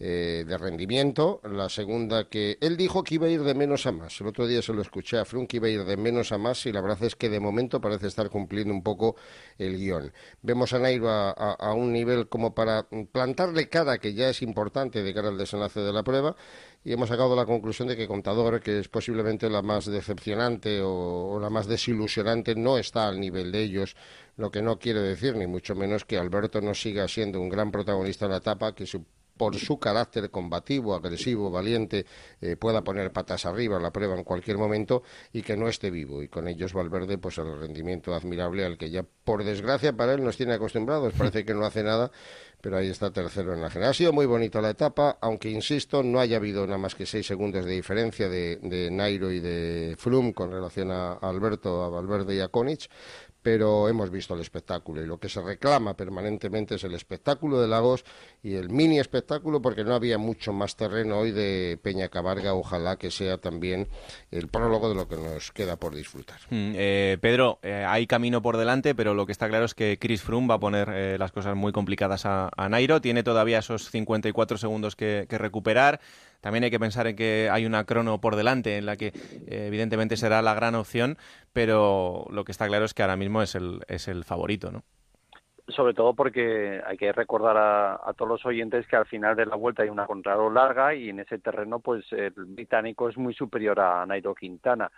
eh, de rendimiento. La segunda que él dijo que iba a ir de menos a más. El otro día se lo escuché a Frun que iba a ir de menos a más y la verdad es que de momento parece estar cumpliendo un poco el guion. Vemos a Nairo a, un nivel como para plantarle cara que ya es importante de cara al desenlace de la prueba y hemos sacado la conclusión de que Contador, que es posiblemente la más decepcionante o, o la más desilusionante, no está al nivel de ellos, lo que no quiere decir ni mucho menos que Alberto no siga siendo un gran protagonista en la etapa, que su por su carácter combativo, agresivo, valiente, eh, pueda poner patas arriba la prueba en cualquier momento y que no esté vivo. Y con ellos Valverde, pues el rendimiento admirable al que ya, por desgracia para él, nos tiene acostumbrados. Parece que no hace nada, pero ahí está tercero en la general. Ha sido muy bonita la etapa, aunque insisto, no haya habido nada más que seis segundos de diferencia de, Nairo y de Froome con relación a, a Alberto, a Valverde y a Konich pero hemos visto el espectáculo y lo que se reclama permanentemente es el espectáculo de Lagos y el mini espectáculo porque no había mucho más terreno hoy de Peña Cabarga, ojalá que sea también el prólogo de lo que nos queda por disfrutar. Mm, eh, Pedro, eh, hay camino por delante, pero lo que está claro es que Chris Froome va a poner eh, las cosas muy complicadas a, a Nairo. Tiene todavía esos 54 segundos que, que recuperar. También hay que pensar en que hay una crono por delante en la que eh, evidentemente será la gran opción, pero lo que está claro es que ahora mismo es el, es el favorito, ¿no? Sobre todo porque hay que recordar a, a todos los oyentes que al final de la vuelta hay una contrarreloj larga y en ese terreno pues el británico es muy superior a Nairo Quintana.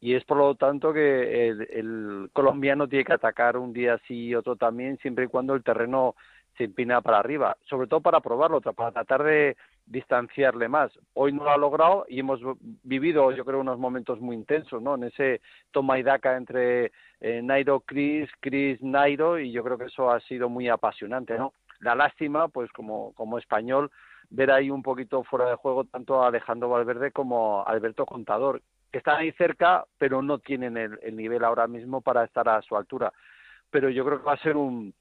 Y es por lo tanto que el, el colombiano tiene que atacar un día sí y otro también, siempre y cuando el terreno se empina para arriba, sobre todo para probarlo, para tratar de distanciarle más. Hoy no lo ha logrado y hemos vivido, yo creo, unos momentos muy intensos, ¿no? En ese toma y daca entre eh, Nairo Chris, Chris Nairo y yo creo que eso ha sido muy apasionante, ¿no? La lástima, pues como, como español, ver ahí un poquito fuera de juego tanto a Alejandro Valverde como a Alberto Contador, que están ahí cerca, pero no tienen el, el nivel ahora mismo para estar a su altura. Pero yo creo que va a ser un,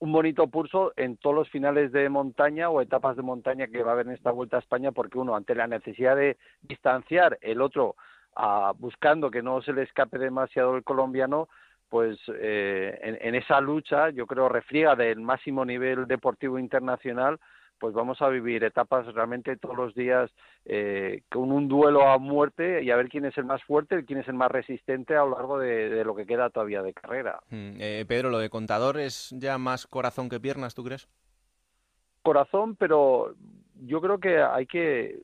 un bonito pulso en todos los finales de montaña o etapas de montaña que va a haber en esta Vuelta a España, porque uno, ante la necesidad de distanciar, el otro, ah, buscando que no se le escape demasiado el colombiano, pues eh, en, en esa lucha, yo creo, refriega del máximo nivel deportivo internacional, pues vamos a vivir etapas realmente todos los días eh, con un duelo a muerte y a ver quién es el más fuerte, quién es el más resistente a lo largo de, de lo que queda todavía de carrera. Mm, eh, Pedro, lo de contador es ya más corazón que piernas, ¿tú crees? Corazón, pero yo creo que hay que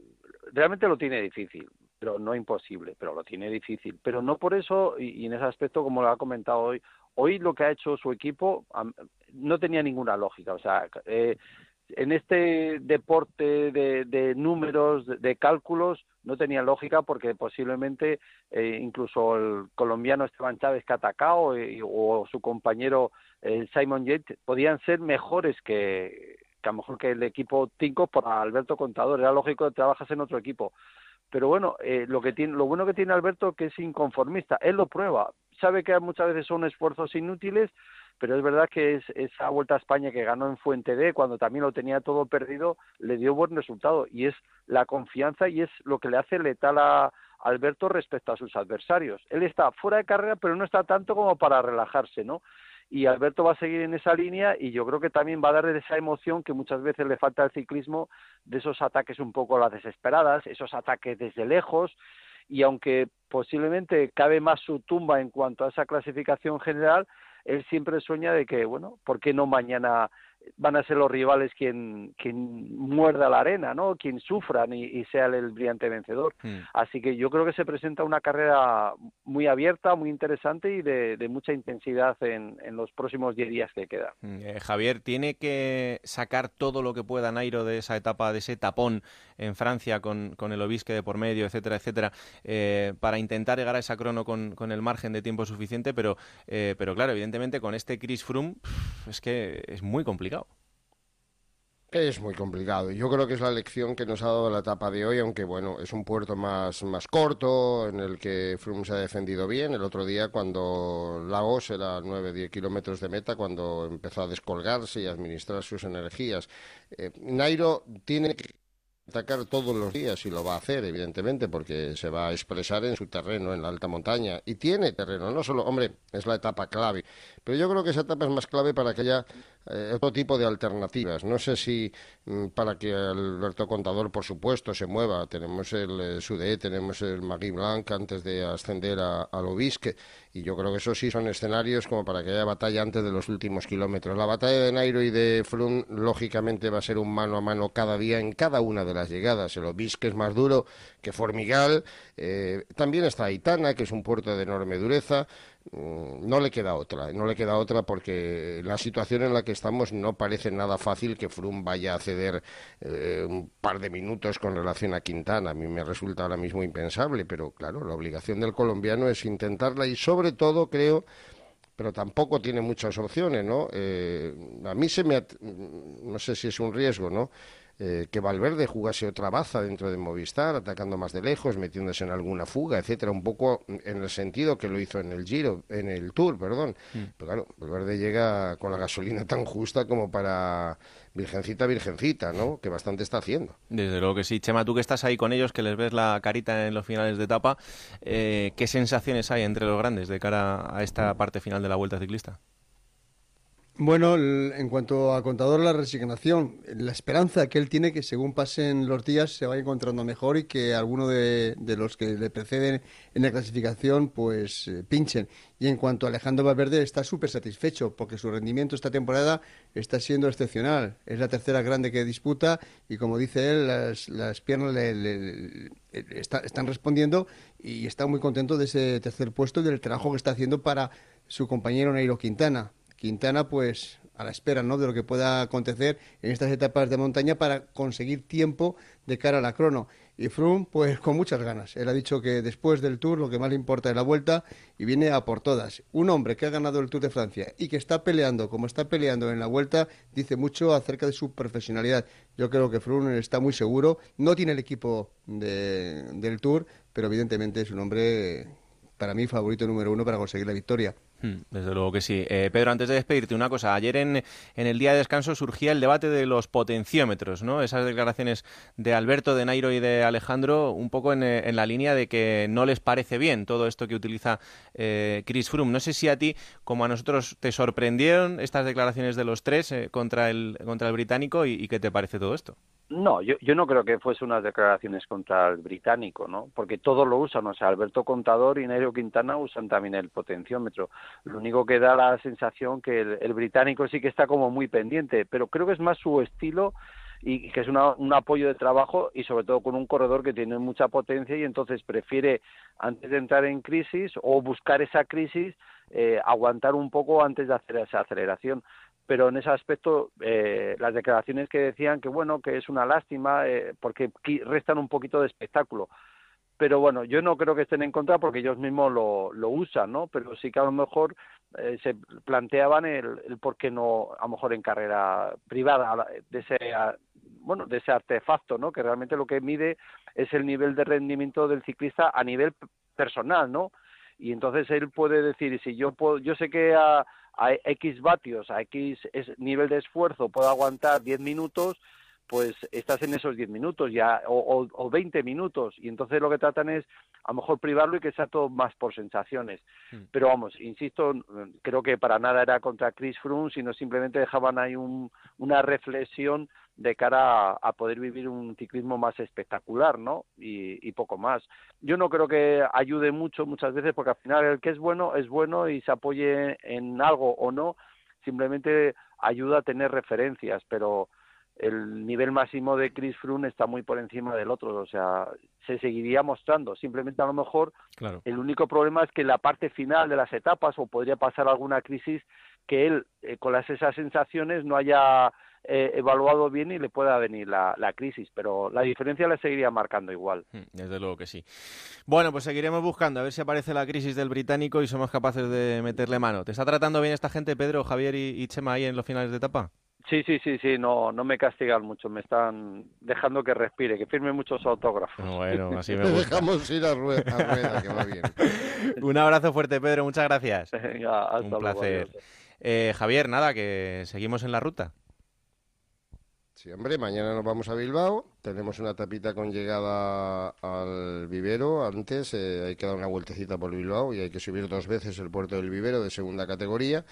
realmente lo tiene difícil, pero no imposible, pero lo tiene difícil. Pero no por eso, y, y en ese aspecto, como lo ha comentado hoy, hoy lo que ha hecho su equipo no tenía ninguna lógica. O sea, eh, en este deporte de, de números, de, de, cálculos, no tenía lógica porque posiblemente eh, incluso el colombiano Esteban Chávez atacado eh, o su compañero eh, Simon Yates podían ser mejores que, a lo mejor que el equipo Tinko por Alberto Contador. Era lógico que trabajas en otro equipo. Pero bueno, eh, lo que tiene, lo bueno que tiene Alberto que es inconformista. Él lo prueba. Sabe que muchas veces son esfuerzos inútiles, pero es verdad que es, esa Vuelta a España que ganó en Fuente D, cuando también lo tenía todo perdido, le dio buen resultado y es la confianza y es lo que le hace letal a Alberto respecto a sus adversarios. Él está fuera de carrera, pero no está tanto como para relajarse, ¿no? y Alberto va a seguir en esa línea y yo creo que también va a dar esa emoción que muchas veces le falta al ciclismo de esos ataques un poco a las desesperadas, esos ataques desde lejos y aunque posiblemente cabe más su tumba en cuanto a esa clasificación general, él siempre sueña de que, bueno, ¿por qué no mañana van a ser los rivales quien, quien muerda la arena, ¿no? Quien sufran y, sea el, brillante vencedor. Hmm. Así que yo creo que se presenta una carrera muy abierta, muy interesante y de, mucha intensidad en, los próximos 10 días que quedan. Hmm, eh, Javier, ¿tiene que sacar todo lo que pueda Nairo de esa etapa, de ese tapón en Francia con, con el Obisque de por medio, etcétera, etcétera, eh, para intentar llegar a esa crono con, con el margen de tiempo suficiente? Pero, eh, pero claro, evidentemente con este Chris Froome es que es muy complicado. Es muy complicado. Yo creo que es la lección que nos ha dado la etapa de hoy, aunque bueno, es un puerto más, más corto, en el que Froome se ha defendido bien. El otro día, cuando Lagos era 9-10 kilómetros de meta, cuando empezó a descolgarse y administrar sus energías. Eh, Nairo tiene que atacar todos los días y lo va a hacer, evidentemente, porque se va a expresar en su terreno, en la alta montaña. Y tiene terreno, no solo, hombre, es la etapa clave, pero yo creo que esa etapa es más clave para que haya eh, otro tipo de alternativas. No sé si mm, para que Alberto Contador, por supuesto, se mueva. Tenemos el eh, Sudé, tenemos el Magui Blanc antes de ascender al Obisque. Y yo creo que eso sí son escenarios como para que haya batalla antes de los últimos kilómetros. La batalla de Nairo y de Frun, lógicamente, va a ser un mano a mano cada día en cada una de las llegadas. El Obisque es más duro que Formigal. Eh, también está Aitana, que es un puerto de enorme dureza. Mm, no le queda otra, no le queda otra porque la situación en la que estamos no parece nada fácil que Froome vaya a ceder eh, un par de minutos con relación a Quintana. A mí me resulta ahora mismo impensable, pero claro, la obligación del colombiano es intentarla y sobre todo creo pero tampoco tiene muchas opciones, ¿no? Eh, a mí se me, no sé si es un riesgo, ¿no? Eh, que Valverde jugase otra baza dentro de Movistar, atacando más de lejos, metiéndose en alguna fuga, etcétera, un poco en el sentido que lo hizo en el Giro, en el Tour, perdón. Mm. Pero claro, Valverde llega con la gasolina tan justa como para virgencita, virgencita, ¿no? Que bastante está haciendo. Desde luego que sí. Chema, tú que estás ahí con ellos, que les ves la carita en los finales de etapa, eh, ¿qué sensaciones hay entre los grandes de cara a esta parte final de la Vuelta Ciclista? Bueno, en cuanto a contador, la resignación, la esperanza que él tiene que según pasen los días se vaya encontrando mejor y que alguno de, los que le preceden en la clasificación pues eh, pinchen. Y en cuanto a Alejandro Valverde, está súper satisfecho porque su rendimiento esta temporada está siendo excepcional. Es la tercera grande que disputa y como dice él, las, piernas le, están respondiendo y está muy contento de ese tercer puesto y del trabajo que está haciendo para su compañero Nairo Quintana Quintana, pues a la espera ¿no? de lo que pueda acontecer en estas etapas de montaña para conseguir tiempo de cara a la crono. Y Froome, pues con muchas ganas. Él ha dicho que después del Tour lo que más le importa es la vuelta y viene a por todas. Un hombre que ha ganado el Tour de Francia y que está peleando como está peleando en la vuelta dice mucho acerca de su profesionalidad. Yo creo que Froome está muy seguro. No tiene el equipo del Tour, pero evidentemente es un hombre para mí favorito número uno para conseguir la victoria. Hmm, desde luego que sí. Eh, Pedro, antes de despedirte, una cosa. Ayer en, en, el día de descanso surgía el debate de los potenciómetros, ¿no? Esas declaraciones de Alberto, de Nairo y de Alejandro, un poco en, eh, en la línea de que no les parece bien todo esto que utiliza eh, Chris Froome. No sé si a ti, como a nosotros, te sorprendieron estas declaraciones de los tres eh, contra, el, contra el británico y qué te parece todo esto. No, yo, yo no creo que fuese unas declaraciones contra el británico, ¿no? Porque todos lo usan, o sea, Alberto Contador y Nairo Quintana usan también el potenciómetro. Lo único que da la sensación que el, británico sí que está como muy pendiente, pero creo que es más su estilo y que es un apoyo de trabajo y sobre todo con un corredor que tiene mucha potencia y entonces prefiere antes de entrar en crisis o buscar esa crisis eh, aguantar un poco antes de hacer esa aceleración pero en ese aspecto eh, las declaraciones que decían que bueno que es una lástima eh, porque restan un poquito de espectáculo. Pero bueno yo no creo que estén en contra porque ellos mismos lo, lo usan no pero sí que a lo mejor eh, se planteaban el, el por qué no a lo mejor en carrera privada de ese bueno de ese artefacto no que realmente lo que mide es el nivel de rendimiento del ciclista a nivel personal no y entonces él puede decir si yo puedo yo sé que a a X vatios, a X nivel de esfuerzo puedo aguantar 10 minutos, pues estás en esos 10 minutos ya o, o, 20 minutos y entonces lo que tratan es a lo mejor privarlo y que sea todo más por sensaciones. Mm. Pero vamos, insisto, creo que para nada era contra Chris Froome, sino simplemente dejaban ahí un, una reflexión de cara a, poder vivir un ciclismo más espectacular, ¿no? Y, y, poco más. Yo no creo que ayude mucho muchas veces porque al final el que es bueno es bueno y se apoye en algo o no, simplemente ayuda a tener referencias, pero el nivel máximo de Chris Froome está muy por encima del otro, o sea, se seguiría mostrando. Simplemente a lo mejor el único problema es que en la parte final de las etapas o podría pasar alguna crisis que él eh, con las esas sensaciones no haya eh, evaluado bien y le pueda venir la, la, crisis, pero la diferencia la seguiría marcando igual. Mm, desde luego que sí. Bueno, pues seguiremos buscando a ver si aparece la crisis del británico y somos capaces de meterle mano. ¿Te está tratando bien esta gente, Pedro, Javier y, y Chema ahí en los finales de etapa? Sí, sí, sí, sí, no, no me castigan mucho, me están dejando que respire, que firme muchos autógrafos. Bueno, así me gusta. dejamos ir a rueda, que va bien. Un abrazo fuerte, Pedro, muchas gracias. Venga, hasta Un placer. Eh, Javier, nada, que seguimos en la ruta. Sí, hombre, mañana nos vamos a Bilbao. Tenemos una tapita con llegada al vivero. Antes eh, hay que dar una vueltecita por Bilbao y hay que subir dos veces el puerto del vivero de segunda categoría.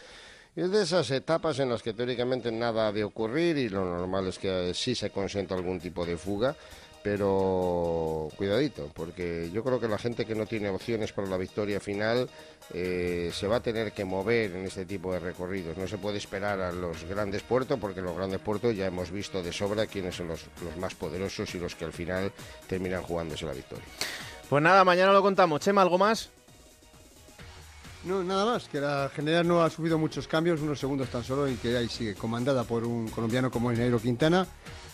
Es de esas etapas en las que teóricamente nada ha de ocurrir y lo normal es que sí se consienta algún tipo de fuga, pero cuidadito, porque yo creo que la gente que no tiene opciones para la victoria final eh, se va a tener que mover en este tipo de recorridos. No se puede esperar a los grandes puertos, porque los grandes puertos ya hemos visto de sobra quiénes son los, los más poderosos y los que al final terminan jugándose la victoria. Pues nada, mañana lo contamos. Chema, ¿algo más? No, nada más, que la general no ha subido muchos cambios, unos segundos tan solo, y que ahí sigue comandada por un colombiano como es Nairo Quintana,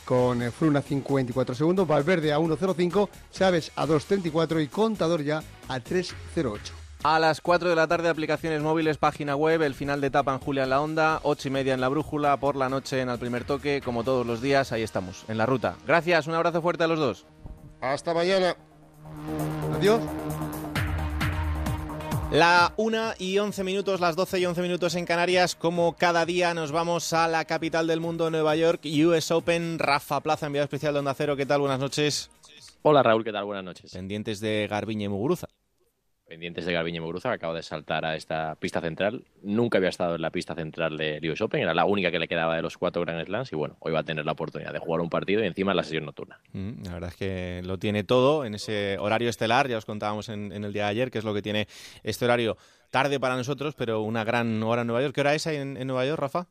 con eh, Fruna a 5.24 segundos, Valverde a 1.05, Chávez a 2.34 y Contador ya a 3.08. A las 4 de la tarde, aplicaciones móviles, página web, el final de etapa en Julia en la Onda, 8 y media en la Brújula, por la noche en el primer toque, como todos los días, ahí estamos, en la ruta. Gracias, un abrazo fuerte a los dos. Hasta mañana. Adiós. La 1 y 11 minutos, las 12 y 11 minutos en Canarias, como cada día nos vamos a la capital del mundo, Nueva York, US Open, Rafa Plaza, enviado especial de Onda Cero, ¿qué tal? Buenas noches. Hola Raúl, ¿qué tal? Buenas noches. Pendientes de Garbiñe y Muguruza pendientes de Garbiñe Muguruza, que acaba de saltar a esta pista central. Nunca había estado en la pista central de US Open, era la única que le quedaba de los cuatro Grand Slams y bueno, hoy va a tener la oportunidad de jugar un partido y encima la sesión nocturna. Mm, la verdad es que lo tiene todo en ese horario estelar, ya os contábamos en, el día de ayer, que es lo que tiene este horario tarde para nosotros, pero una gran hora en Nueva York. ¿Qué hora es ahí en Nueva York, Rafa?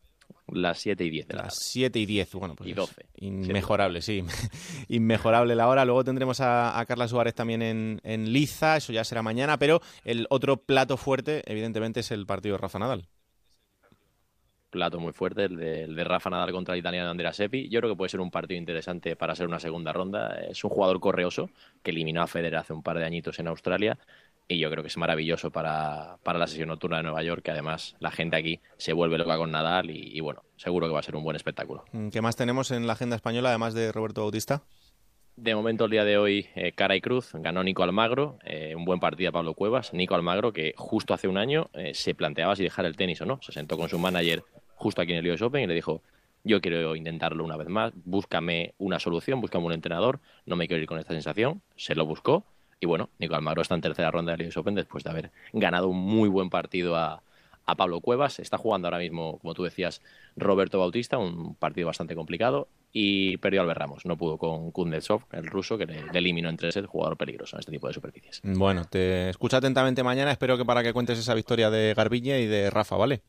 Las 7 y 10 Las 7 y 10, bueno, pues y 12. Inmejorable, sí. inmejorable la hora. Luego tendremos a, Carla Suárez también en, en, Liza, eso ya será mañana, pero el otro plato fuerte, evidentemente, es el partido de Rafa Nadal. Plato muy fuerte, el de, Rafa Nadal contra el italiano Andrea Seppi. Yo creo que puede ser un partido interesante para ser una segunda ronda. Es un jugador correoso que eliminó a Federer hace un par de añitos en Australia y yo creo que es maravilloso para, para, la sesión nocturna de Nueva York, que además la gente aquí se vuelve loca con Nadal y, bueno, seguro que va a ser un buen espectáculo. Mm, ¿Qué más tenemos en la agenda española, además de Roberto Bautista? De momento, el día de hoy, eh, cara y cruz, ganó Nico Almagro, eh, un buen partido a Pablo Cuevas. Nico Almagro, que justo hace un año eh, se planteaba si dejar el tenis o no. Se sentó con su manager justo aquí en el US Open y le dijo, yo quiero intentarlo una vez más, búscame una solución, búscame un entrenador, no me quiero ir con esta sensación. Se lo buscó y bueno, Nico Almagro está en tercera ronda del US Open después de haber ganado un muy buen partido a, Pablo Cuevas. Está jugando ahora mismo, como tú decías, Roberto Bautista, un partido bastante complicado. Y perdió Albert Ramos. No pudo con Kundetsov, el ruso, que le, eliminó en tres jugador peligroso en este tipo de superficies. Bueno, te escucho atentamente mañana. Espero que para que cuentes esa victoria de Garbiñe y de Rafa, ¿vale?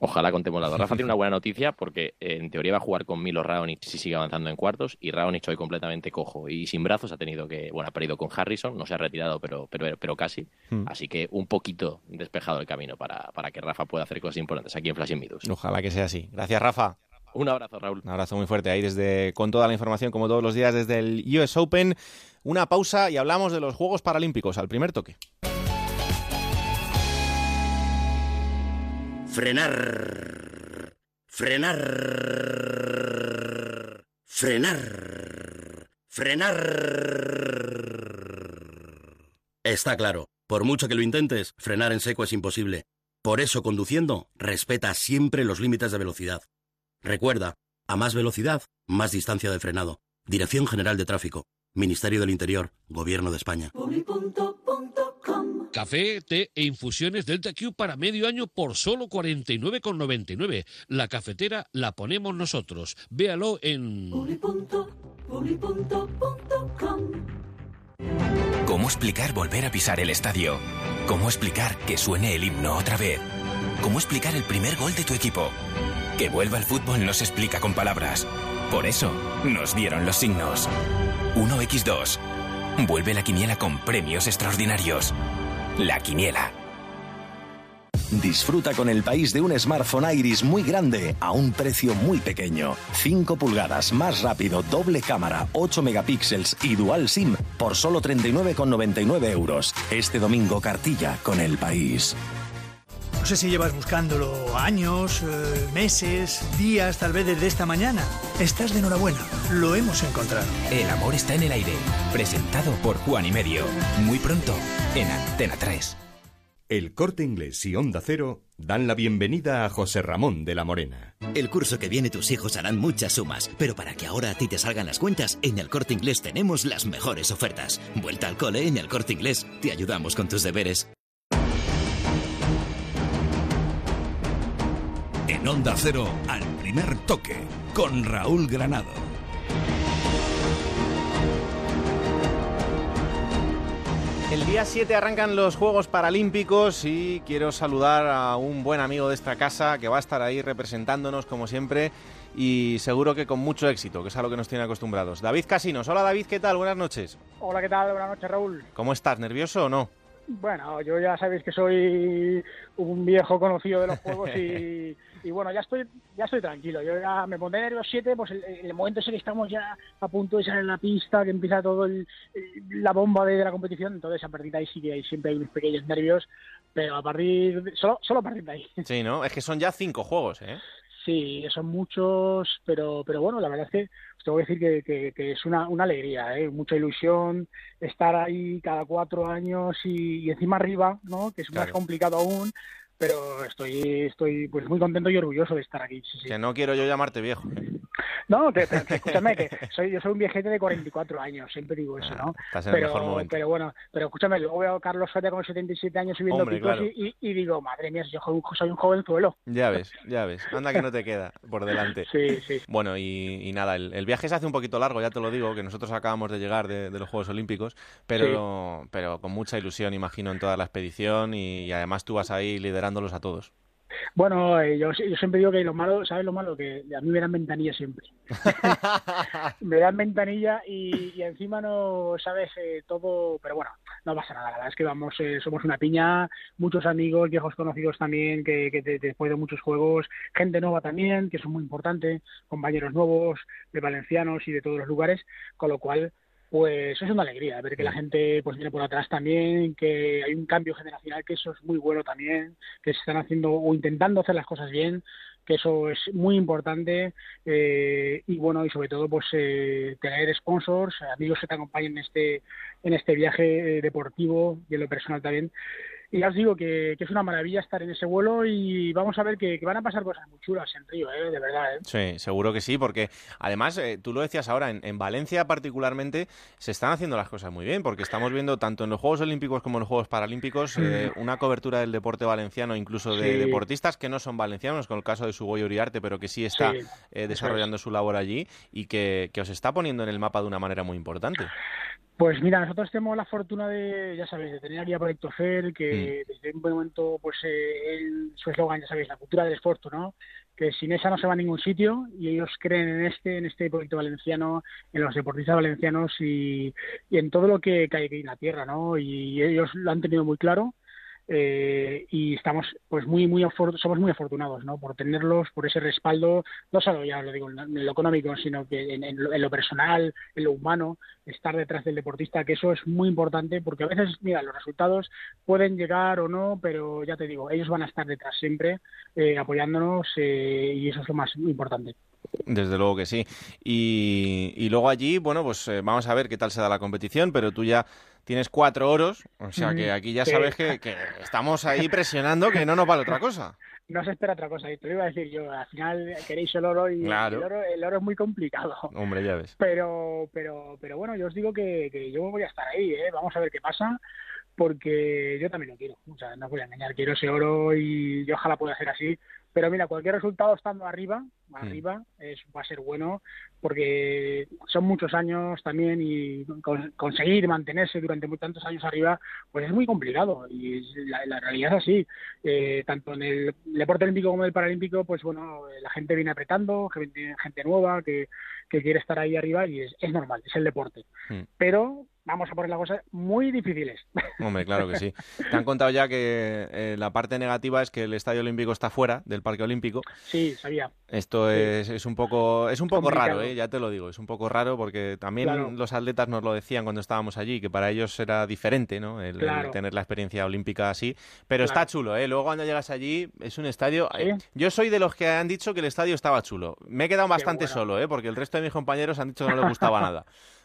Ojalá contemos las dos. Rafa tiene una buena noticia porque eh, en teoría va a jugar con Milo Raonic si sigue avanzando en cuartos y Raonic hoy completamente cojo y sin brazos ha tenido que, bueno, ha perdido con Harrison, no se ha retirado pero, pero, pero casi. Hmm. Así que un poquito despejado el camino para, para que Rafa pueda hacer cosas importantes aquí en Flashing Midus. Ojalá que sea así. Gracias, Rafa. Un abrazo, Raúl. Un abrazo muy fuerte ahí desde con toda la información, como todos los días, desde el US Open. Una pausa y hablamos de los Juegos Paralímpicos al primer toque. Frenar frenar, frenar, frenar. Está claro, por mucho que lo intentes, frenar en seco es imposible. Por eso, conduciendo, respeta siempre los límites de velocidad. Recuerda, a más velocidad, más distancia de frenado. Dirección General de Tráfico. Ministerio del Interior. Gobierno de España. Café, té e infusiones Delta Q para medio año por solo 49,99. La cafetera la ponemos nosotros. Véalo en... ¿Cómo explicar volver a pisar el estadio? ¿Cómo explicar que suene el himno otra vez? ¿Cómo explicar el primer gol de tu equipo? Que vuelva el fútbol no se explica con palabras. Por eso nos dieron los signos. 1x2. Vuelve la quiniela con premios extraordinarios. La quiniela. Disfruta con el país de un smartphone Iris muy grande a un precio muy pequeño. 5 pulgadas, más rápido, doble cámara, 8 megapíxeles y dual SIM por solo 39,99 euros. Este domingo cartilla con el país. No sé si llevas buscándolo años, eh, meses, días, tal vez desde esta mañana. Estás de enhorabuena, lo hemos encontrado. El amor está en el aire. Presentado por Juan y Medio. Muy pronto en Antena 3. El Corte Inglés y Onda Cero dan la bienvenida a José Ramón de la Morena. El curso que viene tus hijos harán muchas sumas, pero para que ahora a ti te salgan las cuentas, en el Corte Inglés tenemos las mejores ofertas. Vuelta al cole en el Corte Inglés. Te ayudamos con tus deberes. En Onda Cero, al primer toque, con Raúl Granado. El día 7 arrancan los Juegos Paralímpicos y quiero saludar a un buen amigo de esta casa que va a estar ahí representándonos como siempre y seguro que con mucho éxito, que es a lo que nos tiene acostumbrados. David Casinos. Hola David, ¿qué tal? Buenas noches. Hola, ¿qué tal? Buenas noches, Raúl. ¿Cómo estás? ¿Nervioso o no? Bueno, yo ya sabéis que soy un viejo conocido de los juegos y, y bueno, ya estoy ya estoy tranquilo. Yo ya me pondré nervioso 7, pues el, el momento ese que estamos ya a punto de salir en la pista, que empieza todo el, el- la bomba de, de la competición, entonces a partir de ahí sí que hay, siempre hay unos pequeños nervios, pero a partir de- solo solo a partir de ahí. Sí, ¿no? Es que son ya cinco juegos, ¿eh? Sí, son muchos, pero pero bueno, la verdad es que os tengo que decir que, que- que es una, una alegría, ¿eh? mucha ilusión estar ahí cada cuatro años y, y encima arriba, ¿no? Que es más complicado aún, pero estoy estoy pues muy contento y orgulloso de estar aquí. Que no quiero yo llamarte viejo. ¿eh? No, que escúchame, que soy, yo soy un viejete de 44 años, siempre digo eso, ¿no? Ah, estás en el pero, mejor momento. pero bueno, pero escúchame, luego veo a Carlos Soria con 77 años subiendo Hombre, picos claro. y, digo, madre mía, yo soy un, jovenzuelo. Ya ves, ya ves. Anda que no te queda por delante. Sí, sí. Bueno, y, y nada, el, el viaje se hace un poquito largo, ya te lo digo, que nosotros acabamos de llegar de, de los Juegos Olímpicos, pero, pero con mucha ilusión, imagino, en toda la expedición y, y además tú vas ahí liderándolos a todos. Bueno, eh, yo, yo siempre digo que lo malo, ¿sabes lo malo? Que a mí me dan ventanilla siempre. me dan ventanilla y, y encima no sabes eh, todo, pero bueno, no pasa nada. La verdad es que vamos, eh, somos una piña, muchos amigos, viejos conocidos también, que, que de- después de muchos juegos, gente nueva también, que eso es muy importante, compañeros nuevos, de valencianos y de todos los lugares, con lo cual pues es una alegría ver que la gente pues viene por atrás también, que hay un cambio generacional, que eso es muy bueno también, que se están haciendo o intentando hacer las cosas bien, que eso es muy importante eh, y bueno y sobre todo pues eh, tener sponsors, amigos que te acompañen en este en este viaje eh, deportivo y en lo personal también. Y ya os digo que, que es una maravilla estar en ese vuelo y vamos a ver que, que van a pasar cosas muy chulas en Río, ¿eh? de verdad. ¿eh? Sí, seguro que sí, porque además, eh, tú lo decías ahora, en, en Valencia particularmente se están haciendo las cosas muy bien, porque estamos viendo tanto en los Juegos Olímpicos como en los Juegos Paralímpicos eh, una cobertura del deporte valenciano, incluso de Sí. deportistas que no son valencianos, con el caso de Sugoy Uriarte, pero que sí está Sí, eh, desarrollando su labor allí y que, que os está poniendo en el mapa de una manera muy importante. Pues mira, nosotros tenemos la fortuna de, ya sabéis, de tener aquí a Proyecto Fer, que Mm. desde un buen momento, pues eh, él- su eslogan, ya sabéis, la cultura del esfuerzo, ¿no? Que sin esa no se va a ningún sitio y ellos creen en este, en este proyecto valenciano, en los deportistas valencianos y, y en todo lo que cae aquí en la tierra, ¿no? Y ellos lo han tenido muy claro eh, y estamos pues muy muy somos muy afortunados no por tenerlos por ese respaldo no solo ya lo digo en lo económico sino que en, en lo, en lo personal en lo humano estar detrás del deportista que eso es muy importante porque a veces mira los resultados pueden llegar o no pero ya te digo ellos van a estar detrás siempre eh, apoyándonos eh, y eso es lo más importante Desde luego que sí. Y, luego allí, bueno, pues eh, vamos a ver qué tal se da la competición, pero tú ya tienes cuatro oros, o sea que aquí ya sabes que, estamos ahí presionando que no nos vale otra cosa. No se espera otra cosa, y te lo iba a decir yo, al final queréis el oro y el, oro, el, oro, es muy complicado. Hombre, ya ves. Pero, pero, pero bueno, yo os digo que, que yo voy a estar ahí, ¿eh? vamos a ver qué pasa porque yo también lo quiero, o sea, no voy a engañar, quiero ese oro y, ojalá pueda ser así, pero mira, cualquier resultado estando arriba, mm. arriba, es, va a ser bueno, porque son muchos años también y conseguir mantenerse durante muy tantos años arriba, pues es muy complicado y la, realidad es así, eh, tanto en el deporte olímpico como en el paralímpico, pues bueno, la gente viene apretando, gente, gente nueva que, que quiere estar ahí arriba y es, es normal, es el deporte, mm. pero vamos a poner las cosas muy difíciles. Hombre, claro que sí. Te han contado ya que eh, la parte negativa es que el Estadio Olímpico está fuera del Parque Olímpico. Sí, sabía. Esto Es, es, un poco es un poco raro, ¿eh? ya te lo digo, es un poco raro porque también los atletas nos lo decían cuando estábamos allí, que para ellos era diferente, ¿no? El, tener la experiencia olímpica así, pero está chulo, ¿eh? Luego cuando llegas allí es un estadio... Eh, yo soy de los que han dicho que el estadio estaba chulo. Me he quedado bastante solo, ¿eh? Porque el resto de mis compañeros han dicho que no les gustaba nada.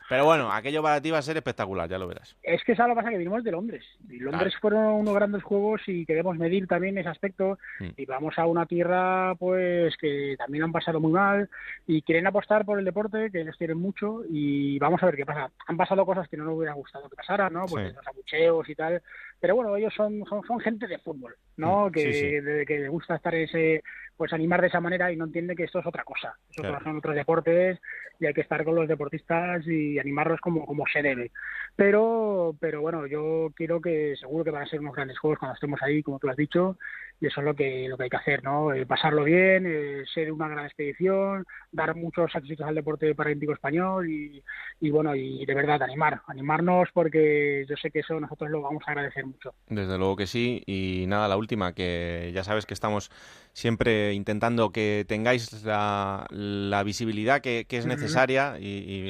Pero bueno, aquello para ti va a ser espectacular, ya lo verás. Es que eso lo pasa que vinimos de Londres. Y Londres fueron unos grandes juegos y queremos medir también ese aspecto. Mm. Y vamos a una tierra pues que también han pasado muy mal y quieren apostar por el deporte, que ellos quieren mucho. Y vamos a ver qué pasa. Han pasado cosas que no nos hubiera gustado que pasaran, ¿no? Pues los abucheos y tal. Pero bueno, ellos son, son, gente de fútbol, ¿no? Mm, que, que les gusta estar ese pues animar de esa manera y no entiende que esto es otra cosa. Estos son otros deportes y hay que estar con los deportistas y animarlos como, como se debe. Pero, pero bueno, yo quiero que seguro que van a ser unos grandes juegos cuando estemos ahí, como tú has dicho, y eso es lo que, lo que hay que hacer, ¿no? Eh, pasarlo bien, eh, ser una gran expedición, dar muchos éxitos al deporte paralímpico español y, y, bueno, y de verdad animar, animarnos porque yo sé que eso nosotros lo vamos a agradecer mucho. Desde luego que sí, y nada, la última, que ya sabes que estamos siempre intentando que tengáis la, la visibilidad que, es necesaria y,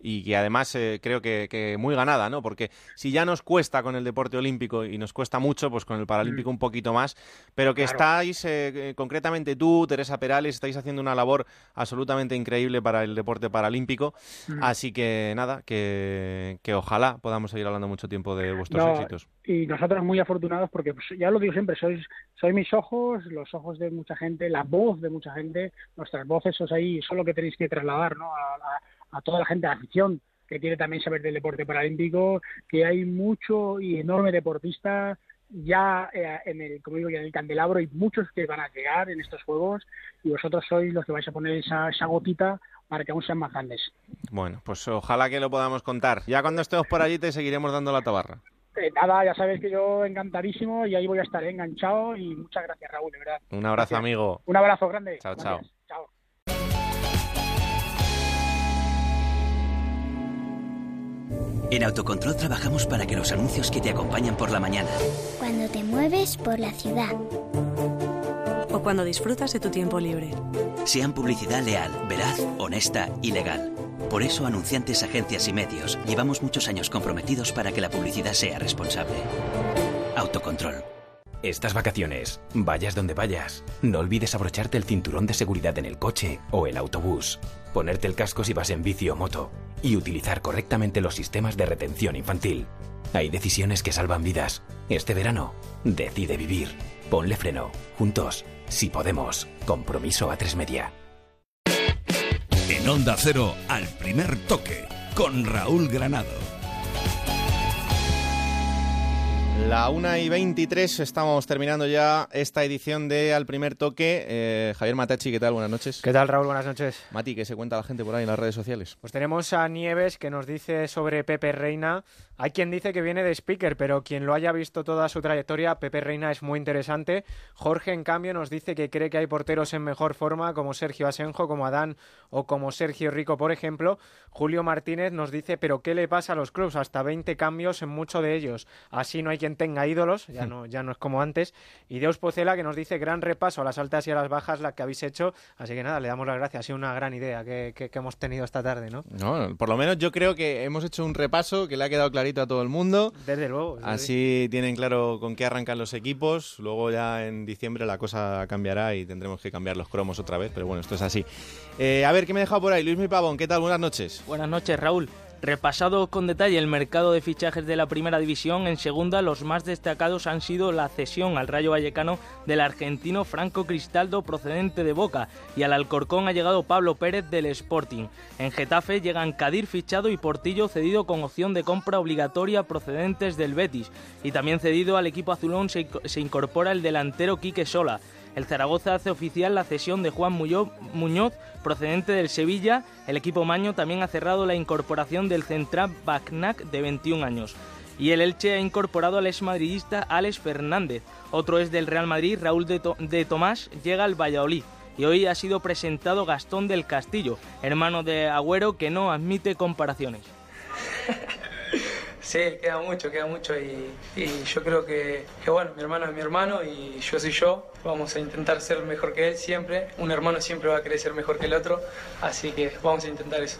y, que además eh, creo que, muy ganada, ¿no? Porque si ya nos cuesta con el deporte olímpico y nos cuesta mucho, pues con el paralímpico un poquito más, pero que estáis, eh, eh, concretamente tú, Teresa Perales, estáis haciendo una labor absolutamente increíble para el deporte paralímpico, así que nada, que, que, ojalá podamos seguir hablando mucho tiempo de vuestros éxitos. Y nosotros muy afortunados porque, pues, ya lo digo siempre, sois, sois mis ojos, los ojos de mucha gente, la voz de mucha gente, nuestras voces, os ahí, son lo que tenéis que trasladar ¿no? a, toda la gente, a la afición que quiere también saber del deporte paralímpico, que hay mucho y enorme deportista ya eh, en el, como digo, en el candelabro y muchos que van a llegar en estos juegos y vosotros sois los que vais a poner esa, esa gotita para que aún sean más grandes. Bueno, pues ojalá que lo podamos contar. Ya cuando estemos por allí te seguiremos dando la tabarra. Eh, nada, ya sabes que yo encantadísimo y ahí voy a estar enganchado y muchas gracias Raúl, de verdad. Un abrazo amigo. Un abrazo grande. Chao, chao. Chao. En Autocontrol trabajamos para que los anuncios que te acompañan por la mañana. Cuando te mueves por la ciudad. O cuando disfrutas de tu tiempo libre. Sean publicidad leal, veraz, honesta y legal. Por eso, anunciantes, agencias y medios, llevamos muchos años comprometidos para que la publicidad sea responsable. Autocontrol. Estas vacaciones, vayas donde vayas, no olvides abrocharte el cinturón de seguridad en el coche o el autobús, ponerte el casco si vas en bici o moto y utilizar correctamente los sistemas de retención infantil. Hay decisiones que salvan vidas. Este verano, decide vivir. Ponle freno. Juntos, si podemos. Compromiso a tres media. En Onda Cero, al primer toque, con Raúl Granado. La 1 y 23 estamos terminando ya esta edición de Al Primer Toque. Eh, Javier Matachi, ¿qué tal? Buenas noches. ¿Qué tal, Raúl? Buenas noches. Mati, ¿qué se cuenta la gente por ahí en las redes sociales? Pues tenemos a Nieves que nos dice sobre Pepe Reina hay quien dice que viene de speaker, pero quien lo haya visto toda su trayectoria, Pepe Reina es muy interesante. Jorge, en cambio, nos dice que cree que hay porteros en mejor forma, como Sergio Asenjo, como Adán o como Sergio Rico, por ejemplo. Julio Martínez nos dice, pero ¿qué le pasa a los clubes? Hasta 20 cambios en muchos de ellos. Así no hay que quien tenga ídolos, ya no, ya no es como antes. Y Deus Pocela que nos dice gran repaso a las altas y a las bajas la que habéis hecho. Así que nada, le damos las gracias. Ha sido una gran idea que, que, hemos tenido esta tarde, ¿no? No, por lo menos yo creo que hemos hecho un repaso que le ha quedado clarito a todo el mundo. Desde luego. Así tienen claro con qué arrancan los equipos. Luego ya en diciembre la cosa cambiará y tendremos que cambiar los cromos otra vez. Pero bueno, esto es así. Eh, a ver, ¿qué me he dejado por ahí? Luis Mi Pavón, ¿qué tal? Buenas noches. Buenas noches, Raúl. Repasado con detalle el mercado de fichajes de la primera división, en segunda los más destacados han sido la cesión al Rayo Vallecano del argentino Franco Cristaldo procedente de Boca y al Alcorcón ha llegado Pablo Pérez del Sporting. En Getafe llegan Cadir fichado y Portillo cedido con opción de compra obligatoria procedentes del Betis y también cedido al equipo azulón se, incorpora el delantero Quique Sola. El Zaragoza hace oficial la cesión de Juan Muñoz, procedente del Sevilla. El equipo maño también ha cerrado la incorporación del central Bacnac de 21 años. Y el Elche ha incorporado al exmadridista Alex Fernández. Otro es del Real Madrid, Raúl de Tomás, llega al Valladolid y hoy ha sido presentado Gastón del Castillo, hermano de Agüero que no admite comparaciones. Sí, queda mucho, queda mucho y, yo creo que, que, bueno, mi hermano es mi hermano y yo soy yo. Vamos a intentar ser mejor que él siempre. Un hermano siempre va a querer ser mejor que el otro, así que vamos a intentar eso.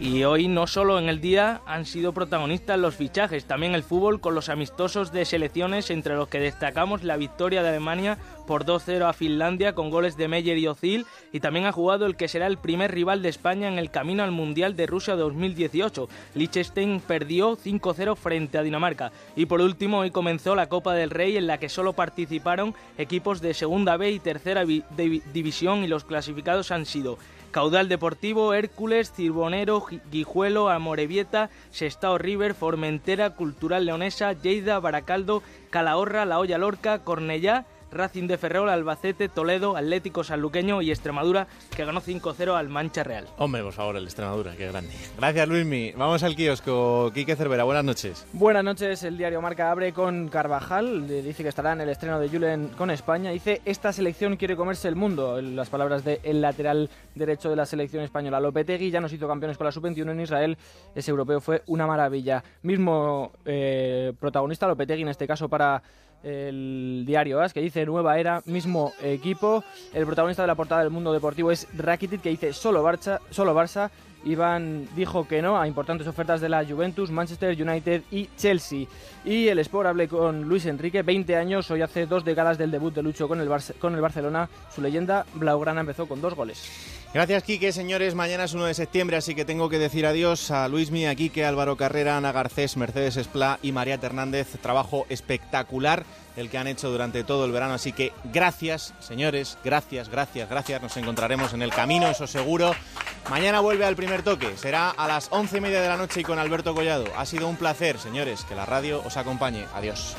Y hoy no solo en el día han sido protagonistas los fichajes, también el fútbol con los amistosos de selecciones entre los que destacamos la victoria de Alemania por 2-0 a Finlandia con goles de Meyer y Ozil y también ha jugado el que será el primer rival de España en el camino al Mundial de Rusia 2018. Liechtenstein perdió 5-0 frente a Dinamarca y por último hoy comenzó la Copa del Rey en la que solo participaron equipos de segunda B y tercera división y los clasificados han sido Caudal Deportivo, Hércules, Cirbonero, Guijuelo, Amorebieta, Sestao River, Formentera, Cultural Leonesa, Lleida, Baracaldo, Calahorra, La Hoya Lorca, Cornellá Racing de Ferrol, Albacete, Toledo, Atlético Sanluqueño y Extremadura, que ganó 5-0 al Mancha Real. Hombre, por favor, el Extremadura, qué grande. Gracias, Luismi. Vamos al kiosco. Quique Cervera, buenas noches. Buenas noches. El diario Marca abre con Carvajal. Dice que estará en el estreno de Julen con España. Dice, esta selección quiere comerse el mundo. Las palabras del lateral derecho de la selección española. Lopetegui ya nos hizo campeones con la sub-21 en Israel. Ese europeo fue una maravilla. Mismo eh, protagonista Lopetegui, en este caso para el diario AS, que dice nueva era, mismo equipo. El protagonista de la portada del mundo deportivo es Rakitic, que dice solo Barça, solo Barça. Iván dijo que no a importantes ofertas de la Juventus, Manchester United y Chelsea. Y el Sport hablé con Luis Enrique, 20 años, hoy hace dos décadas del debut de Lucho con el, con el Barcelona. Su leyenda Blaugrana empezó con dos goles. Gracias, Quique. Señores, mañana es 1 de septiembre, así que tengo que decir adiós a Luismi, a Quique, Álvaro Carrera, Ana Garcés, Mercedes Esplá y María Hernández. Trabajo espectacular el que han hecho durante todo el verano. Así que gracias, señores, gracias, gracias, gracias. Nos encontraremos en el camino, eso seguro. Mañana vuelve al primer toque, será a las once y media de la noche y con Alberto Collado. Ha sido un placer, señores, que la radio os acompañe. Adiós.